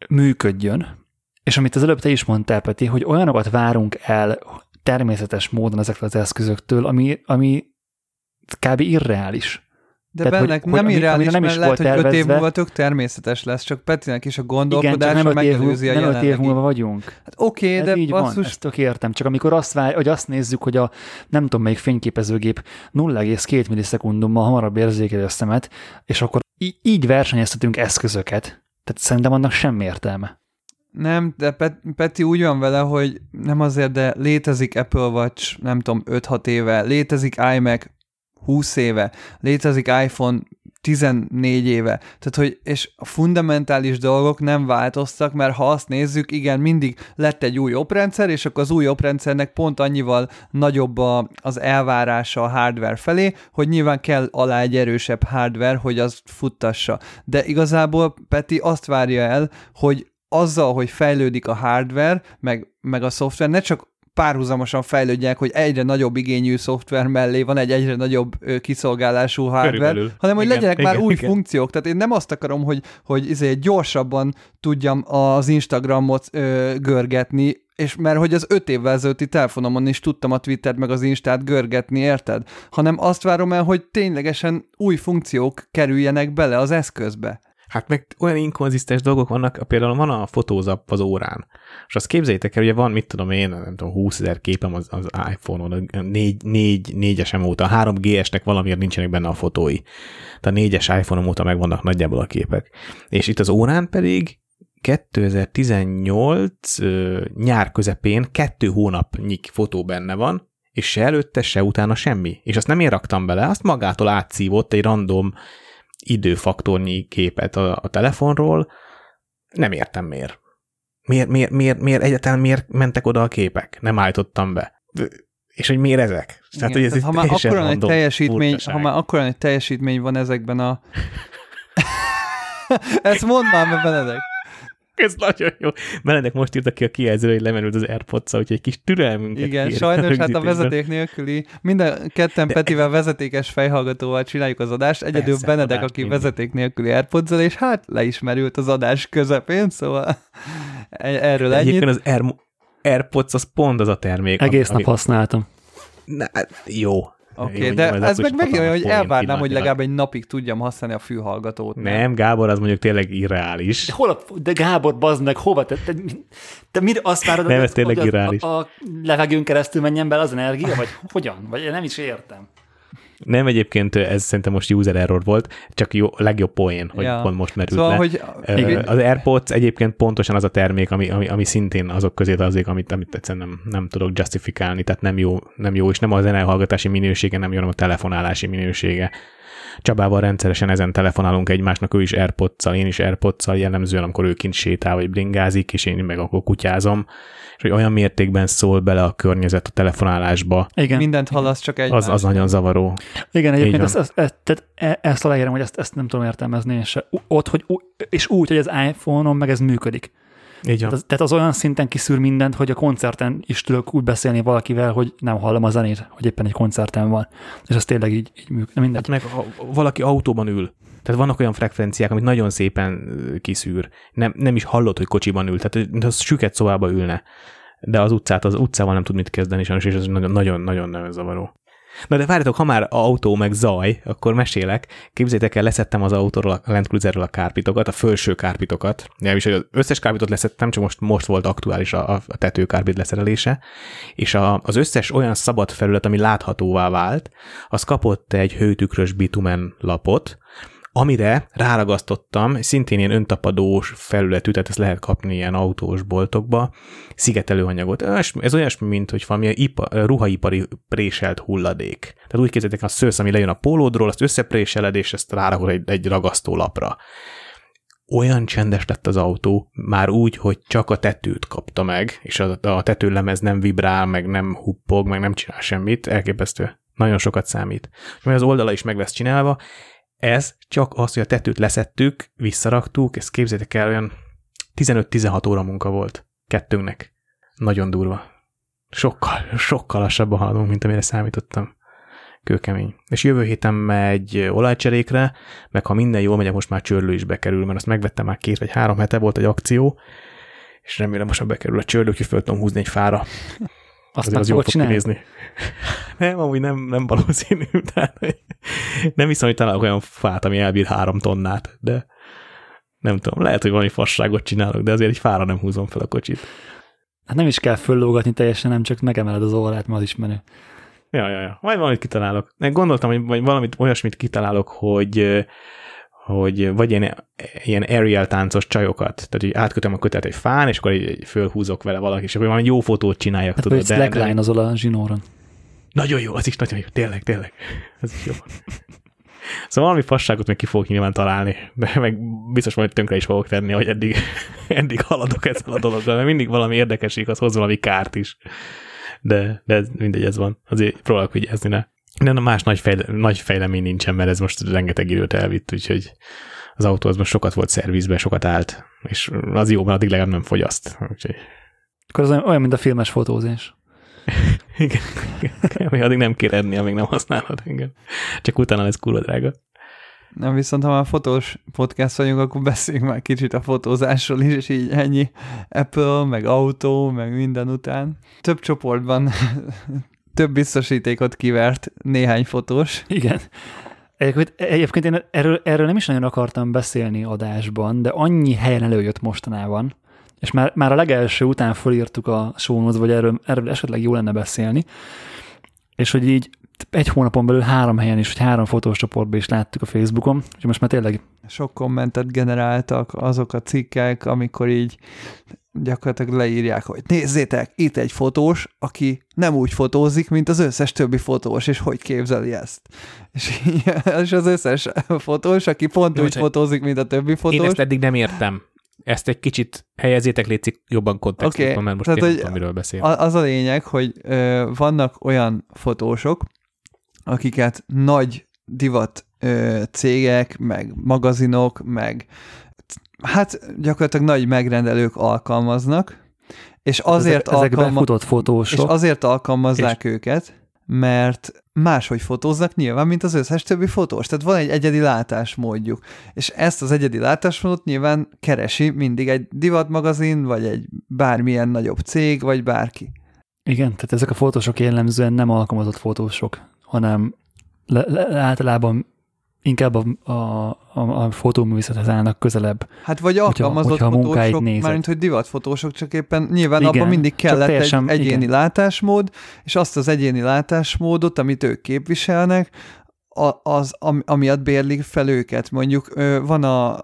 működjön, és amit az előbb te is mondtál, Peti, hogy olyanokat várunk el természetes módon ezektől az eszközöktől, ami, ami kb. irreális. De Tehát, bennek hogy nem irreális, nem mert is lehet, volt hogy öt év tervezve. múlva tök természetes lesz, csak Petinek is a gondolkodása megelőzi a nem öt év múlva vagyunk. Hát oké, Ez de így van, basszus, ezt tök értem. Csak amikor azt, vár, hogy azt nézzük, hogy a nem tudom melyik fényképezőgép 0,2 millisekundummal hamarabb érzékeli a szemet, és akkor így versenyeztetünk eszközöket. Tehát szerintem annak semmi értelme. Nem, de Pet- Peti úgy van vele, hogy nem azért, de létezik Apple Watch, nem tudom, 5-6 éve, létezik iMac 20 éve, létezik iPhone 14 éve. Tehát, hogy, és a fundamentális dolgok nem változtak, mert ha azt nézzük, igen, mindig lett egy új oprendszer, és akkor az új oprendszernek pont annyival nagyobb a, az elvárása a hardware felé, hogy nyilván kell alá egy erősebb hardware, hogy az futtassa. De igazából Peti azt várja el, hogy azzal, hogy fejlődik a hardware, meg, meg a szoftver, ne csak párhuzamosan fejlődjenek, hogy egyre nagyobb igényű szoftver mellé van egy egyre nagyobb kiszolgálású hardware, Körülbelül. hanem hogy Igen, legyenek igen, már új igen. funkciók. Tehát én nem azt akarom, hogy, hogy izé gyorsabban tudjam az Instagramot ö, görgetni, és mert hogy az öt évvel ezelőtti telefonomon is tudtam a Twittert meg az Instát görgetni, érted? Hanem azt várom el, hogy ténylegesen új funkciók kerüljenek bele az eszközbe. Hát meg olyan inkonzisztens dolgok vannak, például van a fotózap az órán, és azt képzeljétek el, ugye van, mit tudom én, nem tudom, 20 ezer képem az, az iPhone-on, a 4, 4, 4-esem óta, a 3GS-nek valamiért nincsenek benne a fotói. Tehát a 4-es iPhone-om óta megvannak nagyjából a képek. És itt az órán pedig 2018 ö, nyár közepén kettő hónapnyi fotó benne van, és se előtte, se utána semmi. És azt nem én raktam bele, azt magától átszívott egy random időfaktornyi képet a, a telefonról. Nem értem miért. Miért, miért, miért, miért egyáltalán miért mentek oda a képek? Nem állítottam be. És hogy miért ezek? Igen, hogy ez tehát ha már akkora egy random teljesítmény, furcsaság. ha már akkora egy teljesítmény van ezekben a... <laughs> Ezt mondd már be, Benedek. Ez nagyon jó. Benedek most írta ki a kijelzőre, hogy lemerült az airpods úgyhogy egy kis türelmünket Igen, kérek sajnos hát a vezeték nélküli, minden ketten Petivel vezetékes fejhallgatóval csináljuk az adást, egyedül Persze, Benedek, aki mindig. vezeték nélküli airpods és hát leismerült az adás közepén, szóval e- erről De ennyit. Az Air, AirPods az pont az a termék. Egész ami, nap használtam. Na, jó. Oké, okay, de nyilván ez meg megint olyan, hogy elvárnám, hogy legalább egy napig tudjam használni a fülhallgatót. Nem, Gábor, az mondjuk tényleg irreális. Hol a, de Gábor, bazd meg, hova? Te, te, te mire azt várod, Nem, ez tényleg hogy irreális. A, a levegőn keresztül menjen be az energia, vagy hogyan? Vagy én nem is értem. Nem, egyébként ez szerintem most user error volt, csak jó, legjobb poén, hogy Ja. pont most merült Szóval, le. hogy Ö. Az AirPods egyébként pontosan az a termék, ami, ami, ami szintén azok közé tartozik, amit, amit egyszerűen nem, nem tudok justifikálni, tehát nem jó, nem jó, és nem a zenehallgatási minősége, nem jó, hanem a telefonálási minősége. Csabával rendszeresen ezen telefonálunk egymásnak, ő is airpods én is airpods jellemzően, amikor ő kint sétál vagy bringázik, és én meg akkor kutyázom, és hogy olyan mértékben szól bele a környezet a telefonálásba, Igen. mindent hallasz, csak egy az, az nagyon zavaró. Igen, egyébként ezt, ezt, ezt, tehát e- ezt aláírom, hogy ezt, ezt nem tudom értelmezni, és ott, hogy, és úgy, hogy az iPhone-on meg ez működik. Így van. Tehát az, tehát az olyan szinten kiszűr mindent, hogy a koncerten is tudok úgy beszélni valakivel, hogy nem hallom a zenét, hogy éppen egy koncerten van. És ez tényleg így, így működik. Mindegy. Hát meg ha valaki autóban ül, tehát vannak olyan frekvenciák, amit nagyon szépen kiszűr. Nem, nem is hallod, hogy kocsiban ül, tehát az süket szobába ülne. De az utcát, az utcával nem tud mit kezdeni, sajnos, és ez nagyon-nagyon zavaró. Na de várjatok, ha már autó meg zaj, akkor mesélek. Képzétek el, leszettem az autóról, a Land Cruiserről a kárpitokat, a felső kárpitokat. Nem is, hogy az összes kárpitot leszettem, csak most, most volt aktuális a, a tetőkárpit leszerelése. És a, az összes olyan szabad felület, ami láthatóvá vált, az kapott egy hőtükrös bitumen lapot, amire ráragasztottam, szintén ilyen öntapadós felületű, tehát ezt lehet kapni ilyen autós boltokba, szigetelőanyagot. Ez olyasmi, mint hogy valami ipa, ruhaipari préselt hulladék. Tehát úgy képzeljétek, a szősz, ami lejön a pólódról, azt összepréseled, és ezt rárakod egy, egy ragasztólapra. Olyan csendes lett az autó, már úgy, hogy csak a tetőt kapta meg, és a, a tetőlemez nem vibrál, meg nem huppog, meg nem csinál semmit, elképesztő. Nagyon sokat számít. És az oldala is meg lesz csinálva, ez csak az, hogy a tetőt leszettük, visszaraktuk, ezt képzeljétek el, olyan 15-16 óra munka volt kettőnknek. Nagyon durva. Sokkal, sokkal lassabban haladunk, mint amire számítottam. Kőkemény. És jövő héten megy olajcserékre, meg ha minden jól megy, most már csörlő is bekerül, mert azt megvettem már két vagy három hete, volt egy akció, és remélem most már bekerül a csörlő, hogy föl tudom húzni egy fára. Azt Azért az jól fog kinézni. <laughs> Nem, amúgy nem, nem valószínű. <laughs> Tehát, nem hiszem, hogy találok olyan fát, ami elbír három tonnát, de nem tudom, lehet, hogy valami fasságot csinálok, de azért egy fára nem húzom fel a kocsit. Hát nem is kell föllógatni teljesen, nem csak megemeled az órát, mert az is menő. Ja, ja, ja. Majd valamit kitalálok. Én gondoltam, hogy vagy valamit olyasmit kitalálok, hogy hogy vagy ilyen, ilyen aerial táncos csajokat, tehát hogy átkötöm a kötet egy fán, és akkor így, fölhúzok vele valaki, és akkor valami jó fotót csináljak, Hát tudod. slackline azol a zsinóron. Nagyon jó, az is nagyon jó, tényleg, tényleg. Ez is jó. Szóval valami fasságot még ki fogok nyilván találni, de meg biztos majd tönkre is fogok tenni, hogy eddig, <laughs> eddig haladok ezzel a dologgal, mert mindig valami érdekesség, az hoz valami kárt is. De, de ez, mindegy, ez van. Azért próbálok vigyázni ne. De na, más nagy, fejle, nagy fejlemény nincsen, mert ez most rengeteg időt elvitt, úgyhogy az autó az most sokat volt szervizben, sokat állt, és az jó, mert addig legalább nem fogyaszt. Úgyhogy... Akkor az olyan, mint a filmes fotózás. <laughs> igen, igen. addig nem kér enni, amíg nem használod, igen. Csak utána lesz kurva drága. Nem, viszont ha már fotós podcast vagyunk, akkor beszéljünk már kicsit a fotózásról is, és így ennyi Apple, meg autó, meg minden után. Több csoportban több biztosítékot kivert néhány fotós. Igen. Egyébként, egyébként én erről, erről nem is nagyon akartam beszélni adásban, de annyi helyen előjött mostanában, és már, már a legelső után felírtuk a show vagy erről, erről esetleg jó lenne beszélni, és hogy így egy hónapon belül három helyen is, hogy három fotós csoportban is láttuk a Facebookon, és most már tényleg... Sok kommentet generáltak azok a cikkek, amikor így gyakorlatilag leírják, hogy nézzétek, itt egy fotós, aki nem úgy fotózik, mint az összes többi fotós, és hogy képzeli ezt. És, <laughs> és az összes fotós, aki pont Jó, úgy fotózik, mint a többi fotós. Én ezt eddig nem értem. Ezt egy kicsit helyezétek létszik jobban kontextusban, okay. mert most Tehát, én tudom, miről beszél. Az a lényeg, hogy ö, vannak olyan fotósok, akiket nagy divat ö, cégek, meg magazinok, meg hát gyakorlatilag nagy megrendelők alkalmaznak, és azért, Ezek, alkalma- fotósok. és azért alkalmazzák és... őket, mert máshogy fotóznak nyilván, mint az összes többi fotós. Tehát van egy egyedi látásmódjuk, és ezt az egyedi látásmódot nyilván keresi mindig egy divatmagazin, vagy egy bármilyen nagyobb cég, vagy bárki. Igen, tehát ezek a fotósok jellemzően nem alkalmazott fotósok, hanem le, le, általában inkább a, a, a, a fotóművészethez állnak közelebb. Hát vagy alkalmazott hogyha, hogyha fotósok, mármint hogy divatfotósok, csak éppen nyilván igen, abban mindig kellett teljesen, egy egyéni igen. látásmód, és azt az egyéni látásmódot, amit ők képviselnek, az, amiatt bérlik fel őket. Mondjuk van a,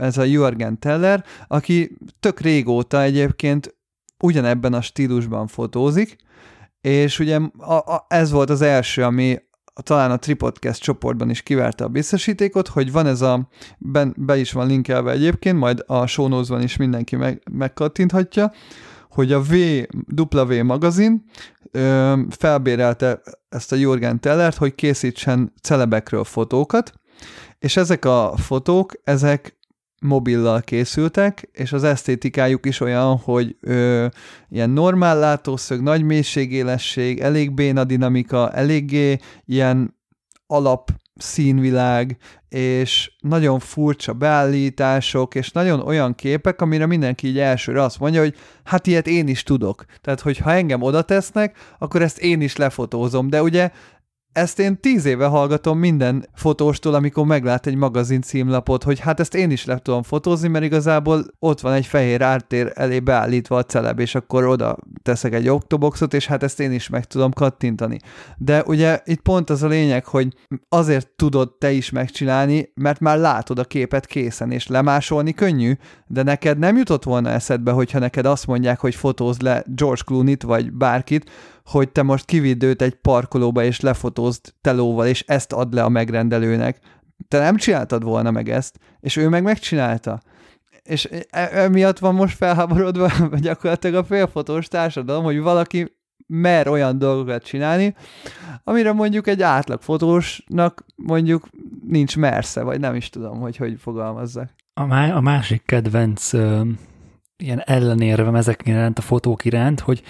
ez a Jürgen Teller, aki tök régóta egyébként ugyanebben a stílusban fotózik, és ugye a, a, ez volt az első, ami talán a Tripodcast csoportban is kiverte a biztosítékot, hogy van ez a, ben, be is van linkelve egyébként, majd a show is mindenki meg, megkattinthatja, hogy a V, W magazin ö, felbérelte ezt a Jürgen Tellert, hogy készítsen celebekről fotókat, és ezek a fotók, ezek mobillal készültek, és az esztétikájuk is olyan, hogy ö, ilyen normál látószög, nagy mélységélesség, elég béna dinamika, eléggé ilyen alap színvilág, és nagyon furcsa beállítások, és nagyon olyan képek, amire mindenki így elsőre azt mondja, hogy hát ilyet én is tudok. Tehát, hogy ha engem oda tesznek, akkor ezt én is lefotózom. De ugye ezt én tíz éve hallgatom minden fotóstól, amikor meglát egy magazin címlapot, hogy hát ezt én is le tudom fotózni, mert igazából ott van egy fehér ártér elé beállítva a celeb, és akkor oda teszek egy oktoboxot, és hát ezt én is meg tudom kattintani. De ugye itt pont az a lényeg, hogy azért tudod te is megcsinálni, mert már látod a képet készen, és lemásolni könnyű, de neked nem jutott volna eszedbe, hogyha neked azt mondják, hogy fotózd le George Clooney-t, vagy bárkit, hogy te most kividd őt egy parkolóba, és lefotózd telóval, és ezt ad le a megrendelőnek. Te nem csináltad volna meg ezt, és ő meg megcsinálta. És e- emiatt van most felháborodva <laughs> gyakorlatilag a félfotós társadalom, hogy valaki mer olyan dolgokat csinálni, amire mondjuk egy átlag fotósnak mondjuk nincs mersze, vagy nem is tudom, hogy hogy fogalmazzak. A, má- a másik kedvenc ö, ilyen ellenérvem ezek iránt, a fotók iránt, hogy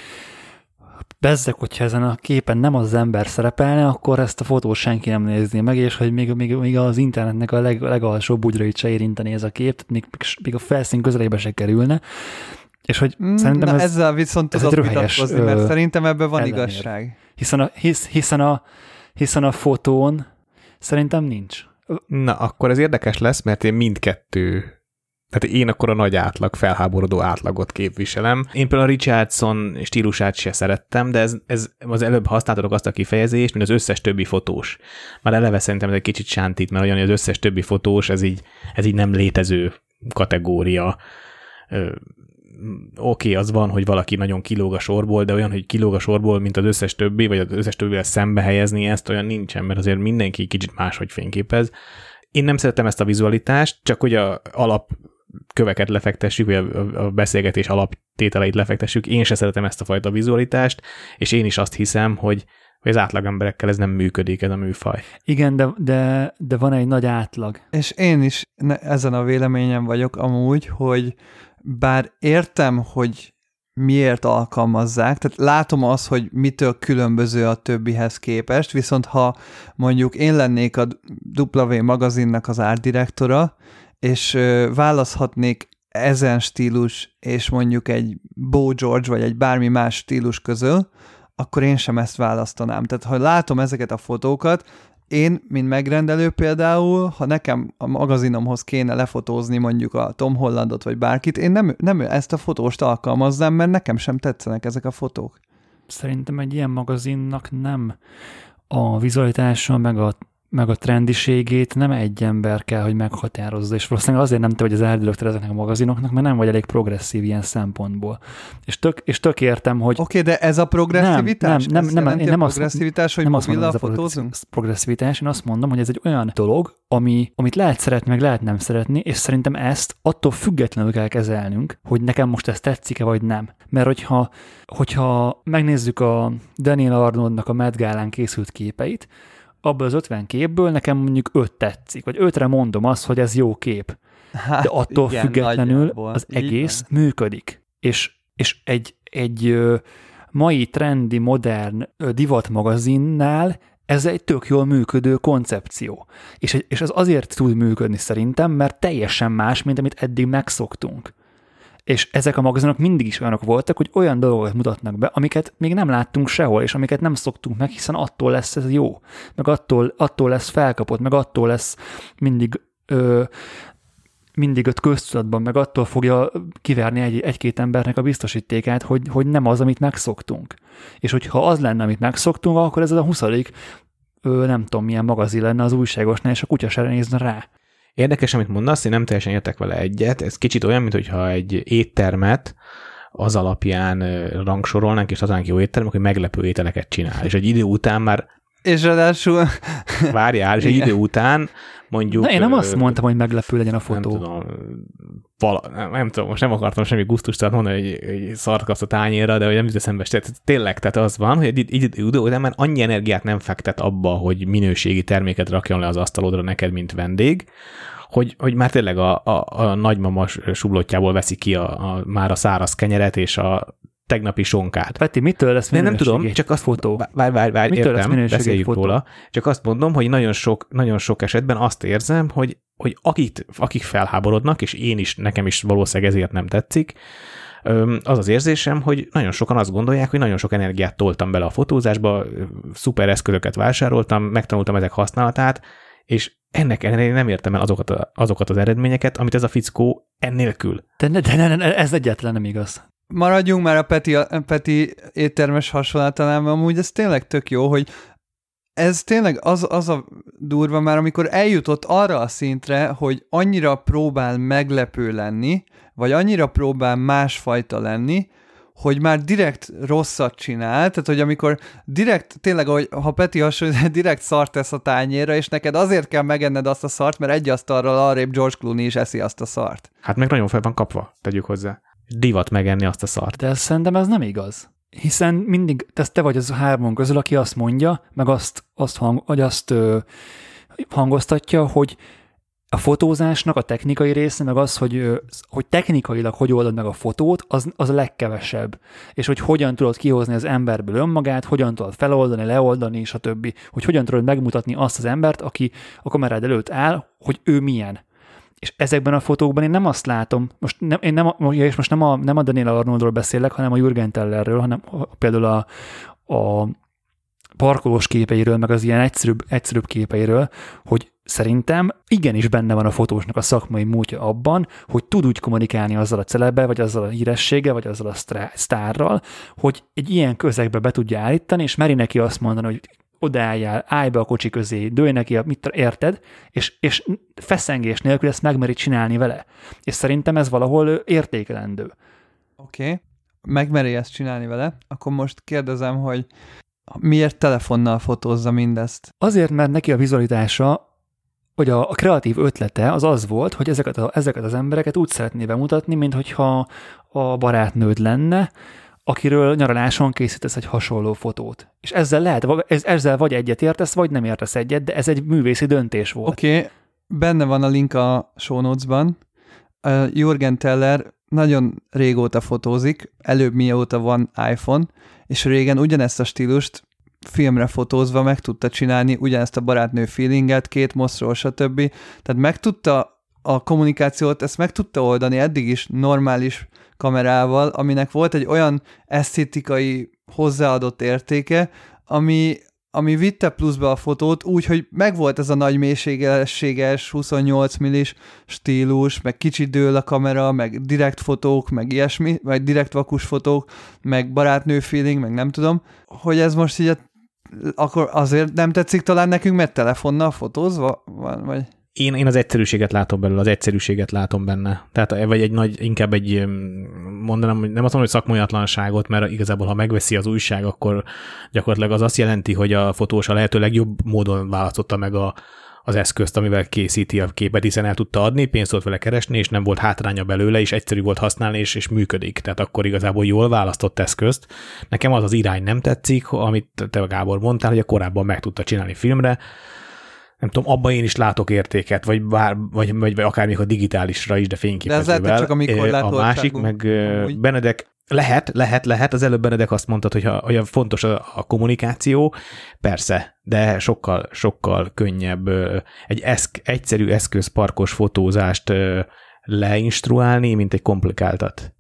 bezzek, hogyha ezen a képen nem az ember szerepelne, akkor ezt a fotót senki nem nézné meg, és hogy még, még, még az internetnek a leg, legalsóbb bugyrait se érinteni ez a kép, tehát még, még a felszín közelébe se kerülne. És hogy mm, szerintem Na, ez, ezzel viszont ez tudok vitatkozni, mert szerintem ebben van ellenér. igazság. Hiszen a, hisz, hiszen, a, hiszen a fotón szerintem nincs. Na, akkor ez érdekes lesz, mert én mindkettő tehát én akkor a nagy átlag, felháborodó átlagot képviselem. Én például a Richardson stílusát se szerettem, de ez, ez az előbb használtatok azt a kifejezést, mint az összes többi fotós. Már eleve szerintem ez egy kicsit sántít, mert olyan, az összes többi fotós, ez így, ez így nem létező kategória oké, okay, az van, hogy valaki nagyon kilóg a sorból, de olyan, hogy kilóg a sorból, mint az összes többi, vagy az összes többivel szembe helyezni, ezt olyan nincsen, mert azért mindenki kicsit máshogy fényképez. Én nem szeretem ezt a vizualitást, csak hogy a alap köveket lefektessük, vagy a, a beszélgetés alaptételeit lefektessük. Én se szeretem ezt a fajta vizualitást, és én is azt hiszem, hogy, hogy az átlagemberekkel ez nem működik, ez a műfaj. Igen, de, de, de van egy nagy átlag. És én is ezen a véleményem vagyok amúgy, hogy bár értem, hogy miért alkalmazzák, tehát látom az, hogy mitől különböző a többihez képest, viszont ha mondjuk én lennék a W magazinnak az árdirektora, és választhatnék ezen stílus és mondjuk egy Bo George vagy egy bármi más stílus közül, akkor én sem ezt választanám. Tehát ha látom ezeket a fotókat, én, mint megrendelő például, ha nekem a magazinomhoz kéne lefotózni mondjuk a Tom Hollandot vagy bárkit, én nem, nem ezt a fotóst alkalmaznám, mert nekem sem tetszenek ezek a fotók. Szerintem egy ilyen magazinnak nem a vizualitása, meg a meg a trendiségét nem egy ember kell, hogy meghatározza, és valószínűleg azért nem te vagy az árdirektor ezeknek a magazinoknak, mert nem vagy elég progresszív ilyen szempontból. És tök, és tök értem, hogy... Oké, okay, de ez a progresszivitás? Nem, nem, nem, nem, én nem a progresszivitás, hogy nem azt mondom, fotózunk? Ez a progresszivitás, én azt mondom, hogy ez egy olyan dolog, ami, amit lehet szeretni, meg lehet nem szeretni, és szerintem ezt attól függetlenül kell kezelnünk, hogy nekem most ez tetszik-e, vagy nem. Mert hogyha, hogyha megnézzük a Daniel Arnoldnak a Met Gálán készült képeit, abból az 50 képből nekem mondjuk 5 tetszik, vagy 5-re mondom azt, hogy ez jó kép. Hát, De attól igen, függetlenül nagyjából. az egész igen. működik. És, és egy, egy mai trendi, modern divatmagazinnál ez egy tök jól működő koncepció. És, és ez azért tud működni szerintem, mert teljesen más, mint amit eddig megszoktunk és ezek a magazinok mindig is olyanok voltak, hogy olyan dolgokat mutatnak be, amiket még nem láttunk sehol, és amiket nem szoktunk meg, hiszen attól lesz ez jó, meg attól, attól lesz felkapott, meg attól lesz mindig ö, mindig ott köztudatban, meg attól fogja kiverni egy, egy-két embernek a biztosítékát, hogy, hogy nem az, amit megszoktunk. És hogyha az lenne, amit megszoktunk, akkor ez a 20 ö, nem tudom, milyen magazin lenne az újságosnál, és a kutya se nézne rá. Érdekes, amit mondasz, én nem teljesen értek vele egyet. Ez kicsit olyan, mintha egy éttermet az alapján rangsorolnánk, és aztán jó éttermek, hogy meglepő ételeket csinál. És egy idő után már és ráadásul... Várjál, és egy idő után mondjuk... Na, én nem azt mondtam, hogy meglepő legyen a fotó. Nem tudom, vala, nem, nem tudom, most nem akartam semmi gusztust mondani, hogy, hogy szart kapsz a tányérra, de hogy nem jut eszembe, tehát tényleg, tehát az van, hogy egy idő után már annyi energiát nem fektet abba, hogy minőségi terméket rakjon le az asztalodra neked, mint vendég, hogy, hogy már tényleg a, a, a nagymama sublotjából veszi ki a, a, már a száraz kenyeret és a tegnapi sonkát. Peti, mitől lesz nem, nem tudom, csak azt fotó. Várj, várj, várj, mitől értem, beszéljük fotó? róla. Csak azt mondom, hogy nagyon sok, nagyon sok esetben azt érzem, hogy, hogy akik, akik felháborodnak, és én is, nekem is valószínűleg ezért nem tetszik, az az érzésem, hogy nagyon sokan azt gondolják, hogy nagyon sok energiát toltam bele a fotózásba, szuper eszközöket vásároltam, megtanultam ezek használatát, és ennek ellenére nem értem el azokat, a, azokat az eredményeket, amit ez a fickó ennélkül. De, de, de, de ez egyáltalán nem igaz. Maradjunk már a Peti, a Peti éttermes hasonlatánál, mert amúgy ez tényleg tök jó, hogy ez tényleg az, az a durva már, amikor eljutott arra a szintre, hogy annyira próbál meglepő lenni, vagy annyira próbál másfajta lenni, hogy már direkt rosszat csinál, tehát hogy amikor direkt, tényleg, hogy ha Peti hasonlít, <laughs> direkt szart tesz a tányérra, és neked azért kell megenned azt a szart, mert egy asztalról arrébb George Clooney is eszi azt a szart. Hát meg nagyon fel van kapva, tegyük hozzá. Divat megenni azt a szart. De szerintem ez nem igaz. Hiszen mindig, te, te vagy az a hármon közül, aki azt mondja, meg azt, azt, hang, vagy azt ö, hangoztatja, hogy a fotózásnak a technikai része, meg az, hogy, hogy technikailag hogy oldod meg a fotót, az, az a legkevesebb. És hogy hogyan tudod kihozni az emberből önmagát, hogyan tudod feloldani, leoldani, és a többi. Hogy hogyan tudod megmutatni azt az embert, aki a kamerád előtt áll, hogy ő milyen. És ezekben a fotókban én nem azt látom, most nem, én nem, és most nem a, nem a Daniel Arnoldról beszélek, hanem a Jürgen Tellerről, hanem például a, a parkolós képeiről, meg az ilyen egyszerűbb, egyszerűbb képeiről, hogy szerintem igenis benne van a fotósnak a szakmai múltja abban, hogy tud úgy kommunikálni azzal a celebbe, vagy azzal a hírességgel, vagy azzal a sztárral, hogy egy ilyen közegbe be tudja állítani, és meri neki azt mondani, hogy odaálljál, állj be a kocsi közé, dőj neki, mit érted, és, és feszengés nélkül ezt megmeri csinálni vele. És szerintem ez valahol értékelendő. Oké, okay. megmeri ezt csinálni vele, akkor most kérdezem, hogy miért telefonnal fotózza mindezt? Azért, mert neki a vizualitása hogy a, a kreatív ötlete az az volt, hogy ezeket, a, ezeket az embereket úgy szeretné bemutatni, mint hogyha a barátnőd lenne, akiről nyaraláson készítesz egy hasonló fotót. És ezzel lehet, ezzel vagy egyet értesz, vagy nem értesz egyet, de ez egy művészi döntés volt. Oké, okay. benne van a link a show notes-ban. Uh, Jürgen Teller nagyon régóta fotózik, előbb mióta van iPhone, és régen ugyanezt a stílust filmre fotózva meg tudta csinálni ugyanezt a barátnő feelinget, két moszról, stb. Tehát meg tudta a kommunikációt, ezt meg tudta oldani eddig is normális kamerával, aminek volt egy olyan esztétikai hozzáadott értéke, ami, ami vitte pluszba a fotót úgy, hogy megvolt ez a nagy mélységességes 28 millis stílus, meg kicsit dől a kamera, meg direkt fotók, meg ilyesmi, vagy direkt vakus fotók, meg barátnő feeling, meg nem tudom, hogy ez most így a akkor azért nem tetszik talán nekünk, mert telefonnal fotózva van, vagy? Én, én az egyszerűséget látom belőle, az egyszerűséget látom benne. Tehát, vagy egy nagy, inkább egy, mondanám, nem azt mondom, hogy szakmolyatlanságot, mert igazából, ha megveszi az újság, akkor gyakorlatilag az azt jelenti, hogy a fotós a lehető legjobb módon választotta meg a, az eszközt, amivel készíti a képet, hiszen el tudta adni, pénzt tudott vele keresni, és nem volt hátránya belőle, és egyszerű volt használni, és, és működik. Tehát akkor igazából jól választott eszközt. Nekem az az irány nem tetszik, amit te Gábor mondtál, hogy a korábban meg tudta csinálni filmre, nem tudom, abban én is látok értéket, vagy, bár, vagy, vagy, vagy akár még a digitálisra is, de fényképezővel. De ez lehet, csak amikor A másik, meg amúgy. Benedek lehet, lehet, lehet. Az előbb Benedek azt mondtad, hogy, ha, hogy fontos a, a kommunikáció, persze, de sokkal, sokkal könnyebb egy eszk, egyszerű eszközparkos fotózást leinstruálni, mint egy komplikáltat.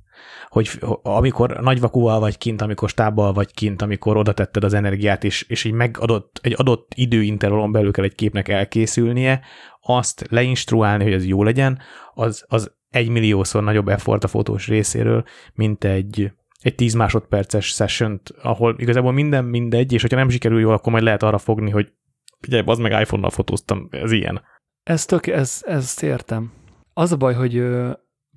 Hogy amikor nagyvakúval vagy kint, amikor stábbal vagy kint, amikor oda tetted az energiát, és, és így megadott, egy adott időintervallon belül kell egy képnek elkészülnie, azt leinstruálni, hogy ez jó legyen, az, az egy milliószor nagyobb effort a fotós részéről, mint egy, egy 10 másodperces session ahol igazából minden mindegy, és hogyha nem sikerül jól, akkor majd lehet arra fogni, hogy figyelj, az meg iPhone-nal fotóztam, ez ilyen. Ez tök, ez, ezt értem. Az a baj, hogy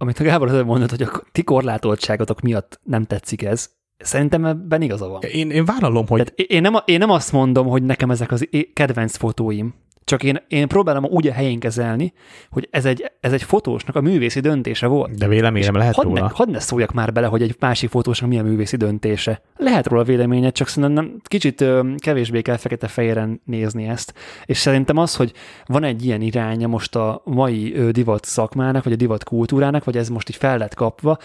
amit a Gábor az mondott, hogy a ti korlátoltságotok miatt nem tetszik ez, Szerintem ebben igaza van. Én, én vállalom, hogy... Tehát én, nem, én nem azt mondom, hogy nekem ezek az kedvenc fotóim, csak én, én próbálom úgy a helyén kezelni, hogy ez egy, ez egy fotósnak a művészi döntése volt. De véleményem lehet hadd róla. Ne, hadd ne szóljak már bele, hogy egy másik fotósnak milyen művészi döntése. Lehet róla véleménye, csak szerintem nem, kicsit ö, kevésbé kell fekete-fehéren nézni ezt. És szerintem az, hogy van egy ilyen iránya most a mai ö, divat szakmának, vagy a divat kultúrának, vagy ez most így fel lett kapva,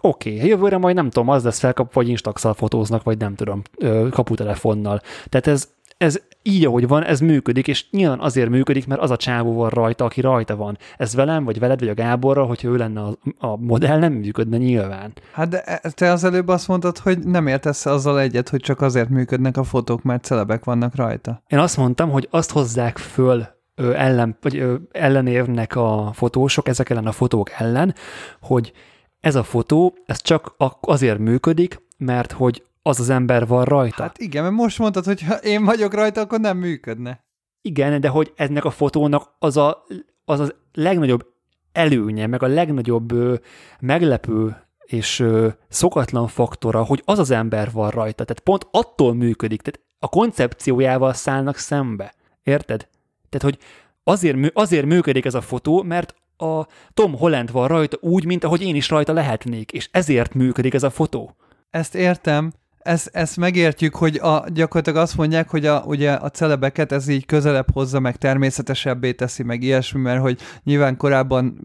oké, okay, jövőre majd nem tudom, az lesz felkap, vagy instaxal fotóznak, vagy nem tudom, kaputelefonnal. Tehát ez, ez így, ahogy van, ez működik, és nyilván azért működik, mert az a csávó van rajta, aki rajta van. Ez velem, vagy veled, vagy a Gáborral, hogyha ő lenne a, a modell, nem működne nyilván. Hát de e, te az előbb azt mondtad, hogy nem értesz azzal egyet, hogy csak azért működnek a fotók, mert celebek vannak rajta. Én azt mondtam, hogy azt hozzák föl ö, ellen, vagy ö, ellenérnek a fotósok, ezek ellen a fotók ellen, hogy ez a fotó, ez csak azért működik, mert hogy az az ember van rajta. Hát igen, mert most mondtad, hogy ha én vagyok rajta, akkor nem működne. Igen, de hogy ennek a fotónak az a, az, az legnagyobb előnye, meg a legnagyobb ö, meglepő és ö, szokatlan faktora, hogy az az ember van rajta. Tehát pont attól működik, tehát a koncepciójával szállnak szembe. Érted? Tehát, hogy azért, azért működik ez a fotó, mert a Tom Holland van rajta úgy, mint ahogy én is rajta lehetnék, és ezért működik ez a fotó. Ezt értem, ezt, ezt megértjük, hogy a, gyakorlatilag azt mondják, hogy a, ugye a celebeket ez így közelebb hozza, meg természetesebbé teszi, meg ilyesmi, mert hogy nyilván korábban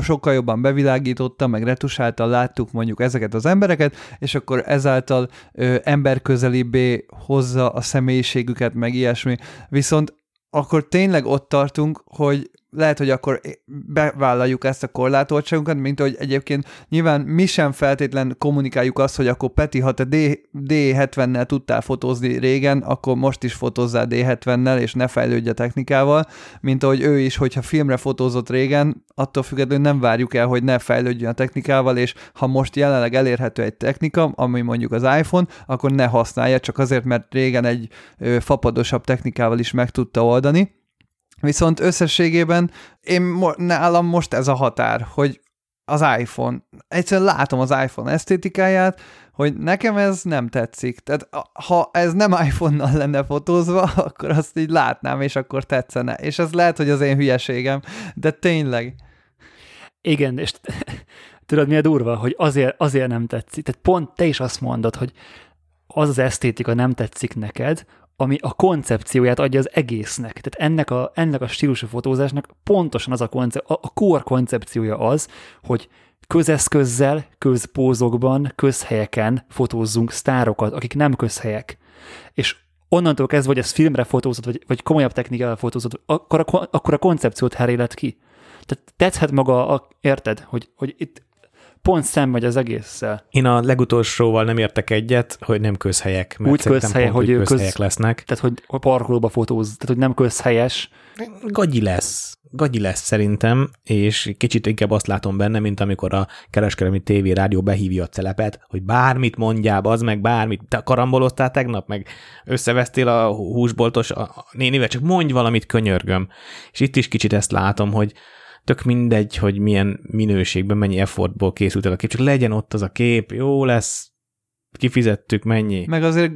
sokkal jobban bevilágította, meg retusáltal láttuk mondjuk ezeket az embereket, és akkor ezáltal ö, emberközelibbé hozza a személyiségüket, meg ilyesmi. Viszont akkor tényleg ott tartunk, hogy lehet, hogy akkor bevállaljuk ezt a korlátoltságunkat, mint hogy egyébként nyilván mi sem feltétlen kommunikáljuk azt, hogy akkor Peti, ha te D, D70-nel tudtál fotózni régen, akkor most is fotózzál D70-nel, és ne fejlődj a technikával, mint ahogy ő is, hogyha filmre fotózott régen, attól függetlenül nem várjuk el, hogy ne fejlődjön a technikával, és ha most jelenleg elérhető egy technika, ami mondjuk az iPhone, akkor ne használja, csak azért, mert régen egy fapadosabb technikával is meg tudta oldani Viszont összességében én nálam most ez a határ, hogy az iPhone. Egyszerűen látom az iPhone esztétikáját, hogy nekem ez nem tetszik. Tehát ha ez nem iPhone-nal lenne fotózva, <laughs> akkor azt így látnám, és akkor tetszene. És ez lehet, hogy az én hülyeségem, de tényleg. Igen, és <laughs> tudod, mi a durva, hogy azért, azért nem tetszik. Tehát pont te is azt mondod, hogy az az esztétika nem tetszik neked, ami a koncepcióját adja az egésznek. Tehát ennek a, ennek a stílusú fotózásnak pontosan az a, konce- a, a core koncepciója az, hogy közeszközzel, közpózokban, közhelyeken fotózzunk sztárokat, akik nem közhelyek. És onnantól kezdve, hogy ez filmre fotózott, vagy, vagy komolyabb technikával fotózott, akkor a, akkor a koncepciót herélet ki. Tehát tetszhet maga, a, érted, hogy, hogy itt pont vagy az egésszel. Én a legutolsóval nem értek egyet, hogy nem közhelyek, mert Úgy közhely, pont, hogy, hogy közhelyek köz, lesznek. Tehát, hogy parkolóba fotóz, tehát, hogy nem közhelyes. Gagyi lesz. Gagyi lesz szerintem, és kicsit inkább azt látom benne, mint amikor a kereskedelmi tévé rádió behívja a telepet, hogy bármit mondjál, az meg bármit. Te karamboloztál tegnap, meg összevesztél a húsboltos a nénivel, csak mondj valamit, könyörgöm. És itt is kicsit ezt látom, hogy tök mindegy, hogy milyen minőségben, mennyi effortból készült el a kép, csak legyen ott az a kép, jó lesz, kifizettük, mennyi. Meg azért,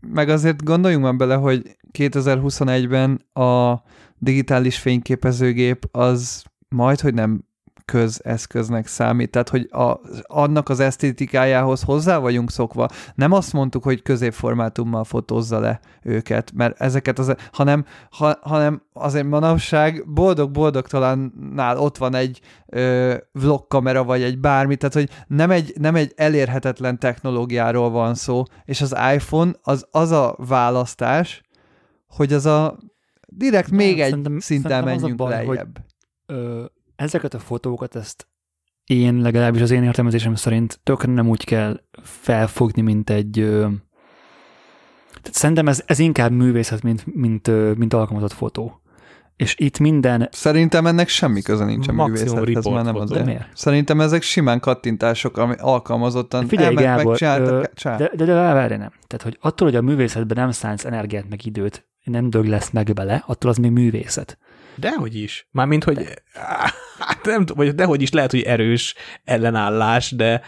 meg azért gondoljunk már bele, hogy 2021-ben a digitális fényképezőgép az majd, hogy nem közeszköznek számít, tehát hogy a, annak az esztétikájához hozzá vagyunk szokva. Nem azt mondtuk, hogy középformátummal fotózza le őket, mert ezeket az, hanem, ha, hanem azért manapság boldog-boldogtalannál ott van egy ö, vlogkamera, vagy egy bármi, tehát hogy nem egy, nem egy elérhetetlen technológiáról van szó, és az iPhone az az a választás, hogy az a direkt még egy szerintem, szinten szerintem menjünk baj, lejjebb. Hogy, ö, ezeket a fotókat, ezt én legalábbis az én értelmezésem szerint tökre nem úgy kell felfogni, mint egy... Ö, tehát szerintem ez, ez inkább művészet, mint, mint, mint alkalmazott fotó. És itt minden... Szerintem ennek semmi köze nincs a művészethez, mert nem az. Miért? Szerintem ezek simán kattintások, ami alkalmazottan Figyelj, elment, Gábor, ö, de, de, de, de várj, nem. Tehát, hogy attól, hogy a művészetben nem szánsz energiát meg időt, nem dög lesz meg bele, attól az még művészet. Dehogy is. Mármint, hogy de. <laughs> hát nem tudom, vagy dehogy is lehet, hogy erős ellenállás, de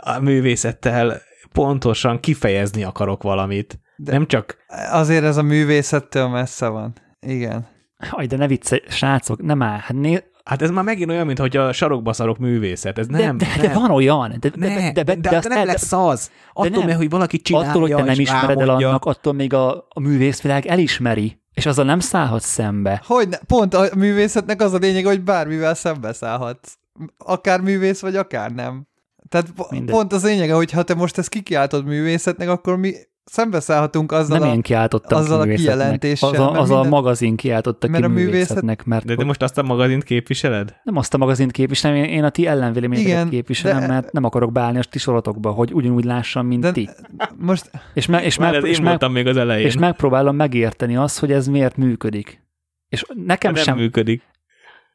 a művészettel pontosan kifejezni akarok valamit. De nem csak... Azért ez a művészettől messze van. Igen. Aj, de ne vicce, srácok, nem áll. Hát, né... hát ez már megint olyan, mint hogy a sarokba szarok művészet. Ez nem. De, de, nem. de van olyan. De, ne, de, de, de, de, de nem lesz az. Attól, mert hogy valaki csinálja, Attól, hogy te nem ismered el annak, attól még a, a művészvilág elismeri. És azzal nem szállhat szembe. Hogy ne, pont a művészetnek az a lényeg, hogy bármivel szembe szállhatsz. Akár művész, vagy akár nem. Tehát Mindegy. pont az lényege, hogy ha te most ezt kikiáltod művészetnek, akkor mi szembeszállhatunk azzal nem a, én azzal a kijelentéssel. Az a, az minden, a magazin kiáltotta mert ki a művészetnek. Mert de, de most azt a magazint képviseled? Nem azt a magazint képviselem, én, én a ti ellenvéleményeket képviselem, de, mert nem akarok beállni a ti sorotokba, hogy ugyanúgy lássam, mint de, ti. Most, és, me, és, meg, és, meg, még az elején. és megpróbálom megérteni azt, hogy ez miért működik. És nekem nem sem működik.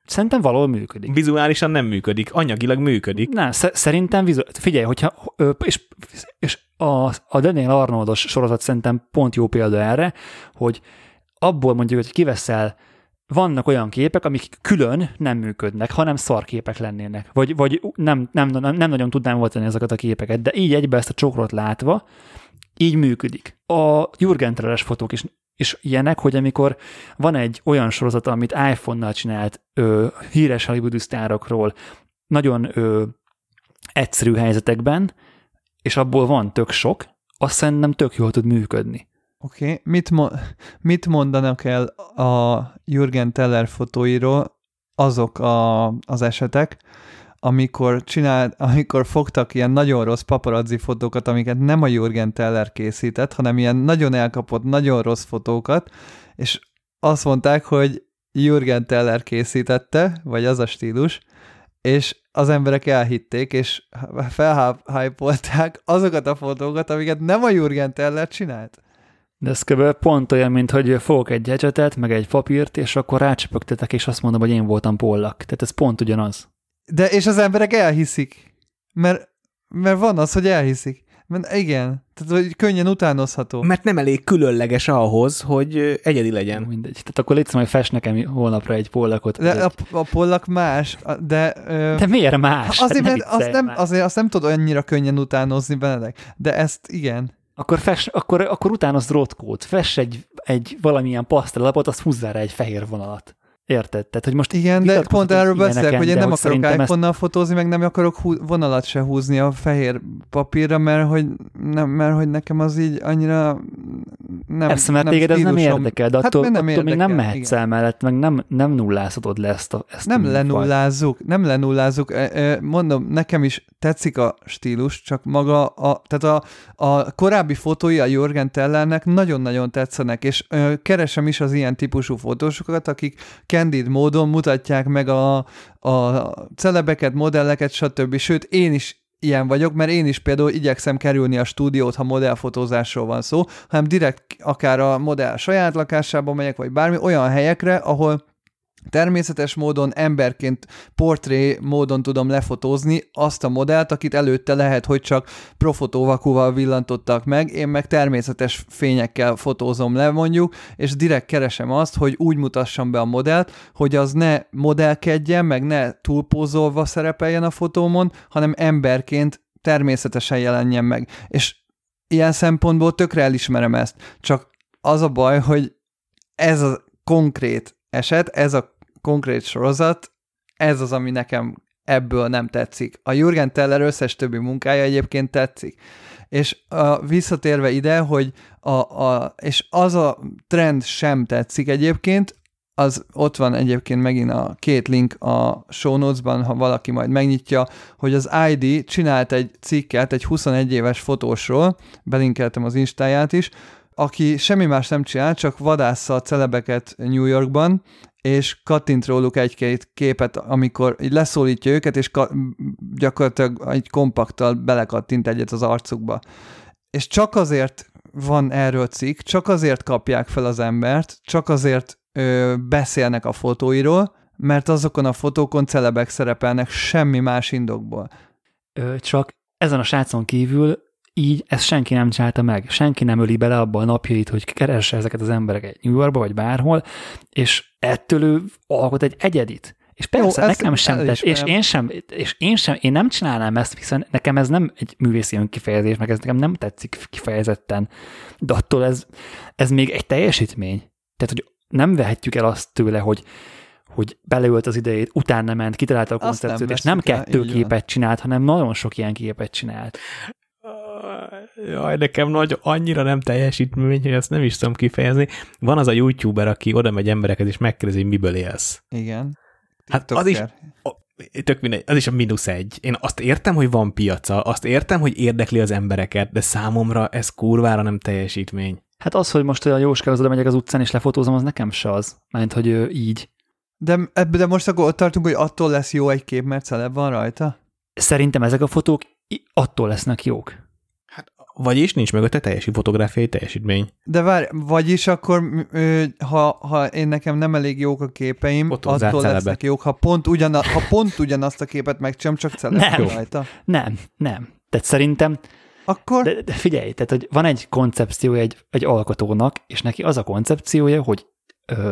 Szerintem valahol működik. Vizuálisan nem működik, anyagilag működik. Nem, szerintem vizu- figyelj, hogyha, és, és a, a Daniel Arnoldos sorozat szerintem pont jó példa erre, hogy abból mondjuk, hogy kiveszel vannak olyan képek, amik külön nem működnek, hanem szarképek lennének. Vagy, vagy nem, nem, nem, nem nagyon tudnám volt ezeket a képeket, de így egybe ezt a csokrot látva, így működik. A Jürgen Treles fotók is és ilyenek, hogy amikor van egy olyan sorozat, amit iPhone-nal csinált ö, híres Hollywood sztárokról, nagyon ö, egyszerű helyzetekben, és abból van tök sok, azt szerintem tök jól tud működni. Oké, okay. mit, mo- mit mondanak el a Jürgen Teller fotóiról azok a, az esetek, amikor csinált, amikor fogtak ilyen nagyon rossz paparazzi fotókat, amiket nem a Jürgen Teller készített, hanem ilyen nagyon elkapott, nagyon rossz fotókat, és azt mondták, hogy Jürgen Teller készítette, vagy az a stílus, és az emberek elhitték, és felhájpolták azokat a fotókat, amiket nem a Jürgen Teller csinált. De ez kb. pont olyan, mint hogy fogok egy egyetet, meg egy papírt, és akkor rácsöpögtetek, és azt mondom, hogy én voltam pollak. Tehát ez pont ugyanaz. De és az emberek elhiszik, mert, mert van az, hogy elhiszik. Mert igen, tehát hogy könnyen utánozható. Mert nem elég különleges ahhoz, hogy egyedi legyen. Mindegy. Tehát akkor légy majd fest nekem holnapra egy pollakot. De a, a pollak más, de... Ö, De miért más? azért, Hát mert ne azt nem, már. azért azt nem tudod annyira könnyen utánozni, Benedek. De ezt igen. Akkor, fest, akkor, akkor utánozd rotkót, fess egy, egy valamilyen pasztellapot, azt húzzál rá egy fehér vonalat. Érted? Tehát, hogy most Igen, de pont erről beszélek, hogy én nem akarok szerintem ezt- iPhone-nal fotózni, meg nem akarok hú- vonalat se húzni a fehér papírra, mert hogy, nem, mert hogy nekem az így annyira nem Persze, mert nem téged ez nem érdekel, de Hát, attól, nem attól még nem érdekel, mehetsz igen. el mellett, meg nem, nem nullázhatod le ezt a ezt a Nem műfajt. lenullázzuk, nem lenullázzuk. Ö, ö, Mondom, nekem is tetszik a stílus, csak maga a, tehát a, a korábbi fotói a Jürgen Tellernek nagyon-nagyon tetszenek, és keresem is az ilyen típusú fotósokat, akik candid módon mutatják meg a, a celebeket, modelleket, stb. Sőt, én is ilyen vagyok, mert én is például igyekszem kerülni a stúdiót, ha modellfotózásról van szó, hanem direkt akár a modell saját lakásába megyek, vagy bármi olyan helyekre, ahol természetes módon, emberként, portré módon tudom lefotózni azt a modellt, akit előtte lehet, hogy csak profotóvakúval villantottak meg, én meg természetes fényekkel fotózom le mondjuk, és direkt keresem azt, hogy úgy mutassam be a modellt, hogy az ne modellkedjen, meg ne túlpózolva szerepeljen a fotómon, hanem emberként természetesen jelenjen meg. És ilyen szempontból tökre elismerem ezt. Csak az a baj, hogy ez a konkrét eset, ez a konkrét sorozat, ez az, ami nekem ebből nem tetszik. A Jürgen Teller összes többi munkája egyébként tetszik. És a, visszatérve ide, hogy a, a, és az a trend sem tetszik egyébként, az ott van egyébként megint a két link a show notes-ban, ha valaki majd megnyitja, hogy az ID csinált egy cikket egy 21 éves fotósról, belinkeltem az instáját is, aki semmi más nem csinál, csak vadásza a celebeket New Yorkban, és kattint róluk egy-két képet, amikor így leszólítja őket, és ka- gyakorlatilag egy kompakttal belekattint egyet az arcukba. És csak azért van erről cikk, csak azért kapják fel az embert, csak azért ö, beszélnek a fotóiról, mert azokon a fotókon celebek szerepelnek semmi más indokból. Ö, csak ezen a srácon kívül így ezt senki nem csinálta meg. Senki nem öli bele abba a napjait, hogy keresse ezeket az embereket New Yorkba, vagy bárhol, és ettől ő alkot egy egyedit. És persze, Jó, nekem sem tett, és én sem, és én sem, én nem csinálnám ezt, hiszen nekem ez nem egy művészi önkifejezés, meg ez nekem nem tetszik kifejezetten, de attól ez, ez még egy teljesítmény. Tehát, hogy nem vehetjük el azt tőle, hogy hogy beleölt az idejét, utána ment, kitalálta a koncepciót, és nem vesszük el, kettő így van. képet csinált, hanem nagyon sok ilyen képet csinált. Jaj, nekem nagy, annyira nem teljesítmény, hogy ezt nem is tudom kifejezni. Van az a youtuber, aki oda megy embereket, és megkérdezi, hogy miből élsz. Igen. Hát az is, tök mindegy, az is a mínusz egy. Én azt értem, hogy van piaca, azt értem, hogy érdekli az embereket, de számomra ez kurvára nem teljesítmény. Hát az, hogy most olyan jóskához oda megyek az utcán és lefotózom, az nekem se az. Mert hogy ő, így. De, de most akkor ott tartunk, hogy attól lesz jó egy kép, mert celeb van rajta? Szerintem ezek a fotók attól lesznek jók. Vagyis nincs mögötte teljesi fotográfiai teljesítmény. De várj, vagyis akkor, ha, ha én nekem nem elég jók a képeim, Fotózzál attól celebet. lesznek jók, ha pont, ugyana, ha pont ugyanazt a képet megcsinálom, csak celeb Nem. rajta. Nem, nem. Tehát szerintem, Akkor de, de figyelj, tehát hogy van egy koncepciója egy, egy alkotónak, és neki az a koncepciója, hogy ö,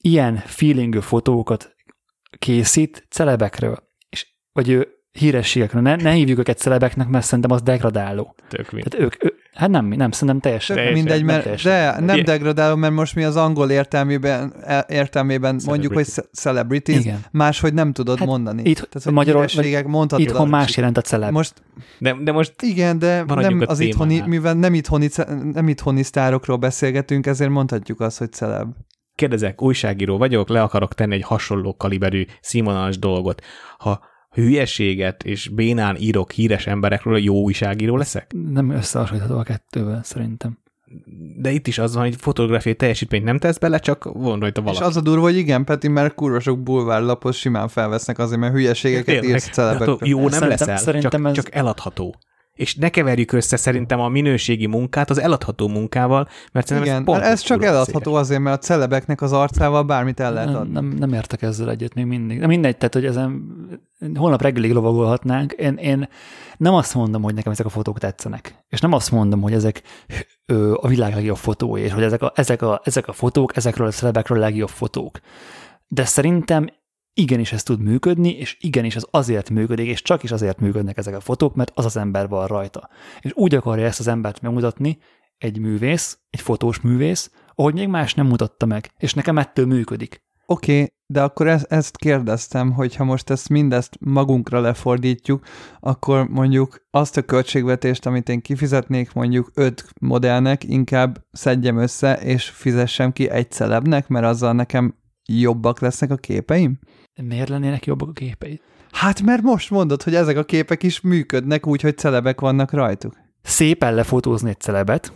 ilyen feelingű fotókat készít celebekről, és, vagy ő hírességekről. Ne, ne hívjuk őket celebeknek, mert szerintem az degradáló. Tök. Tehát ők, ő, hát nem, nem, szerintem teljesen. tök teljesen, mindegy, nem mert teljesen. de nem degradáló, mert most mi az angol értelmében, e- értelmében mondjuk, hogy ce- celebrities, Igen. máshogy nem tudod Hát mondani. itt Tehát, magyarul- hírességek mondhatod. Itthon más jelent a celeb. Most De, de most Igen, de nem az itthoni, mivel nem itthoni, nem itthoni sztárokról beszélgetünk, ezért mondhatjuk azt, hogy celeb. kérdezek, újságíró vagyok, le akarok tenni egy hasonló kaliberű színvonalas dolgot. Ha hülyeséget és bénán írok híres emberekről, jó újságíró leszek? Nem összehasonlítható a kettővel, szerintem. De itt is az van, hogy fotográfiai teljesítményt nem tesz bele, csak van rajta valaki. És az a durva, hogy igen, Peti, mert kurva sok bulvárlapot simán felvesznek azért, mert hülyeségeket Tényleg. írsz Hát, celebekről. Jó nem Szerintem- leszel, szerintem csak, ez- csak eladható. És ne keverjük össze szerintem a minőségi munkát az eladható munkával, mert szerintem Igen, ez pont ez csak eladható széles. azért, mert a celebeknek az arcával bármit el lehet Nem, adni. nem, nem értek ezzel egyet még mindig. De mindegy, tehát, hogy ezen holnap reggelig lovagolhatnánk. Én, én nem azt mondom, hogy nekem ezek a fotók tetszenek. És nem azt mondom, hogy ezek ö, a világ legjobb fotói, és hogy ezek a, ezek, a, ezek a fotók, ezekről a celebekről a legjobb fotók. De szerintem igenis ez tud működni, és igenis ez azért működik, és csak is azért működnek ezek a fotók, mert az az ember van rajta. És úgy akarja ezt az embert megmutatni, egy művész, egy fotós művész, ahogy még más nem mutatta meg, és nekem ettől működik. Oké, okay, de akkor ez, ezt kérdeztem, hogy ha most ezt mindezt magunkra lefordítjuk, akkor mondjuk azt a költségvetést, amit én kifizetnék mondjuk öt modellnek, inkább szedjem össze, és fizessem ki egy celebnek, mert azzal nekem jobbak lesznek a képeim? Miért lennének jobbak a képei? Hát mert most mondod, hogy ezek a képek is működnek úgy, hogy celebek vannak rajtuk. Szépen lefotózni egy celebet,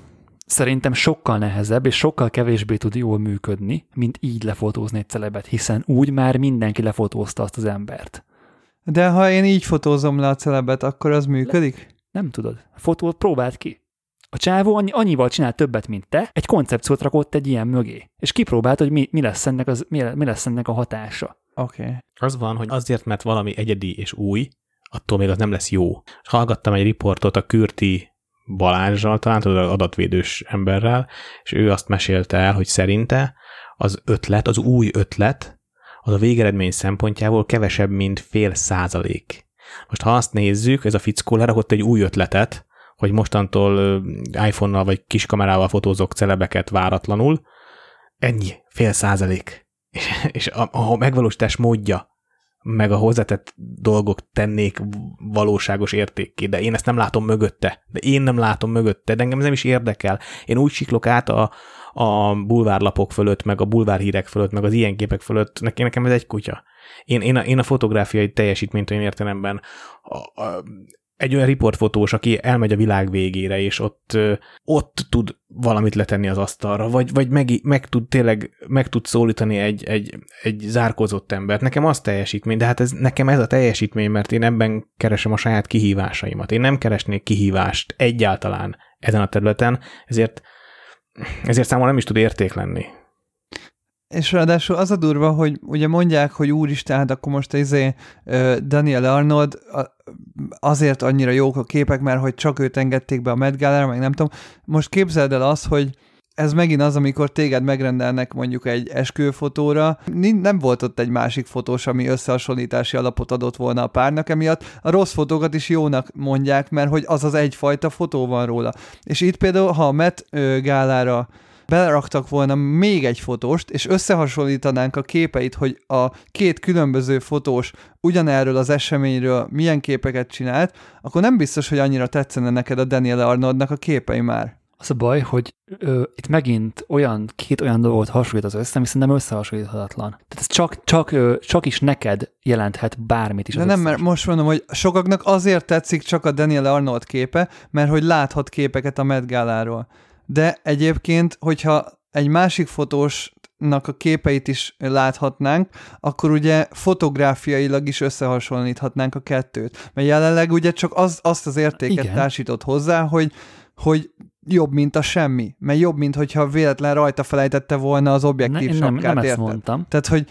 szerintem sokkal nehezebb, és sokkal kevésbé tud jól működni, mint így lefotózni egy celebet, hiszen úgy már mindenki lefotózta azt az embert. De ha én így fotózom le a celebet, akkor az működik? Nem tudod. Fotót próbáld ki. A csávó annyi, annyival csinál többet, mint te, egy koncepciót rakott egy ilyen mögé, és kipróbált, hogy mi, mi, lesz, ennek az, mi, mi lesz ennek a hatása. Oké. Okay. Az van, hogy azért, mert valami egyedi és új, attól még az nem lesz jó. És hallgattam egy riportot a Kürti Balázsral, talán tudod, az adatvédős emberrel, és ő azt mesélte el, hogy szerinte az ötlet, az új ötlet, az a végeredmény szempontjából kevesebb, mint fél százalék. Most ha azt nézzük, ez a fickó lerakott egy új ötletet, hogy mostantól iPhone-nal vagy kis kamerával fotózok celebeket váratlanul, ennyi, fél százalék. <laughs> És, és a, a megvalósítás módja, meg a hozzátett dolgok tennék valóságos értékké, de én ezt nem látom mögötte. De én nem látom mögötte, de engem ez nem is érdekel. Én úgy siklok át a, a bulvárlapok fölött, meg a bulvárhírek fölött, meg az ilyen képek fölött, nekem, nekem ez egy kutya. Én, én, a, én a fotográfiai teljesítményt olyan értelemben a, a, egy olyan riportfotós, aki elmegy a világ végére, és ott, ott tud valamit letenni az asztalra, vagy, vagy meg, meg tud tényleg, meg tud szólítani egy, egy, egy zárkozott embert. Nekem az teljesítmény, de hát ez, nekem ez a teljesítmény, mert én ebben keresem a saját kihívásaimat. Én nem keresnék kihívást egyáltalán ezen a területen, ezért, ezért számomra nem is tud érték lenni. És ráadásul az a durva, hogy ugye mondják, hogy úristen, hát akkor most izé Daniel Arnold azért annyira jók a képek, mert hogy csak őt engedték be a Met Gala-ra, meg nem tudom. Most képzeld el azt, hogy ez megint az, amikor téged megrendelnek mondjuk egy esküvőfotóra. Nem volt ott egy másik fotós, ami összehasonlítási alapot adott volna a párnak, emiatt a rossz fotókat is jónak mondják, mert hogy az az egyfajta fotó van róla. És itt például, ha a Met gálára beleraktak volna még egy fotóst, és összehasonlítanánk a képeit, hogy a két különböző fotós ugyanerről az eseményről milyen képeket csinált, akkor nem biztos, hogy annyira tetszene neked a Daniel Arnoldnak a képei már. Az a baj, hogy ö, itt megint olyan, két olyan dolgot hasonlít az össze, ami szerintem összehasonlíthatatlan. Tehát ez csak, csak, ö, csak is neked jelenthet bármit is. De nem, összes. mert most mondom, hogy sokaknak azért tetszik csak a Daniel Arnold képe, mert hogy láthat képeket a Met Gáláról. De egyébként, hogyha egy másik fotósnak a képeit is láthatnánk, akkor ugye fotográfiailag is összehasonlíthatnánk a kettőt. Mert jelenleg ugye csak az, azt az értéket Igen. társított hozzá, hogy, hogy jobb, mint a semmi. Mert jobb, mint hogyha véletlen rajta felejtette volna az ne, objektív én nem, sapkát, nem ezt érted? mondtam. Tehát, hogy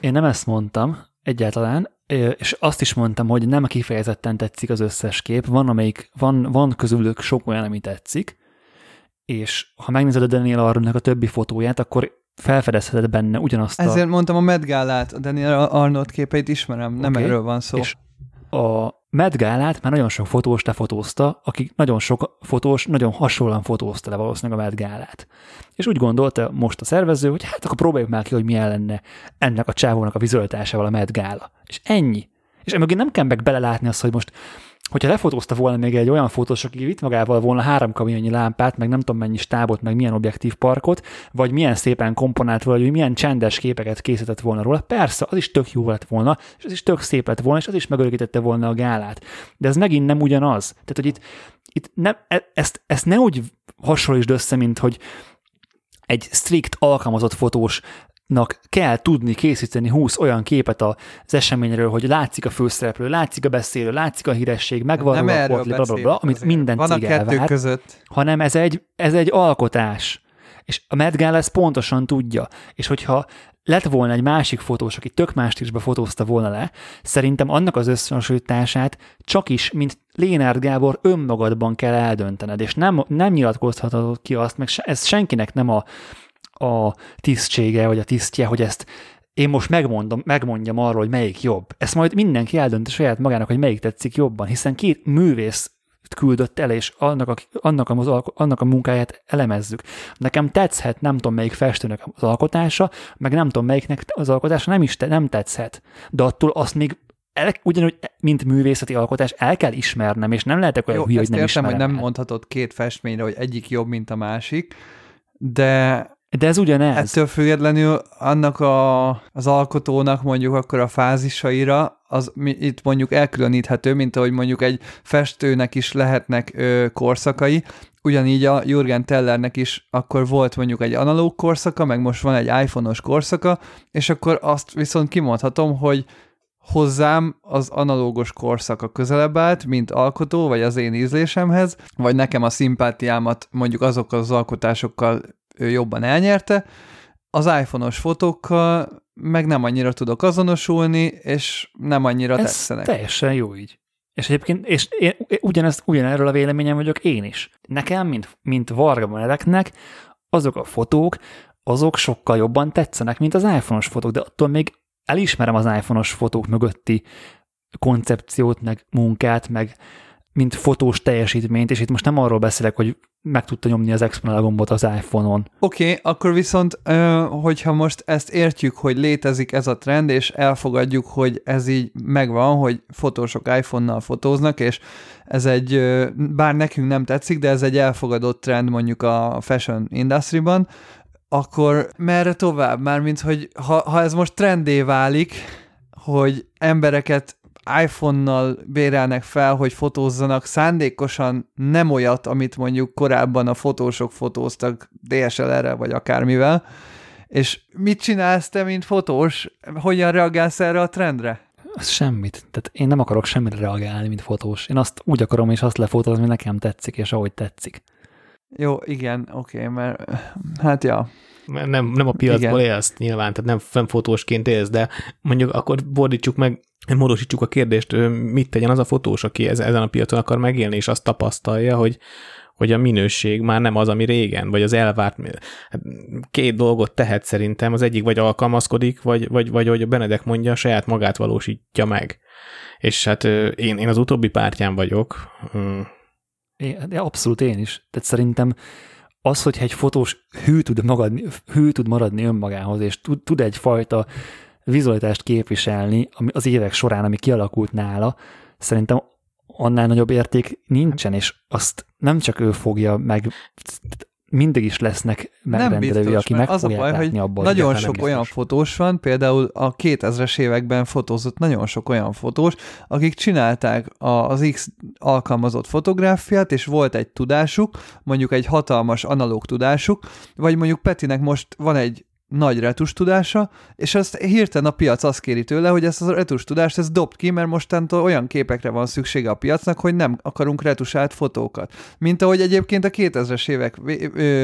Én nem ezt mondtam egyáltalán, és azt is mondtam, hogy nem kifejezetten tetszik az összes kép, van, amelyik, van, van közülük sok olyan, ami tetszik, és ha megnézed a Daniel Arnoldnak a többi fotóját, akkor felfedezheted benne ugyanazt a... ezért mondtam a Met Gálát, a Daniel Arnold képeit ismerem, nem Oké. erről van szó. És a Met Gálát már nagyon sok fotós lefotózta, akik nagyon sok fotós nagyon hasonlóan fotózta le valószínűleg a Met Gálát. És úgy gondolta most a szervező, hogy hát akkor próbáljuk már ki, hogy milyen lenne ennek a csávónak a vizualitásával a Met Gála. És ennyi. És emögé nem kell meg belelátni azt, hogy most hogyha lefotózta volna még egy olyan fotós, aki vitt magával volna három kamionnyi lámpát, meg nem tudom mennyi stábot, meg milyen objektív parkot, vagy milyen szépen komponált volna, vagy milyen csendes képeket készített volna róla, persze, az is tök jó lett volna, és az is tök szép lett volna, és az is megörökítette volna a gálát. De ez megint nem ugyanaz. Tehát, hogy itt, itt nem, e- ezt, ezt ne úgy hasonlítsd össze, mint hogy egy strikt alkalmazott fotós nak kell tudni készíteni 20 olyan képet az eseményről, hogy látszik a főszereplő, látszik a beszélő, látszik a híresség, megvan Nem a portlé, bla, bla, bla, amit azért. minden Van a cég kettő elvár, között. hanem ez egy, ez egy alkotás. És a Met Gala ezt pontosan tudja. És hogyha lett volna egy másik fotós, aki tök más stílusba fotózta volna le, szerintem annak az összehasonlítását csak is, mint Lénárd Gábor önmagadban kell eldöntened, és nem, nem nyilatkozhatod ki azt, meg ez senkinek nem a, a tisztsége, vagy a tisztje, hogy ezt én most megmondom, megmondjam arról, hogy melyik jobb. Ezt majd mindenki eldönti saját magának, hogy melyik tetszik jobban, hiszen két művész küldött el, és annak a, annak, a, annak a munkáját elemezzük. Nekem tetszhet, nem tudom melyik festőnek az alkotása, meg nem tudom melyiknek az alkotása nem is te, nem tetszhet. De attól azt még el, ugyanúgy, mint művészeti alkotás, el kell ismernem, és nem lehetek olyan Jó, hülye, hogy nem értem, hogy ismerem nem el. mondhatod két festményre, hogy egyik jobb, mint a másik, de De ez ugyanez. ettől függetlenül annak a, az alkotónak mondjuk akkor a fázisaira, az itt mondjuk elkülöníthető, mint ahogy mondjuk egy festőnek is lehetnek ö, korszakai, ugyanígy a Jürgen Tellernek is akkor volt mondjuk egy analóg korszaka, meg most van egy iPhone-os korszaka, és akkor azt viszont kimondhatom, hogy hozzám az analógos korszaka közelebb állt, mint alkotó, vagy az én ízlésemhez, vagy nekem a szimpátiámat mondjuk azokkal az alkotásokkal ő jobban elnyerte, az iPhone-os fotókkal meg nem annyira tudok azonosulni, és nem annyira Ez tetszenek. teljesen jó így. És egyébként, és én ugyanezt, ugyanerről a véleményem vagyok én is. Nekem, mint, mint Varga Mereknek, azok a fotók, azok sokkal jobban tetszenek, mint az iPhone-os fotók, de attól még elismerem az iPhone-os fotók mögötti koncepciót, meg munkát, meg mint fotós teljesítményt, és itt most nem arról beszélek, hogy meg tudta nyomni az exponál gombot az iPhone-on. Oké, okay, akkor viszont, hogyha most ezt értjük, hogy létezik ez a trend, és elfogadjuk, hogy ez így megvan, hogy fotósok iPhone-nal fotóznak, és ez egy, bár nekünk nem tetszik, de ez egy elfogadott trend mondjuk a fashion industry-ban, akkor merre tovább? Mármint, hogy ha, ha ez most trendé válik, hogy embereket iPhone-nal bérelnek fel, hogy fotózzanak szándékosan nem olyat, amit mondjuk korábban a fotósok fotóztak DSLR-rel vagy akármivel, és mit csinálsz te, mint fotós? Hogyan reagálsz erre a trendre? Ez semmit. Tehát én nem akarok semmire reagálni, mint fotós. Én azt úgy akarom, és azt lefotózni, ami nekem tetszik, és ahogy tetszik. Jó, igen, oké, okay, mert hát ja. Nem, nem a piacból Igen. élsz nyilván, tehát nem fennfotósként élsz, de mondjuk akkor bordítsuk meg, módosítsuk a kérdést, mit tegyen az a fotós, aki ez, ezen a piacon akar megélni, és azt tapasztalja, hogy, hogy a minőség már nem az, ami régen, vagy az elvárt. hát Két dolgot tehet szerintem, az egyik vagy alkalmazkodik, vagy, vagy, vagy hogy a Benedek mondja, saját magát valósítja meg. És hát én, én az utóbbi pártján vagyok. Én, de abszolút én is. Tehát szerintem az, hogyha egy fotós hű tud, magadni, hű tud maradni önmagához, és tud, tud egyfajta vizualitást képviselni ami az évek során, ami kialakult nála, szerintem annál nagyobb érték nincsen, és azt nem csak ő fogja meg, mindig is lesznek megrendelői, biztos, aki meg az a baj, hogy abban. Nagyon sok nem olyan biztos. fotós van, például a 2000-es években fotózott nagyon sok olyan fotós, akik csinálták az X alkalmazott fotográfiát, és volt egy tudásuk, mondjuk egy hatalmas analóg tudásuk, vagy mondjuk Petinek most van egy nagy retus tudása, és ezt hirtelen a piac azt kéri tőle, hogy ezt a retus tudást ezt dobd ki, mert mostantól olyan képekre van szüksége a piacnak, hogy nem akarunk retusált fotókat. Mint ahogy egyébként a 2000-es évek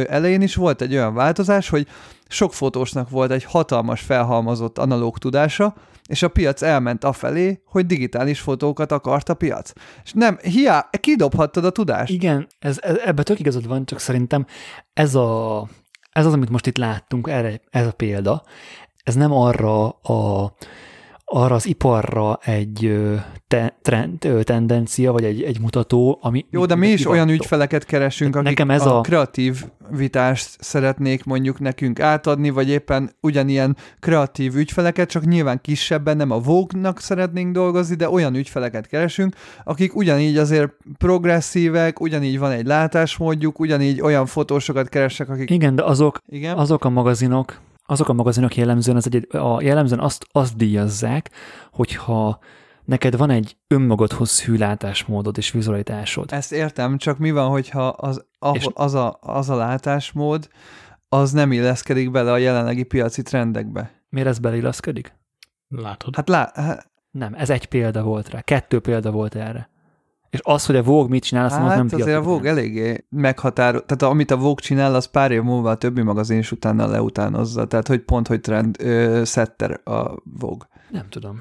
elején is volt egy olyan változás, hogy sok fotósnak volt egy hatalmas felhalmozott analóg tudása, és a piac elment afelé, hogy digitális fotókat akart a piac. És nem, hiá, kidobhattad a tudást. Igen, ez, ez, ebbe tök igazad van, csak szerintem ez, a, ez az, amit most itt láttunk, erre, ez a példa, ez nem arra a arra az iparra egy te, trend, tendencia, vagy egy, egy mutató, ami... Jó, de mi is olyan ügyfeleket keresünk, akik Nekem ez a, a- kreatív vitást szeretnék mondjuk nekünk átadni, vagy éppen ugyanilyen kreatív ügyfeleket, csak nyilván kisebben, nem a Vogue-nak szeretnénk dolgozni, de olyan ügyfeleket keresünk, akik ugyanígy azért progresszívek, ugyanígy van egy látásmódjuk, ugyanígy olyan fotósokat keresek, akik... Igen, de azok, Igen? azok a magazinok, azok a magazinok jellemzően, az egy, a jellemzően azt, azt díjazzák, hogyha neked van egy önmagadhoz hű látásmódod és vizualitásod. Ezt értem, csak mi van, hogyha az, ahol, És- az, a, az a látásmód, az nem illeszkedik bele a jelenlegi piaci trendekbe. Miért ez beleilleszkedik? Látod? Hát lá, hát, Nem, ez egy példa volt rá. Kettő példa volt erre. És az, hogy a Vogue mit csinál, azt hát mondom, nem azért a Vogue eléggé meghatározó, tehát amit a Vogue csinál, az pár év múlva a többi magazin is utána leutánozza, tehát hogy pont, hogy trend ö, setter a Vogue. Nem tudom.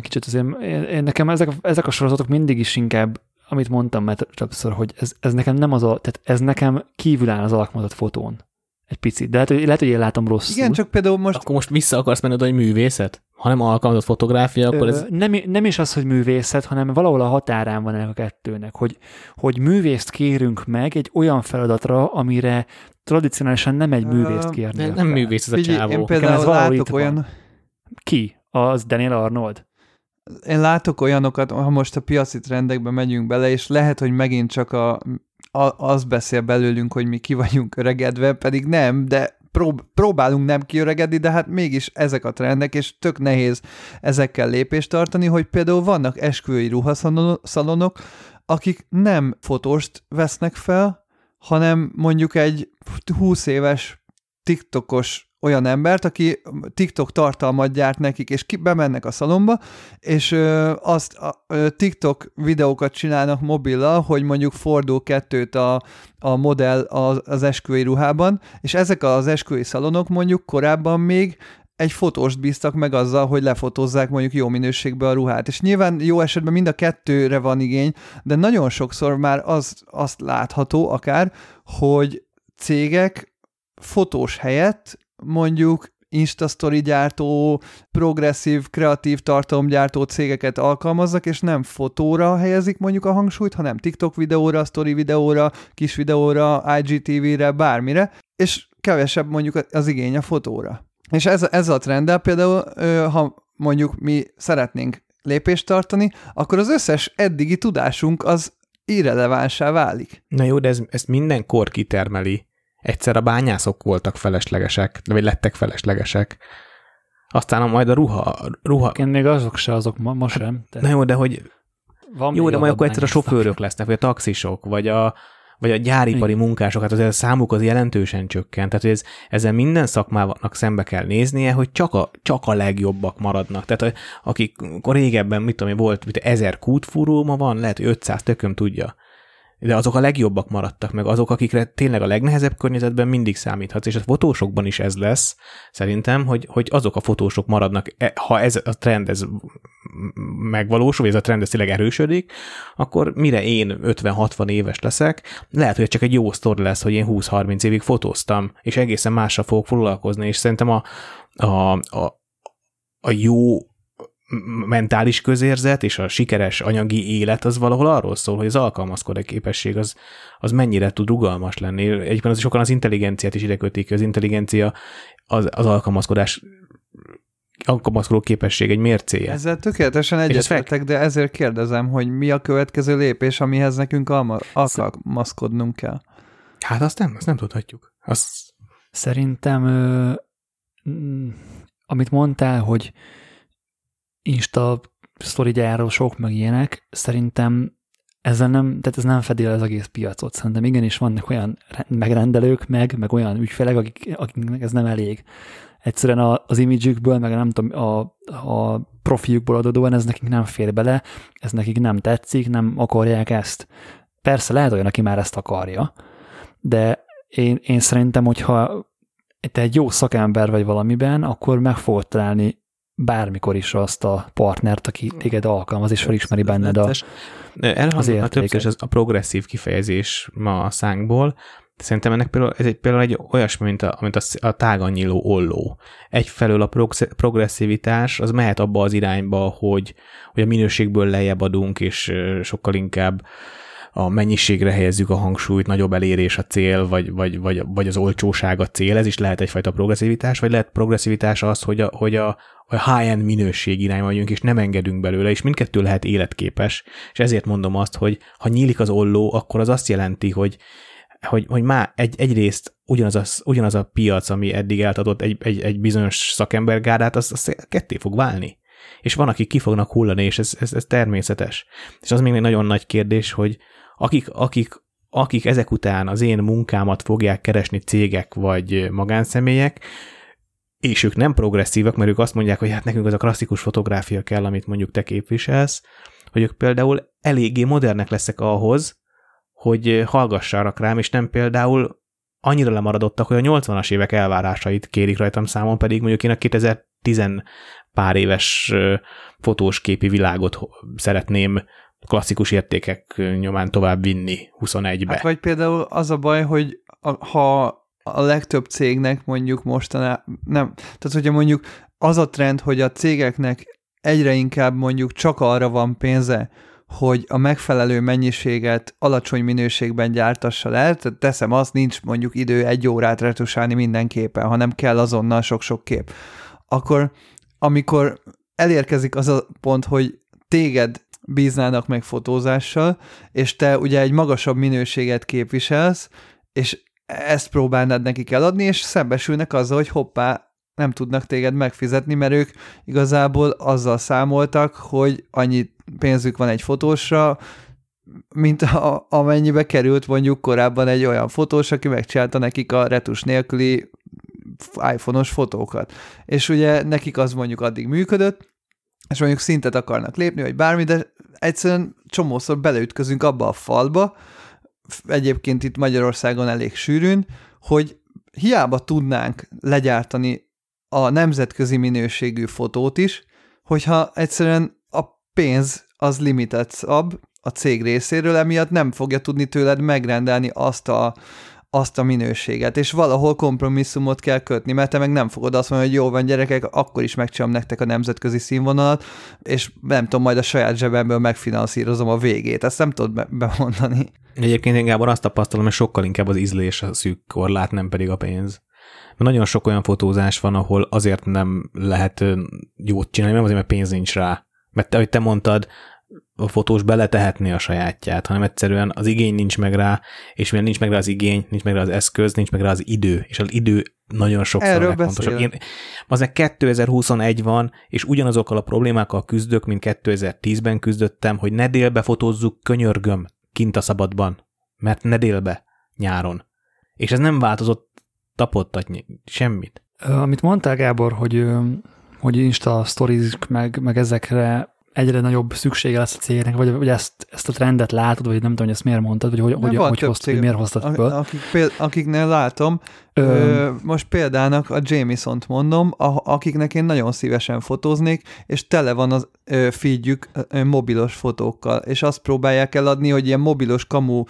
Kicsit azért, én, én nekem ezek, ezek a sorozatok mindig is inkább, amit mondtam már többször, hogy ez, ez nekem nem az a, tehát ez nekem kívül áll az alkalmazott fotón. Egy picit. De lehet, hogy, lehet, hogy én látom rosszul. Igen, csak például most Akkor most vissza akarsz menni oda, hogy művészet? Ha nem alkalmazott fotográfia, akkor Ö, ez... nem, nem is az, hogy művészet, hanem valahol a határán van ennek a kettőnek, hogy, hogy művészt kérünk meg egy olyan feladatra, amire tradicionálisan nem egy művészt kérni. Nem, nem művész ez a figyelj, csávó. én ez például valahol látok itt van. olyan, Ki? Az Daniel Arnold? én látok olyanokat, ha most a piaci trendekbe megyünk bele, és lehet, hogy megint csak a, a, az beszél belőlünk, hogy mi ki vagyunk öregedve, pedig nem, de prób- próbálunk nem kiöregedni, de hát mégis ezek a trendek, és tök nehéz ezekkel lépést tartani, hogy például vannak esküvői ruhaszalonok, akik nem fotóst vesznek fel, hanem mondjuk egy 20 éves TikTokos olyan embert, aki TikTok tartalmat gyárt nekik, és ki, bemennek a szalomba, és ö, azt a, ö, TikTok videókat csinálnak mobillal, hogy mondjuk fordul kettőt a, a modell az, az esküvői ruhában, és ezek az esküvői szalonok mondjuk korábban még egy fotóst bíztak meg azzal, hogy lefotózzák mondjuk jó minőségbe a ruhát. És nyilván jó esetben mind a kettőre van igény, de nagyon sokszor már az, azt látható akár, hogy cégek fotós helyett mondjuk Instastory gyártó, progresszív, kreatív tartalomgyártó cégeket alkalmazzak, és nem fotóra helyezik mondjuk a hangsúlyt, hanem TikTok videóra, story videóra, kis videóra, IGTV-re, bármire, és kevesebb mondjuk az igény a fotóra. És ez, ez a trend, például, ha mondjuk mi szeretnénk lépést tartani, akkor az összes eddigi tudásunk az irrelevánsá válik. Na jó, de ez, ezt minden kor kitermeli. Egyszer a bányászok voltak feleslegesek, vagy lettek feleslegesek. Aztán majd a ruha, ruha Én még azok se, azok ma, ma sem. De Na jó, de hogy van jó, de majd akkor egyszer a sofőrök lesznek, vagy a taxisok, vagy a, vagy a gyáripari Igen. munkások, hát azért a számuk az jelentősen csökkent. Tehát hogy ez, ezzel minden szakmának szembe kell néznie, hogy csak a, csak a legjobbak maradnak. Tehát akik akkor régebben, mit tudom én, volt mit, ezer kútfúró, ma van, lehet, hogy 500 tököm tudja. De azok a legjobbak maradtak meg, azok, akikre tényleg a legnehezebb környezetben mindig számíthatsz, és a fotósokban is ez lesz, szerintem, hogy, hogy azok a fotósok maradnak, e- ha ez a trend ez megvalósul, vagy ez a trend ez tényleg erősödik, akkor mire én 50-60 éves leszek, lehet, hogy csak egy jó sztori lesz, hogy én 20-30 évig fotóztam, és egészen másra fogok foglalkozni, és szerintem a, a, a, a jó mentális közérzet és a sikeres anyagi élet az valahol arról szól, hogy az alkalmazkodó képesség az, az mennyire tud rugalmas lenni. Egyébként az sokan az intelligenciát is ide kötik, az intelligencia az, az alkalmazkodás alkalmazkodó képesség egy mércéje. Ezzel tökéletesen egyetértek, de ezért kérdezem, hogy mi a következő lépés, amihez nekünk alma- alkalmazkodnunk kell. Hát azt nem, azt nem tudhatjuk. Azt, Szerintem, ö, mm, amit mondtál, hogy Insta sztori gyárosok, meg ilyenek, szerintem ezzel nem, tehát ez nem fedi el az egész piacot. Szerintem igenis vannak olyan re- megrendelők, meg, meg olyan ügyfelek, akik, akiknek ez nem elég. Egyszerűen az imidzsükből, meg nem tudom, a, a profiukból adódóan ez nekik nem fér bele, ez nekik nem tetszik, nem akarják ezt. Persze lehet olyan, aki már ezt akarja, de én, én szerintem, hogyha te egy jó szakember vagy valamiben, akkor meg fogod találni bármikor is azt a partnert, aki téged alkalmaz, és felismeri benned a... Elhangzott többször is az a progresszív kifejezés ma a szánkból, szerintem ennek például, ez egy, például egy olyasmi, mint a, mint a, a tágan nyíló olló. Egyfelől a progr- progresszivitás az mehet abba az irányba, hogy, hogy a minőségből lejjebb adunk, és sokkal inkább a mennyiségre helyezzük a hangsúlyt, nagyobb elérés a cél, vagy, vagy, vagy, vagy az olcsóság a cél, ez is lehet egyfajta progresszivitás, vagy lehet progresszivitás az, hogy a, hogy a, a high-end minőség irányba vagyunk, és nem engedünk belőle, és mindkettő lehet életképes, és ezért mondom azt, hogy ha nyílik az olló, akkor az azt jelenti, hogy hogy, hogy már egy, egyrészt ugyanaz a, ugyanaz a piac, ami eddig eltartott egy, egy, egy bizonyos szakembergádát, az, az ketté fog válni. És van, akik ki fognak hullani, és ez, ez, ez természetes. És az még egy nagyon nagy kérdés, hogy akik, akik akik ezek után az én munkámat fogják keresni cégek vagy magánszemélyek, és ők nem progresszívak, mert ők azt mondják, hogy hát nekünk az a klasszikus fotográfia kell, amit mondjuk te képviselsz, hogy ők például eléggé modernek leszek ahhoz, hogy hallgassanak rám, és nem például annyira lemaradottak, hogy a 80-as évek elvárásait kérik rajtam számon, pedig mondjuk én a 2010 pár éves fotós képi világot szeretném klasszikus értékek nyomán tovább vinni 21-be. Hát vagy például az a baj, hogy a, ha a legtöbb cégnek mondjuk mostaná, nem, tehát hogyha mondjuk az a trend, hogy a cégeknek egyre inkább mondjuk csak arra van pénze, hogy a megfelelő mennyiséget alacsony minőségben gyártassa le, tehát teszem azt, nincs mondjuk idő egy órát retusálni mindenképpen, hanem kell azonnal sok-sok kép. Akkor amikor elérkezik az a pont, hogy téged bíznának meg fotózással, és te ugye egy magasabb minőséget képviselsz, és ezt próbálnád nekik eladni, és szembesülnek azzal, hogy hoppá, nem tudnak téged megfizetni, mert ők igazából azzal számoltak, hogy annyi pénzük van egy fotósra, mint a, amennyibe került mondjuk korábban egy olyan fotós, aki megcsinálta nekik a retus nélküli iPhone-os fotókat. És ugye nekik az mondjuk addig működött, és mondjuk szintet akarnak lépni, vagy bármi, de egyszerűen csomószor beleütközünk abba a falba, egyébként itt Magyarországon elég sűrűn, hogy hiába tudnánk legyártani a nemzetközi minőségű fotót is, hogyha egyszerűen a pénz az limited szab a cég részéről, emiatt nem fogja tudni tőled megrendelni azt a, azt a minőséget, és valahol kompromisszumot kell kötni, mert te meg nem fogod azt mondani, hogy jó van gyerekek, akkor is megcsinálom nektek a nemzetközi színvonalat, és nem tudom, majd a saját zsebemből megfinanszírozom a végét. Ezt nem tudod be- bemondani. Egyébként én Gábor azt tapasztalom, hogy sokkal inkább az ízlés a szűk korlát, nem pedig a pénz. Nagyon sok olyan fotózás van, ahol azért nem lehet jót csinálni, nem azért, mert pénz nincs rá. Mert ahogy te mondtad, a fotós beletehetné a sajátját, hanem egyszerűen az igény nincs meg rá, és mivel nincs meg rá az igény, nincs meg rá az eszköz, nincs meg rá az idő, és az idő nagyon sokszor Erről legfontosabb. Én, az meg 2021 van, és ugyanazokkal a problémákkal küzdök, mint 2010-ben küzdöttem, hogy ne délbe fotózzuk, könyörgöm, kint a szabadban, mert ne délbe, nyáron. És ez nem változott tapottatni semmit. Amit mondtál, Gábor, hogy, hogy Insta stories meg, meg ezekre egyre nagyobb szüksége lesz a cégnek, vagy, vagy ezt, ezt a trendet látod, vagy nem tudom, hogy ezt miért mondtad, vagy hogy, hogy, hogy hoztad, hogy miért hoztad föl. Akik, akiknél látom, Ö, most példának a Jameson-t mondom, a, akiknek én nagyon szívesen fotóznék, és tele van az ö, feedjük ö, mobilos fotókkal, és azt próbálják eladni, hogy ilyen mobilos kamu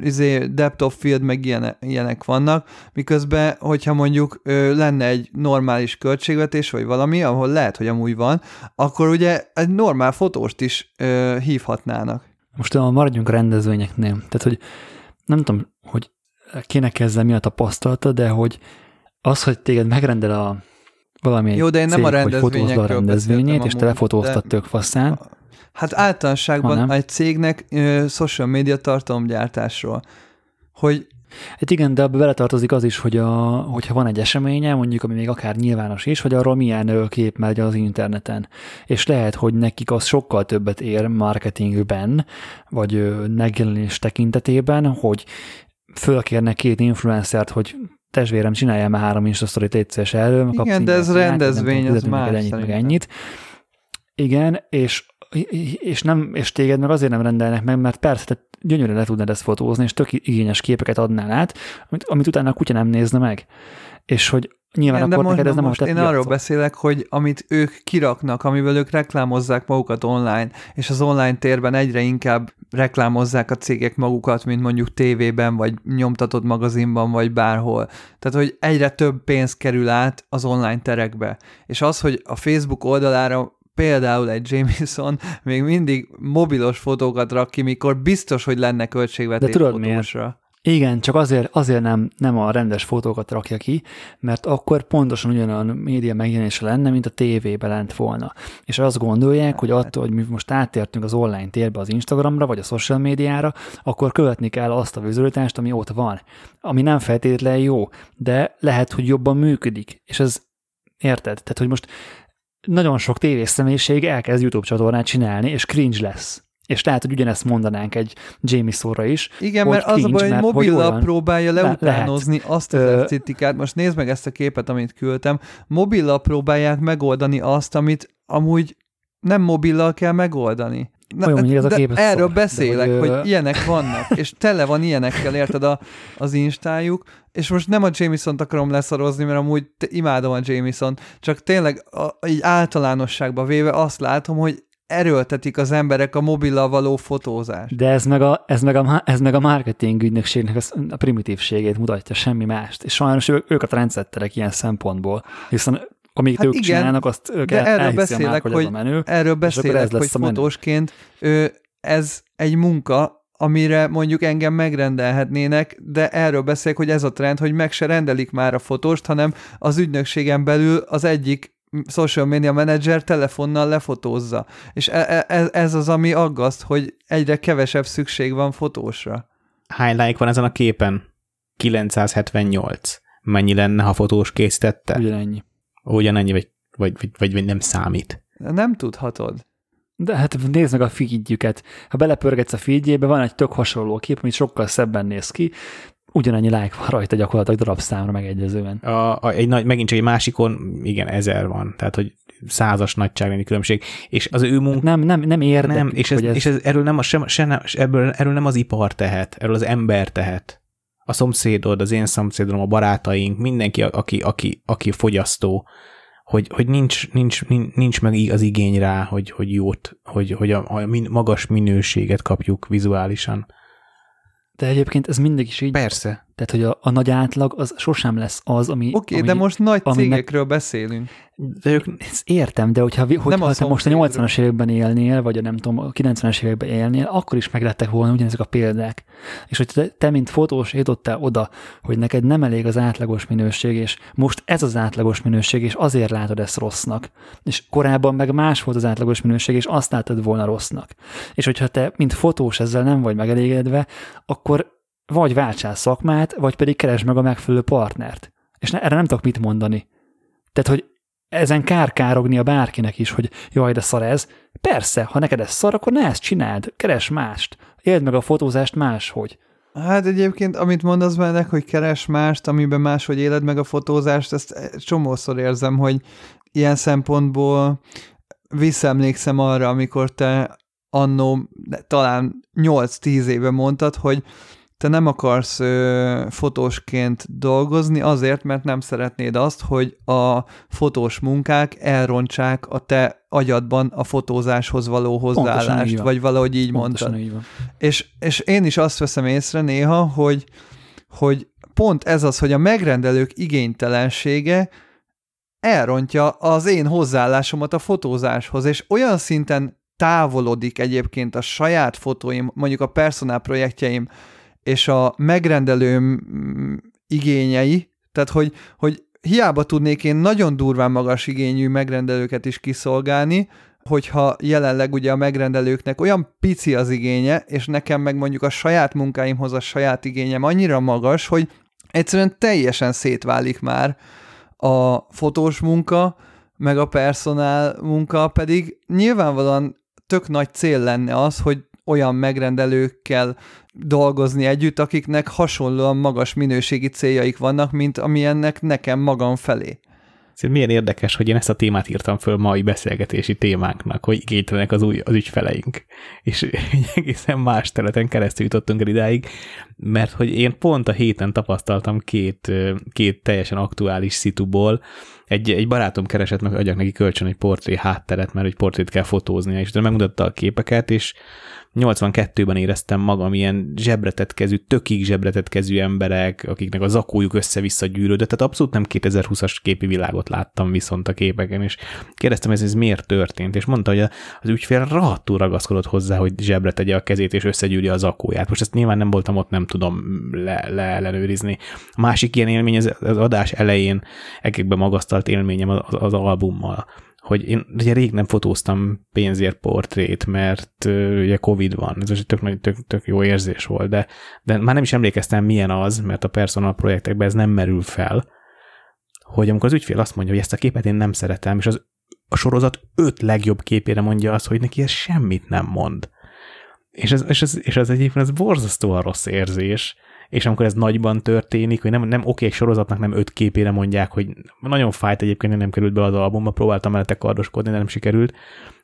izé, depth of field, meg ilyen, ilyenek vannak, miközben, hogyha mondjuk ö, lenne egy normális költségvetés, vagy valami, ahol lehet, hogy amúgy van, akkor ugye egy normál fotóst is ö, hívhatnának. Most maradjunk rendezvényeknél. Tehát, hogy nem tudom, hogy kinek ezzel mi a tapasztalata, de hogy az, hogy téged megrendel a valami Jó, de én cég, nem a rendezvényekről a rendezvényét, és te lefotóztad tök faszán. Hát általánosságban egy cégnek ö, social media tartalomgyártásról, hogy Hát igen, de abba beletartozik az is, hogy a, hogyha van egy eseménye, mondjuk, ami még akár nyilvános is, hogy arról milyen kép megy az interneten. És lehet, hogy nekik az sokkal többet ér marketingben, vagy megjelenés tekintetében, hogy fölkérnek két influencert, hogy testvérem, csinálja már három instastorit egyszer erről. Igen, de ez rendezvény, ez más. Ennyit, meg ennyit. Igen, és és, nem, és téged meg azért nem rendelnek meg, mert persze, te gyönyörűen le tudnád ezt fotózni, és tök igényes képeket adnál át, amit, amit utána a kutya nem nézne meg. És hogy Nyilván Igen, akkor de neked ez nem most én arról beszélek, hogy amit ők kiraknak, amivel ők reklámozzák magukat online, és az online térben egyre inkább reklámozzák a cégek magukat, mint mondjuk tévében, vagy nyomtatott magazinban, vagy bárhol. Tehát, hogy egyre több pénz kerül át az online terekbe. És az, hogy a Facebook oldalára például egy Jameson még mindig mobilos fotókat rak ki, mikor biztos, hogy lenne költségvetés De tudod fotósra. Miért? Igen, csak azért, azért nem, nem a rendes fotókat rakja ki, mert akkor pontosan ugyanolyan média megjelenése lenne, mint a tévébe lent volna. És azt gondolják, hogy attól, hogy mi most átértünk az online térbe az Instagramra, vagy a social médiára, akkor követni kell azt a vizualitást, ami ott van. Ami nem feltétlenül jó, de lehet, hogy jobban működik. És ez, érted? Tehát, hogy most nagyon sok tévés személyiség elkezd YouTube csatornát csinálni, és cringe lesz És lehet, hogy ugyanezt mondanánk egy Jamesonra is. Igen, mert az a baj, hogy mobillal próbálja Le- leutánozni azt az esztétikát. Most nézd meg ezt a képet, amit küldtem. Mobillal próbálják megoldani azt, amit amúgy nem mobillal kell megoldani. Na, Olyan, ez a kép, erről szar. De beszélek, hogy, hogy, ilyenek vannak, <laughs> és tele van ilyenekkel, érted a, az instájuk, és most nem a Jameson-t akarom leszarozni, mert amúgy imádom a Jameson, csak tényleg a, így általánosságban véve azt látom, hogy erőltetik az emberek a mobillal való fotózást. De ez meg a, ez meg a, ez meg a marketing ügynökségnek a primitívségét mutatja, semmi mást. És sajnos ők, ők a trendsetterek ilyen szempontból, hiszen amíg Hát ők igen, csinálnak, azt ők de el, erről beszélek, márk, hogy, ez a menő. Erről beszélek, lesz hogy a menő. fotósként ő, ez egy munka, amire mondjuk engem megrendelhetnének, de erről beszélek, hogy ez a trend, hogy meg se rendelik már a fotóst, hanem az ügynökségen belül az egyik social media manager telefonnal lefotózza. És e- e- ez az, ami aggaszt, hogy egyre kevesebb szükség van fotósra. Hány like van ezen a képen? 978. Mennyi lenne, ha fotós készítette? Ugyanennyi. Ugyanennyi, vagy, vagy, vagy, vagy, vagy nem számít. Nem tudhatod. De hát nézd meg a feedjüket. Ha belepörgetsz a feedjébe, van egy tök hasonló kép, ami sokkal szebben néz ki, ugyanannyi like van rajta gyakorlatilag darabszámra megegyezően. A, a, egy nagy, megint csak egy másikon, igen, ezer van. Tehát, hogy százas nagyságrendi különbség. És az ő munka Nem, nem, nem érdekük, nem, és, ez, ez, és ez, erről, nem a, sem, se, nem, ebből, erről nem az ipar tehet, erről az ember tehet. A szomszédod, az én szomszédom, a barátaink, mindenki, aki, aki, aki fogyasztó, hogy, hogy nincs, nincs, nincs, meg az igény rá, hogy, hogy jót, hogy, hogy a, a min, magas minőséget kapjuk vizuálisan. de egyébként ez mindig is így, Persze. Tehát hogy a, a nagy átlag az sosem lesz az, ami... Oké, okay, ami, de most nagy aminek- cégekről beszélünk. De ők, Ezt értem, de hogyha, hogyha Nem a te most a szomszédról. 80-as években élnél, vagy a nem tudom, a 90-es években élnél, akkor is meglettek volna ugyanezek a példák. És hogy te, te mint fotós jutottál oda, hogy neked nem elég az átlagos minőség, és most ez az átlagos minőség, és azért látod ezt rossznak. És korábban meg más volt az átlagos minőség, és azt látod volna rossznak. És hogyha te, mint fotós ezzel nem vagy megelégedve, akkor vagy váltsál szakmát, vagy pedig keresd meg a megfelelő partnert. És ne, erre nem tudok mit mondani. Tehát, hogy ezen kár kárognia bárkinek is, hogy jaj, de szar ez. Persze, ha neked ez szar, akkor ne ezt csináld, keres mást. Éld meg a fotózást máshogy. Hát egyébként, amit mondasz bennek, hogy keres mást, amiben máshogy éled meg a fotózást, ezt csomószor érzem, hogy ilyen szempontból visszaemlékszem arra, amikor te annó talán 8-10 éve mondtad, hogy te nem akarsz ö, fotósként dolgozni azért, mert nem szeretnéd azt, hogy a fotós munkák elrontsák a te agyadban a fotózáshoz való hozzáállást, vagy valahogy így Pontosan mondtad. így van. És, és én is azt veszem észre néha, hogy, hogy pont ez az, hogy a megrendelők igénytelensége elrontja az én hozzáállásomat a fotózáshoz, és olyan szinten távolodik egyébként a saját fotóim, mondjuk a personál projektjeim és a megrendelőm mm, igényei, tehát hogy, hogy hiába tudnék én nagyon durván magas igényű megrendelőket is kiszolgálni, hogyha jelenleg ugye a megrendelőknek olyan pici az igénye, és nekem meg mondjuk a saját munkáimhoz a saját igényem annyira magas, hogy egyszerűen teljesen szétválik már a fotós munka, meg a personál munka, pedig nyilvánvalóan tök nagy cél lenne az, hogy olyan megrendelőkkel dolgozni együtt, akiknek hasonlóan magas minőségi céljaik vannak, mint amilyennek nekem magam felé. Szóval milyen érdekes, hogy én ezt a témát írtam föl mai beszélgetési témánknak, hogy igénytelenek az, új, az ügyfeleink. És egészen más területen keresztül jutottunk el idáig, mert hogy én pont a héten tapasztaltam két, két teljesen aktuális szituból. Egy, egy barátom keresett meg, adjak neki kölcsön egy portré hátteret, mert egy portrét kell fotóznia, és utána megmutatta a képeket, és 82-ben éreztem magam ilyen zsebretett kezű, tökig zsebretett kezű emberek, akiknek a zakójuk össze-vissza gyűrődött, tehát abszolút nem 2020-as képi világot láttam viszont a képeken, és kérdeztem, ez, ez miért történt, és mondta, hogy az ügyfél rahattul ragaszkodott hozzá, hogy zsebre tegye a kezét, és összegyűri a zakóját. Most ezt nyilván nem voltam ott, nem tudom le, leellenőrizni. A másik ilyen élmény az, az adás elején egekbe magasztalt élményem az, az albummal hogy én ugye rég nem fotóztam pénzért portrét, mert uh, ugye Covid van, ez egy tök, nagy, tök, tök jó érzés volt, de, de már nem is emlékeztem, milyen az, mert a personal projektekben ez nem merül fel, hogy amikor az ügyfél azt mondja, hogy ezt a képet én nem szeretem, és az, a sorozat öt legjobb képére mondja azt, hogy neki ez semmit nem mond. És ez, és, ez, és ez egyébként ez borzasztóan rossz érzés, és amikor ez nagyban történik, hogy nem, nem oké, egy sorozatnak nem öt képére mondják, hogy nagyon fájt egyébként, nem került be az albumba, próbáltam mellette kardoskodni, de nem sikerült,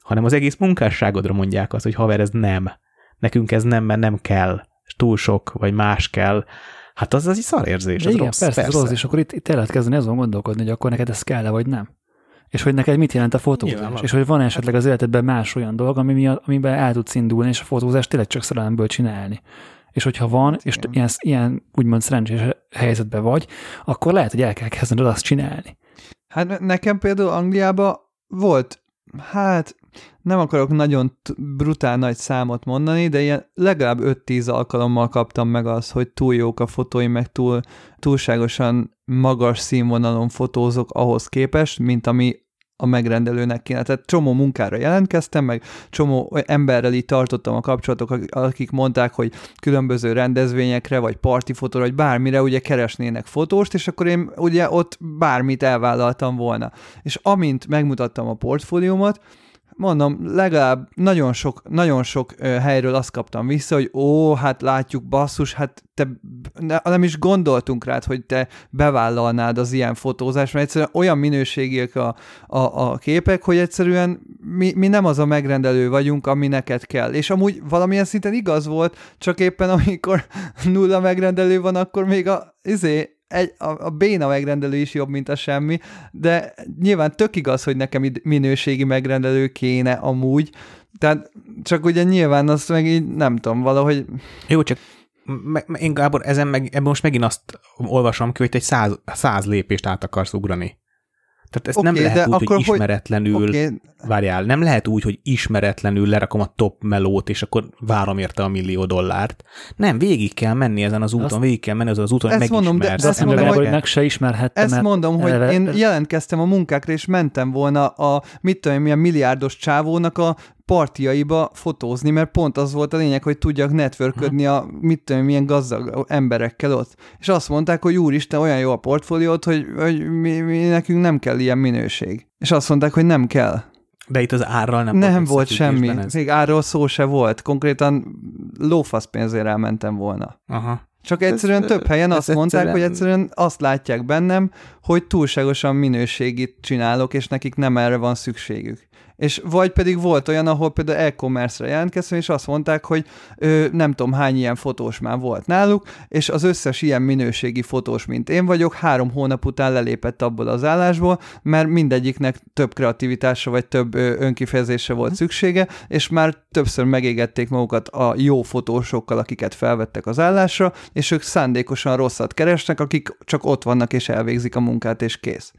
hanem az egész munkásságodra mondják azt, hogy haver, ez nem. Nekünk ez nem, mert nem kell. Túl sok, vagy más kell. Hát az az egy szarérzés, az igen, rossz, persze, persze. rossz, és akkor itt, itt el lehet kezdeni azon gondolkodni, hogy akkor neked ez kell-e, vagy nem. És hogy neked mit jelent a fotózás, és hogy van esetleg az életedben más olyan dolog, ami amiben el tudsz indulni, és a fotózást tényleg csak szerelemből csinálni. És hogyha van, és igen. ilyen, ilyen úgymond szerencsés helyzetben vagy, akkor lehet, hogy el kell kezdened azt csinálni. Hát nekem például Angliában volt, hát nem akarok nagyon brutál nagy számot mondani, de ilyen legalább 5-10 alkalommal kaptam meg azt, hogy túl jók a fotóim, meg túl, túlságosan magas színvonalon fotózok ahhoz képest, mint ami a megrendelőnek kéne. Tehát csomó munkára jelentkeztem, meg csomó emberrel így tartottam a kapcsolatok, akik- mondták, hogy különböző rendezvényekre, vagy partifotóra, vagy bármire ugye keresnének fotóst, és akkor én ugye ott bármit elvállaltam volna. És amint megmutattam a portfóliómat, mondom, legalább nagyon sok, nagyon sok helyről azt kaptam vissza, hogy ó, hát látjuk, basszus, hát te ne, nem is gondoltunk rád, hogy te bevállalnád az ilyen fotózást, mert egyszerűen olyan minőségiek a, a, a képek, hogy egyszerűen mi, mi nem az a megrendelő vagyunk, ami neked kell. És amúgy valamilyen szinten igaz volt, csak éppen amikor <laughs> nulla megrendelő van, akkor még a, izé, egy, a, a béna megrendelő is jobb, mint a semmi, de nyilván tök igaz, hogy nekem minőségi megrendelő kéne amúgy, tehát csak ugye nyilván azt meg így nem tudom, valahogy Jó, csak én Gábor, ezen meg, ebben most megint azt olvasom ki, hogy te egy száz, száz lépést át akarsz ugrani. Tehát ezt Oké, nem lehet de úgy, hogy akkor hogy- ismeretlenül, okay, várjál, nem lehet úgy, hogy ismeretlenül lerakom a top melót, és akkor várom érte a millió dollárt. Nem, végig kell menni ezen az úton, Azt- végig kell menni azon az úton, hogy Ezt mondom, de megismersz De azt Ezt mondom, mondom, hogy hogy- meg se ismerhettem. Ezt mert mondom, hogy eleve- én jelentkeztem a munkákra, és mentem volna a, mit tudom, én, milyen milliárdos csávónak a partiaiba fotózni, mert pont az volt a lényeg, hogy tudjak networködni a, mit tudom, milyen gazdag emberekkel ott. És azt mondták, hogy úristen, olyan jó a portfóliót, hogy, hogy mi, mi, nekünk nem kell ilyen minőség. És azt mondták, hogy nem kell. De itt az árral nem, Nem, volt volt semmi. Ez. Még árról szó se volt. Konkrétan lófasz pénzért elmentem volna. Aha. Csak egyszerűen Ez, több helyen ez azt mondták, hogy egyszerűen- egyszerűen azt látják bennem, hogy túlságosan minőségit csinálok, és nekik nem erre van szükségük. És vagy pedig volt olyan, ahol például e-commerce-re jelentkeztem, és azt mondták, hogy ö, nem tudom hány ilyen fotós már volt náluk, és az összes ilyen minőségi fotós, mint én vagyok, három hónap után lelépett abból az állásból, mert mindegyiknek több kreativitásra vagy több ö, önkifejezésre volt szüksége, és már többször megégették magukat a jó fotósokkal, akiket felvettek az állásra, és ők szándékosan rosszat keresnek, akik csak ott vannak és elvégzik a munkát, és kész.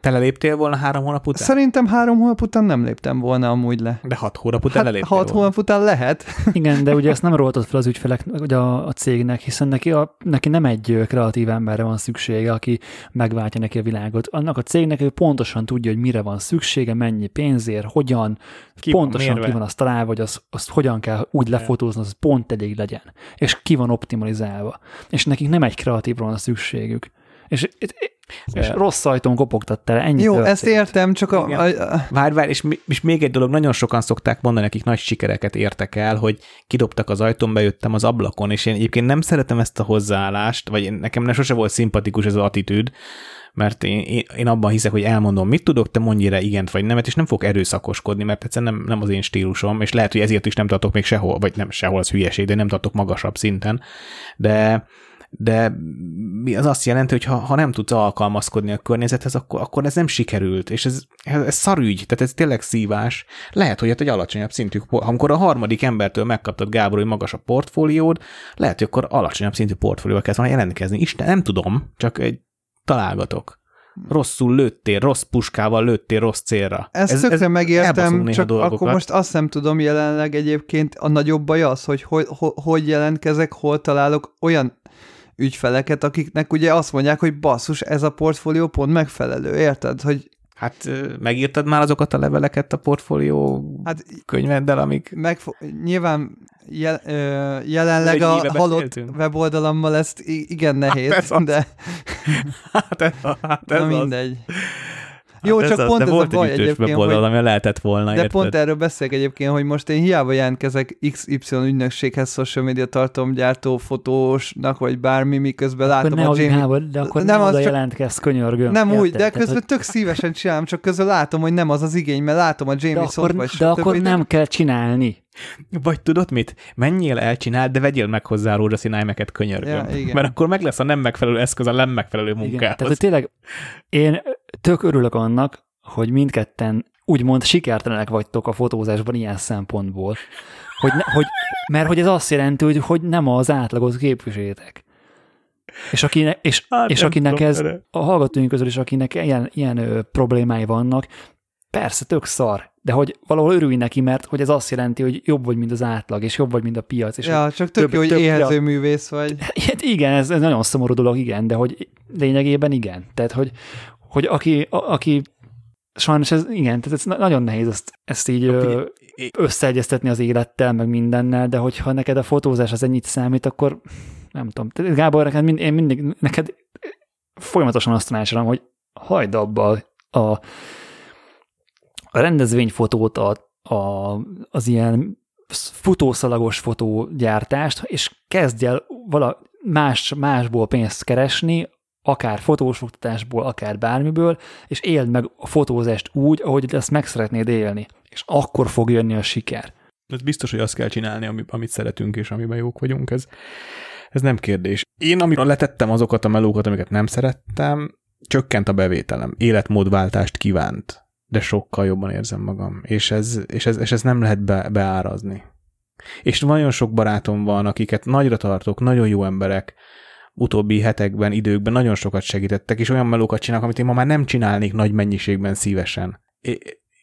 Te leléptél volna három hónap után? Szerintem három hónap után nem léptem volna amúgy le. De hat hónap után Hát leléptél hat volna. hónap után lehet. <laughs> Igen, de ugye ezt nem roltad fel az ügyfelek, vagy a, a cégnek, hiszen neki, a, neki nem egy kreatív emberre van szüksége, aki megváltja neki a világot. Annak a cégnek ő pontosan tudja, hogy mire van szüksége, mennyi pénzért, hogyan, Ki pontosan mérve. ki van azt találva, hogy az, azt hogyan kell úgy lefotózni, az pont elég legyen. És ki van optimalizálva. És nekik nem egy kreatívra van szükségük. És, és rossz ajtón kopogtat tele, ennyi Jó, történt. ezt értem, csak a, a, a Várj, várj, és, és még egy dolog, nagyon sokan szokták mondani, akik nagy sikereket értek el, hogy kidobtak az ajtón, bejöttem az ablakon, és én egyébként nem szeretem ezt a hozzáállást, vagy nekem nem sose volt szimpatikus ez az attitűd, mert én, én, én abban hiszek, hogy elmondom, mit tudok, te mondj rá igent vagy nemet, és nem fog erőszakoskodni, mert egyszerűen nem, nem az én stílusom, és lehet, hogy ezért is nem tartok még sehol, vagy nem sehol, az hülyeség, de nem tartok magasabb szinten, de de az azt jelenti, hogy ha, ha nem tudsz alkalmazkodni a környezethez, akkor, akkor ez nem sikerült, és ez, ez, ez szarügy, tehát ez tényleg szívás. Lehet, hogy hát egy alacsonyabb szintű, amikor a harmadik embertől megkaptad, Gábor, hogy magas a portfóliód, lehet, hogy akkor alacsonyabb szintű portfólióval kezd volna jelentkezni. Isten, nem tudom, csak egy találgatok. Rosszul lőttél, rossz puskával lőttél rossz célra. ezt ez, tökre elbaszunk megértem, csak dolgokat. akkor most azt nem tudom jelenleg egyébként a nagyobb baj az, hogy hogy, hogy, hogy jelentkezek, hol találok olyan ügyfeleket, akiknek ugye azt mondják, hogy basszus, ez a portfólió pont megfelelő, érted? Hogy Hát megírtad már azokat a leveleket a portfólió hát könyveddel, amik meg, nyilván jel, jelenleg a halott beszéltünk. weboldalammal ezt igen nehéz, ez az. de <laughs> Hát ez, hát ez na az. Mindegy. Jó, Hát csak az- pont de ez a volt baj egy egyébként, weboldal, hogy- ami lehetett volna, De érted? pont erről beszélek egyébként, hogy most én hiába jelentkezek XY ügynökséghez, social media tartalomgyártó, fotósnak, vagy bármi, miközben Akkor látom ne a Jamie... Jamie... de akkor Nem, nem az oda csak- jelentkezz, könyörgöm. Nem úgy, de közben hogy- tök szívesen csinálom, csak közben látom, hogy nem az az igény, mert látom a de Jamie akkor, szót, vagy de akkor nem kell csinálni. Vagy tudod mit? Menjél el, csináld, de vegyél meg hozzá rózsaszín iMac-et, könyörgöm. Ja, igen. Mert akkor meg lesz a nem megfelelő eszköz a nem megfelelő Igen. munkához. Tehát, hogy tényleg én tök örülök annak, hogy mindketten úgymond sikertelenek vagytok a fotózásban ilyen szempontból. Hogy ne, hogy, mert hogy ez azt jelenti, hogy, hogy nem az átlagot képvisétek. És, akinek, és, Hát és akinek ez, a hallgatóink közül is, akinek ilyen, ilyen ö, problémái vannak, persze tök szar, de hogy valahol örülj neki, mert hogy ez azt jelenti, hogy jobb vagy, mint az átlag, és jobb vagy, mint a piac. És Ja, csak tök több- jó, hogy több- éhező művész vagy. <laughs> Hát igen, ez, ez nagyon szomorú dolog, igen, de hogy lényegében igen. Tehát, hogy, hogy aki, a, aki sajnos ez, igen, tehát ez na- nagyon nehéz ezt, ezt így ö, összeegyeztetni az élettel, meg mindennel, de hogyha neked a fotózás az ennyit számít, akkor nem tudom. Tehát Gábor, neked mind, én mindig, neked folyamatosan azt tanácsolom, hogy hagyd abba a, a rendezvényfotót, a, a, az ilyen futószalagos fotógyártást, és kezdj el vala, más, másból pénzt keresni, akár fotós oktatásból, akár bármiből, és éld meg a fotózást úgy, ahogy ezt meg szeretnéd élni. És akkor fog jönni a siker. Ez biztos, hogy azt kell csinálni, ami, amit szeretünk, és amiben jók vagyunk, ez, ez nem kérdés. Én, amikor letettem azokat a melókat, amiket nem szerettem, csökkent a bevételem, életmódváltást kívánt, de sokkal jobban érzem magam, és ez, és ez, és ez nem lehet be, beárazni. És nagyon sok barátom van, akiket nagyra tartok, nagyon jó emberek, utóbbi hetekben, időkben nagyon sokat segítettek, és olyan melókat csinálnak, amit én ma már nem csinálnék nagy mennyiségben szívesen.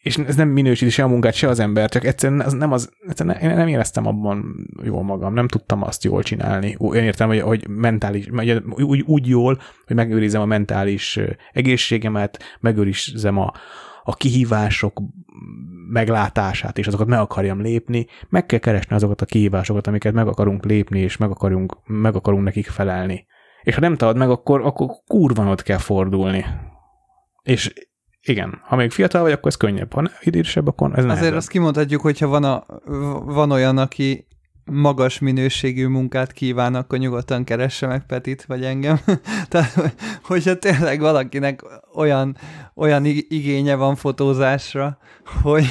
És ez nem minősíti se a munkát, se az ember, csak egyszerűen ez nem az, egyszerűen én nem éreztem abban jól magam, nem tudtam azt jól csinálni. Olyan értem, hogy, hogy mentális, úgy, úgy jól, hogy megőrizem a mentális egészségemet, megőrizem a, a kihívások meglátását, és azokat meg akarjam lépni, meg kell keresni azokat a kihívásokat, amiket meg akarunk lépni, és meg akarunk, meg akarunk nekik felelni. És ha nem talad meg, akkor, akkor kurvan ott kell fordulni. És igen, ha még fiatal vagy, akkor ez könnyebb. Ha idősebb, akkor ez Azért nehezebb. azt kimondhatjuk, hogyha van, a, van olyan, aki magas minőségű munkát kíván, akkor nyugodtan keresse meg Petit, vagy engem. <laughs> Tehát, hogy- hogyha tényleg valakinek olyan, olyan ig- igénye van fotózásra, hogy,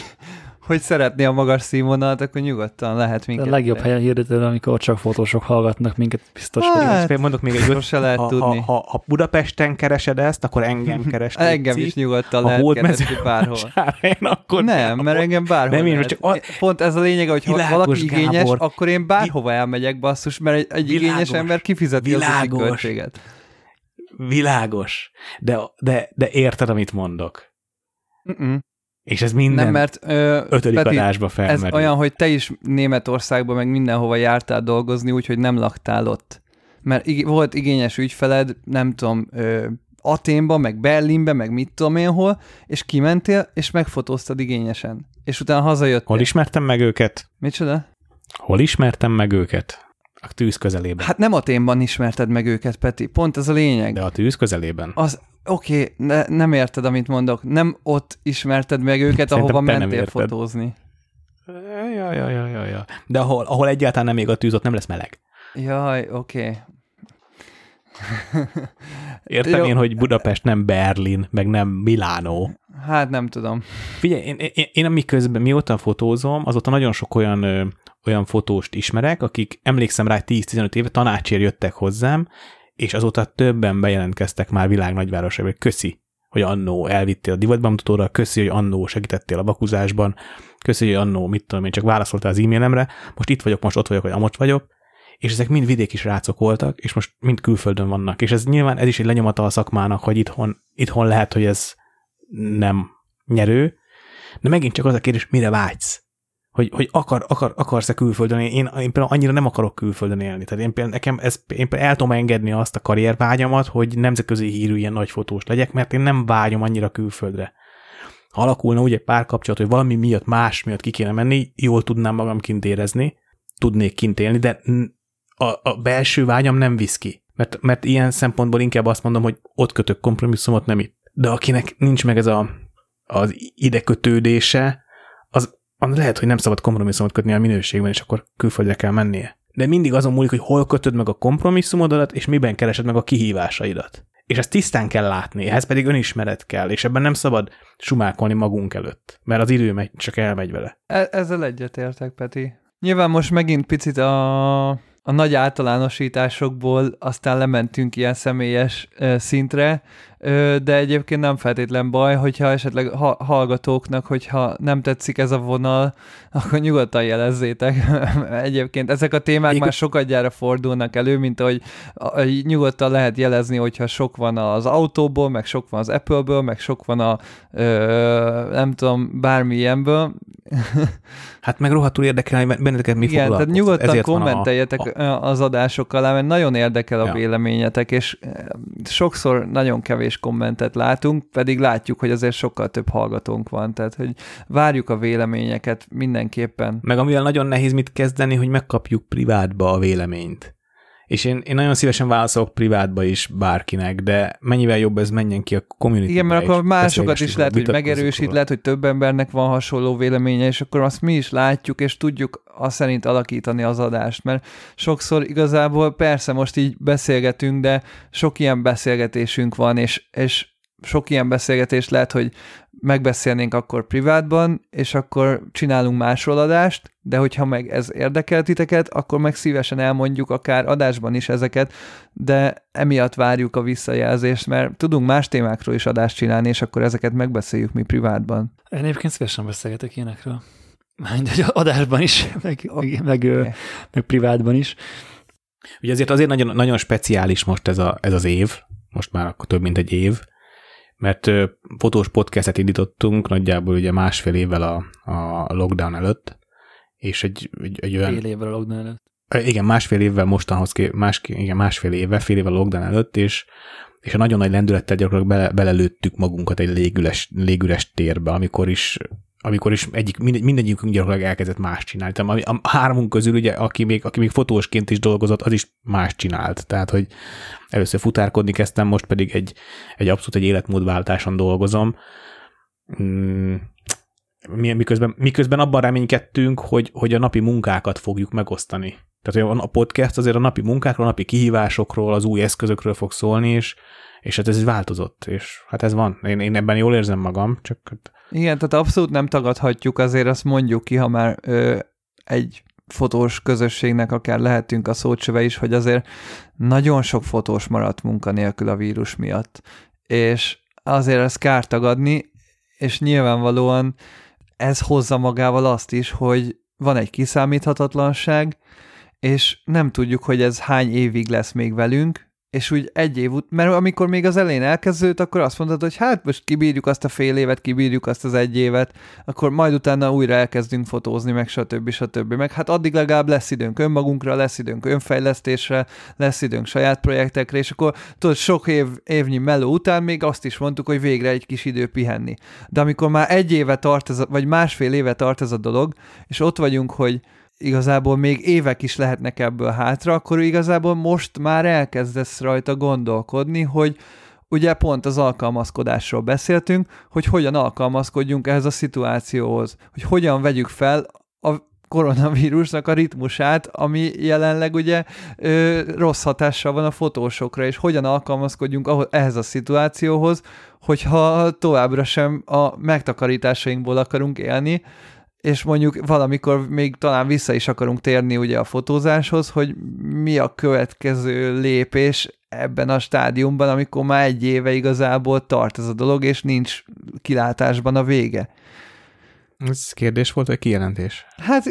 hogy szeretné a magas színvonalat, akkor nyugodtan lehet A minket. legjobb helyen hirdető, amikor csak fotósok hallgatnak minket, biztos Hát, vagyok. Mondok még egy Sose lehet ha, tudni. ha, ha, ha, Budapesten keresed ezt, akkor engem <laughs> keres. Engem is nyugodtan ha lehet keresni bárhol. <laughs> Sárain, akkor Nem, mert engem bárhol Nem, én csak a- Pont ez a lényeg, hogy ha valaki igényes, Gábor. akkor én bárhova elmegyek, basszus, mert egy, egy igényes Világos. ember kifizeti az Világos. úti költséget. Világos. De, de, de érted, amit mondok. Mm-mm. És ez minden Nem, mert ö, ötödik Peti, adásba ez felmerül. olyan, hogy te is Németországban meg mindenhova jártál dolgozni, úgyhogy nem laktál ott. Mert ig- volt igényes ügyfeled, nem tudom, ö, Aténba, meg Berlinbe, meg mit tudom én hol, és kimentél, és megfotóztad igényesen. És utána hazajöttél. Hol ismertem meg őket? Micsoda? Hol ismertem meg őket? A tűz közelében. Hát nem Aténban ismerted meg őket, Peti. Pont ez a lényeg. De a tűz közelében. Az, oké, okay, ne, nem érted, amit mondok. Nem ott ismerted meg őket, Szerintem ahova mentél fotózni. Ja, ja, ja, ja, ja. De ahol, ahol egyáltalán nem ég a tűz, ott nem lesz meleg. Jaj, oké. Okay. Értem Jó. én, hogy Budapest nem Berlin, meg nem Milánó. Hát nem tudom. Figyelj, én, én, én amiközben mióta fotózom, azóta nagyon sok olyan, olyan fotóst ismerek, akik emlékszem rá 10-15 éve tanácsért jöttek hozzám, és azóta többen bejelentkeztek már világ nagyvárosaiba, hogy köszi, hogy annó elvittél a divatbemutatóra, köszi, hogy annó segítettél a bakuzásban, köszi, hogy annó, mit tudom én, csak válaszoltál az e-mailemre, most itt vagyok, most ott vagyok, vagy amott vagyok, és ezek mind vidéki srácok voltak, és most mind külföldön vannak. És ez nyilván ez is egy lenyomata a szakmának, hogy itthon, itthon lehet, hogy ez nem nyerő, de megint csak az a kérdés, mire vágysz? Hogy, hogy akar, akar, akarsz-e külföldön élni? Én, én például annyira nem akarok külföldön élni. Tehát én például nekem ez, én például el tudom engedni azt a karriervágyamat, hogy nemzetközi hírű ilyen nagy fotós legyek, mert én nem vágyom annyira külföldre. Ha alakulna úgy egy párkapcsolat, hogy valami miatt, más miatt ki kéne menni, jól tudnám magam kint érezni, tudnék kint élni, de a, a belső vágyam nem visz ki. Mert, mert ilyen szempontból inkább azt mondom, hogy ott kötök kompromisszumot, nem itt. de akinek nincs meg ez a, az idekötődése, az lehet, hogy nem szabad kompromisszumot kötni a minőségben, és akkor külföldre kell mennie. De mindig azon múlik, hogy hol kötöd meg a kompromisszumodat, és miben keresed meg a kihívásaidat. És ezt tisztán kell látni, ehhez pedig önismeret kell, és ebben nem szabad sumálkolni magunk előtt, mert az idő megy, csak elmegy vele. E- ezzel egyetértek, Peti. Nyilván most megint picit a, a nagy általánosításokból aztán lementünk ilyen személyes ö, szintre, de egyébként nem feltétlen baj, hogyha esetleg ha, hallgatóknak, hogyha nem tetszik ez a vonal, <laughs> akkor nyugodtan jelezzétek. <laughs> egyébként ezek a témák Igaz- már sokat gyára fordulnak elő, mint ahogy nyugodtan lehet jelezni, hogyha sok van az autóból, meg sok van az Apple-ből, meg sok van a ö, nem tudom, bármilyenből. <laughs> Hát meg rohadtul érdekel, hogy benneteket mi Igen, tehát nyugodtan Ezért van a- kommenteljetek a- az adások alá, mert nagyon érdekel a Ja. véleményetek, és sokszor nagyon kevés kommentet látunk, pedig látjuk, hogy azért sokkal több hallgatónk van, tehát hogy várjuk a véleményeket mindenképpen. Meg amivel nagyon nehéz mit kezdeni, hogy megkapjuk privátba a véleményt. És én, én nagyon szívesen válaszolok privátba is bárkinek, de mennyivel jobb ez menjen ki a community Igen, mert akkor másokat is lehet, hogy megerősít, róla. lehet, hogy több embernek van hasonló véleménye, és akkor azt mi is látjuk, és tudjuk azt szerint alakítani az adást, mert sokszor igazából persze most így beszélgetünk, de sok ilyen beszélgetésünk van, és, és sok ilyen beszélgetés lehet, hogy megbeszélnénk akkor privátban, és akkor csinálunk másról adást, de hogyha meg ez érdekel titeket, akkor meg szívesen elmondjuk akár adásban is ezeket, de emiatt várjuk a visszajelzést, mert tudunk más témákról is adást csinálni, és akkor ezeket megbeszéljük mi privátban. Én egyébként szívesen beszélgetek ilyenekről. Mindegy, adásban is, <laughs> meg, meg, meg, meg privátban is. Ugye azért azért nagyon, nagyon speciális most ez, a, ez az év, most már akkor több mint egy év, mert fotós podcastet indítottunk nagyjából ugye másfél évvel a, a lockdown előtt, és egy, egy, egy olyan... Fél évvel a lockdown előtt. Igen, másfél évvel mostanhoz, ké- más, igen, másfél évvel, fél évvel a lockdown előtt, és, és a nagyon nagy lendülettel gyakorlatilag bele, belelőttük magunkat egy légüles, légüres térbe, amikor is amikor is egyik, mindegy, mindegyikünk gyakorlatilag elkezdett más csinálni. Tehát a, a hármunk közül ugye, aki még, aki még fotósként is dolgozott, az is más csinált. Tehát, hogy először futárkodni kezdtem, most pedig egy, egy abszolút egy életmódváltáson dolgozom. Mm, mi- miközben, miközben abban reménykedtünk, hogy, hogy a napi munkákat fogjuk megosztani. Tehát a podcast azért a napi munkákról, a napi kihívásokról, az új eszközökről fog szólni, és, és hát ez változott, és hát ez van. Én, én ebben jól érzem magam, csak hát Igen, tehát abszolút nem tagadhatjuk, azért azt mondjuk ki, ha már ö, egy fotós közösségnek akár lehetünk a szócsöve is, hogy azért nagyon sok fotós maradt munkanélkül a vírus miatt. És azért ezt kár tagadni, és nyilvánvalóan ez hozza magával azt is, hogy van egy kiszámíthatatlanság, és nem tudjuk, hogy ez hány évig lesz még velünk, és úgy egy év ut- mert amikor még az elején elkezdődött, akkor azt mondtad, hogy hát most kibírjuk azt a fél évet, kibírjuk azt az egy évet, akkor majd utána újra elkezdünk fotózni, meg stb. stb. Meg hát addig legalább lesz időnk önmagunkra, lesz időnk önfejlesztésre, lesz időnk saját projektekre, és akkor tudod, sok év, évnyi meló után még azt is mondtuk, hogy végre egy kis idő pihenni. De amikor már egy éve tart ez, a, vagy másfél éve tart ez a dolog, és ott vagyunk, hogy igazából még évek is lehetnek ebből hátra, akkor igazából most már elkezdesz rajta gondolkodni, hogy ugye pont az alkalmazkodásról beszéltünk, hogy hogyan alkalmazkodjunk ehhez a szituációhoz, hogy hogyan vegyük fel a koronavírusnak a ritmusát, ami jelenleg ugye ö, rossz hatással van a fotósokra, és hogyan alkalmazkodjunk ahhoz, ehhez a szituációhoz, hogyha továbbra sem a megtakarításainkból akarunk élni, és mondjuk valamikor még talán vissza is akarunk térni ugye a fotózáshoz, hogy mi a következő lépés ebben a stádiumban, amikor már egy éve igazából tart ez a dolog, és nincs kilátásban a vége. Ez kérdés volt, vagy kijelentés? Hát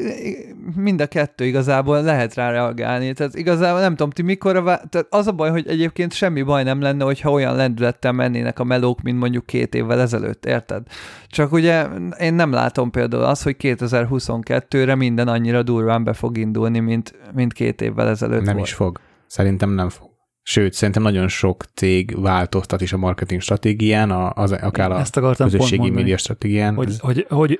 mind a kettő igazából lehet rá reagálni. Tehát igazából nem tudom, ti mikor, tehát az a baj, hogy egyébként semmi baj nem lenne, hogyha olyan lendülettel mennének a melók, mint mondjuk két évvel ezelőtt, érted? Csak ugye én nem látom például azt, hogy 2022-re minden annyira durván be fog indulni, mint, mint két évvel ezelőtt Nem volt. is fog. Szerintem nem fog. Sőt, szerintem nagyon sok cég változtat is a marketing stratégián, a, az, akár a Ezt közösségi média stratégián. Hogy, Ez- hogy, hogy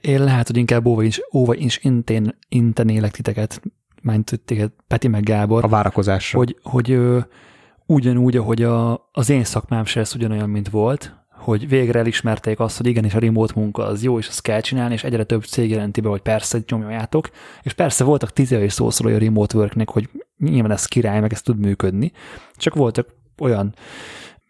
én lehet, hogy inkább óva is, óva is intén, intenélek titeket, mint téged, Peti meg Gábor, a várakozásra. hogy, hogy ö, ugyanúgy, ahogy a, az én szakmám se lesz ugyanolyan, mint volt, hogy végre elismerték azt, hogy igenis a remote munka az jó, és azt kell csinálni, és egyre több cég jelenti be, hogy persze, nyomjátok. És persze voltak tíz éves szószólói a remote worknek, hogy nyilván ez király, meg ez tud működni. Csak voltak olyan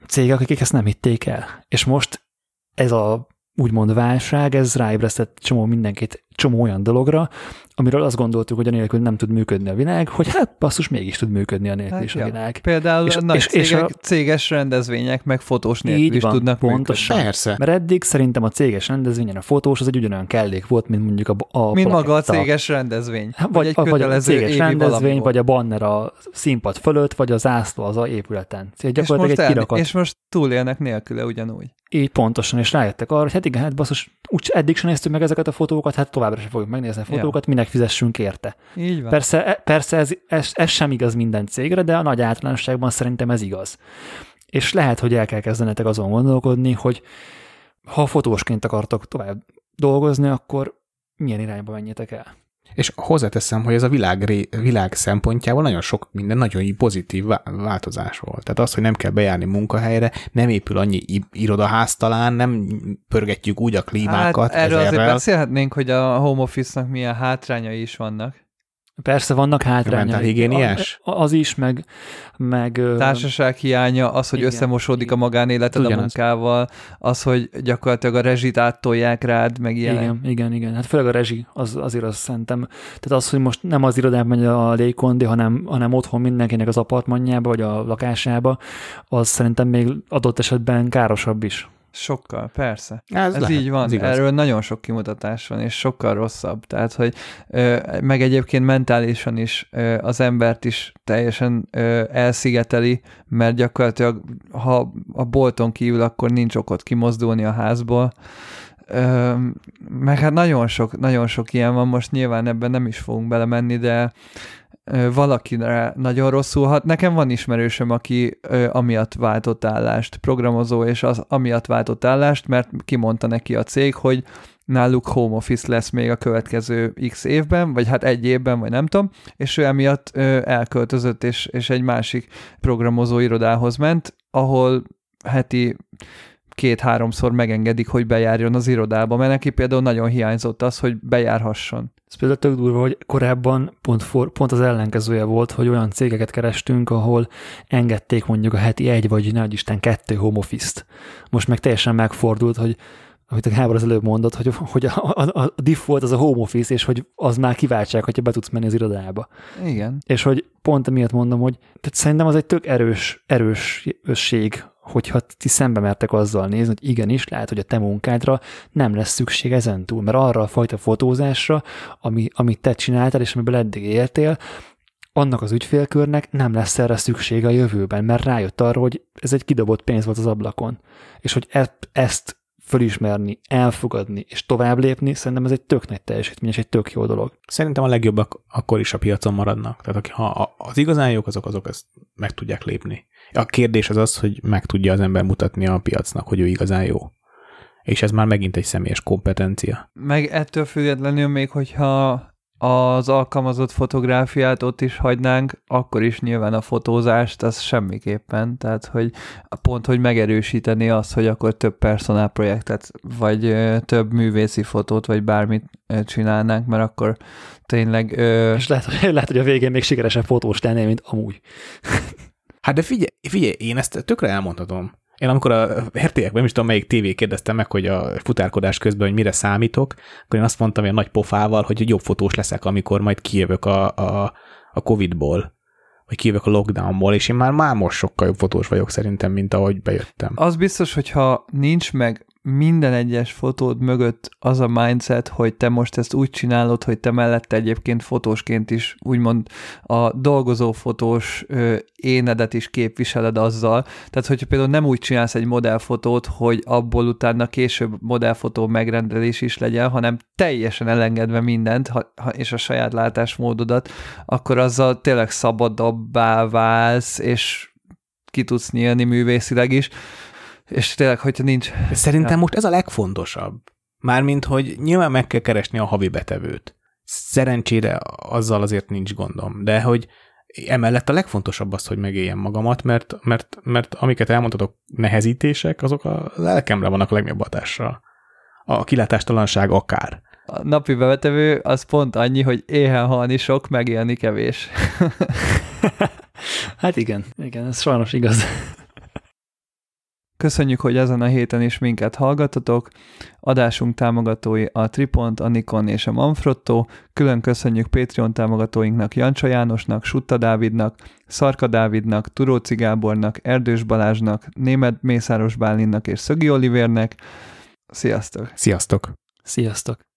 cégek, akik ezt nem hitték el. És most ez a úgymond válság, ez ráébresztett csomó mindenkit, csomó olyan dologra, amiről azt gondoltuk, hogy a nélkül nem tud működni a világ, hogy hát basszus, mégis tud működni a nélkül hát is ja. a világ. Például és, a nagy és, cégek, és a, céges rendezvények, meg fotós nélkül így is van, tudnak pontosan. működni. Persze. Mert eddig szerintem a céges rendezvényen a fotós az egy ugyanolyan kellék volt, mint mondjuk a, a Mint maga a céges rendezvény. Vagy, vagy egy vagy a céges rendezvény, vagy a banner a színpad fölött, vagy az ászló az a épületen. Szóval gyakorlatilag és most, egy kirakat. és most túlélnek nélküle ugyanúgy. Így pontosan, és rájöttek arra, hogy hát igen, hát basszus, úgy eddig sem néztük meg ezeket a fotókat, hát továbbra sem fogjuk megnézni a fotókat, ja. minek fizessünk érte. Így van. Persze, e, persze ez, ez, ez sem igaz minden cégre, de a nagy általánosságban szerintem ez igaz. És lehet, hogy el kell kezdenetek azon gondolkodni, hogy ha fotósként akartok tovább dolgozni, akkor milyen irányba menjetek el. És hozzáteszem, hogy ez a világ, világ szempontjából nagyon sok minden nagyon pozitív változás volt. Tehát az, hogy nem kell bejárni munkahelyre, nem épül annyi irodaház talán, nem pörgetjük úgy a klímákat. Hát erről ezerrel. azért beszélhetnénk, hogy a home office-nak milyen hátrányai is vannak. Persze vannak hátrányai. higiéniás? Az is, meg... meg Társaság hiánya, az, hogy igen, összemosódik igen. a magánéleted Ugyanaz. a munkával, az, hogy gyakorlatilag a rezsit áttolják rád, meg ilyen. Igen, igen, igen. Hát főleg a rezsi, az, azért az szerintem. Tehát az, hogy most nem az irodában megy a légkondi, hanem, hanem otthon mindenkinek az apartmanjába, vagy a lakásába, az szerintem még adott esetben károsabb is. Sokkal, persze. Ez, ez lehet, így van. Ez Erről nagyon sok kimutatás van, és sokkal rosszabb. Tehát, hogy meg egyébként mentálisan is az embert is teljesen elszigeteli, mert gyakorlatilag ha a bolton kívül, akkor nincs okot kimozdulni a házból. Meg hát nagyon sok, nagyon sok ilyen van, most nyilván ebben nem is fogunk belemenni, de valakire nagyon rosszul hat. Nekem van ismerősöm, aki ö, amiatt váltott állást, programozó, és az amiatt váltott állást, mert kimondta neki a cég, hogy náluk home office lesz még a következő x évben, vagy hát egy évben, vagy nem tudom, és ő emiatt ö, elköltözött, és, és egy másik programozó irodához ment, ahol heti két-háromszor megengedik, hogy bejárjon az irodába, mert neki például nagyon hiányzott az, hogy bejárhasson. Ez például tök durva, hogy korábban pont, for, pont az ellenkezője volt, hogy olyan cégeket kerestünk, ahol engedték mondjuk a heti egy vagy nagy Isten kettő home office-t. Most meg teljesen megfordult, hogy amit a Gábor az előbb mondott, hogy, hogy a, a, a default az a home office, és hogy az már kiváltság, hogyha be tudsz menni az irodába. Igen. És hogy pont emiatt mondom, hogy tehát szerintem az egy tök erős, erős összség, hogyha ti szembe mertek azzal nézni, hogy igenis, lehet, hogy a te munkádra nem lesz szükség ezentúl, mert arra a fajta fotózásra, ami, amit te csináltál, és amiből eddig éltél, annak az ügyfélkörnek nem lesz erre szüksége a jövőben, mert rájött arra, hogy ez egy kidobott pénz volt az ablakon. És hogy e- ezt fölismerni, elfogadni és tovább lépni, szerintem ez egy tök nagy teljesítmény, és egy tök jó dolog. Szerintem a legjobbak akkor is a piacon maradnak. Tehát ha az igazán jók, azok, azok ezt meg tudják lépni. A kérdés az az, hogy meg tudja az ember mutatni a piacnak, hogy ő igazán jó. És ez már megint egy személyes kompetencia. Meg ettől függetlenül még, hogyha az alkalmazott fotográfiát ott is hagynánk, akkor is nyilván a fotózást, az semmiképpen, tehát hogy pont, hogy megerősíteni azt, hogy akkor több personál projektet, vagy több művészi fotót, vagy bármit csinálnánk, mert akkor tényleg... Ö... És lehet, hogy, lehet, hogy a végén még sikeresebb fotós lennél, mint amúgy. Hát de figyelj, figyelj, én ezt tökre elmondhatom. Én amikor a RTX-ben, nem is tudom melyik tévé kérdeztem meg, hogy a futárkodás közben, hogy mire számítok, akkor én azt mondtam, a nagy pofával, hogy jobb fotós leszek, amikor majd kijövök a, a, a Covid-ból vagy kijövök a lockdownból, és én már, már most sokkal jobb fotós vagyok szerintem, mint ahogy bejöttem. Az biztos, hogyha nincs meg minden egyes fotód mögött az a mindset, hogy te most ezt úgy csinálod, hogy te mellette egyébként fotósként is úgymond a dolgozó fotós énedet is képviseled azzal. Tehát, hogyha például nem úgy csinálsz egy modellfotót, hogy abból utána később modellfotó megrendelés is legyen, hanem teljesen elengedve mindent, ha, ha, és a saját látásmódodat, akkor azzal tényleg szabadabbá válsz, és ki tudsz nyílni művészileg is és tényleg, hogyha nincs... Szerintem ja. most ez a legfontosabb. Mármint, hogy nyilván meg kell keresni a havi betevőt. Szerencsére azzal azért nincs gondom, de hogy emellett a legfontosabb az, hogy megéljem magamat, mert, mert, mert amiket elmondhatok nehezítések, azok a lelkemre vannak a legnagyobb hatással. A kilátástalanság akár. A napi bevetevő az pont annyi, hogy éhen halni sok, megélni kevés. <laughs> hát igen, igen, ez sajnos igaz. Köszönjük, hogy ezen a héten is minket hallgatotok. Adásunk támogatói a Tripont, a Nikon és a Manfrotto. Külön köszönjük Patreon támogatóinknak Jancsa Jánosnak, Sutta Dávidnak, Szarka Dávidnak, Turóci Gábornak, Erdős Balázsnak, Német Mészáros Bálinnak és Szögi Olivérnek. Sziasztok! Sziasztok! Sziasztok!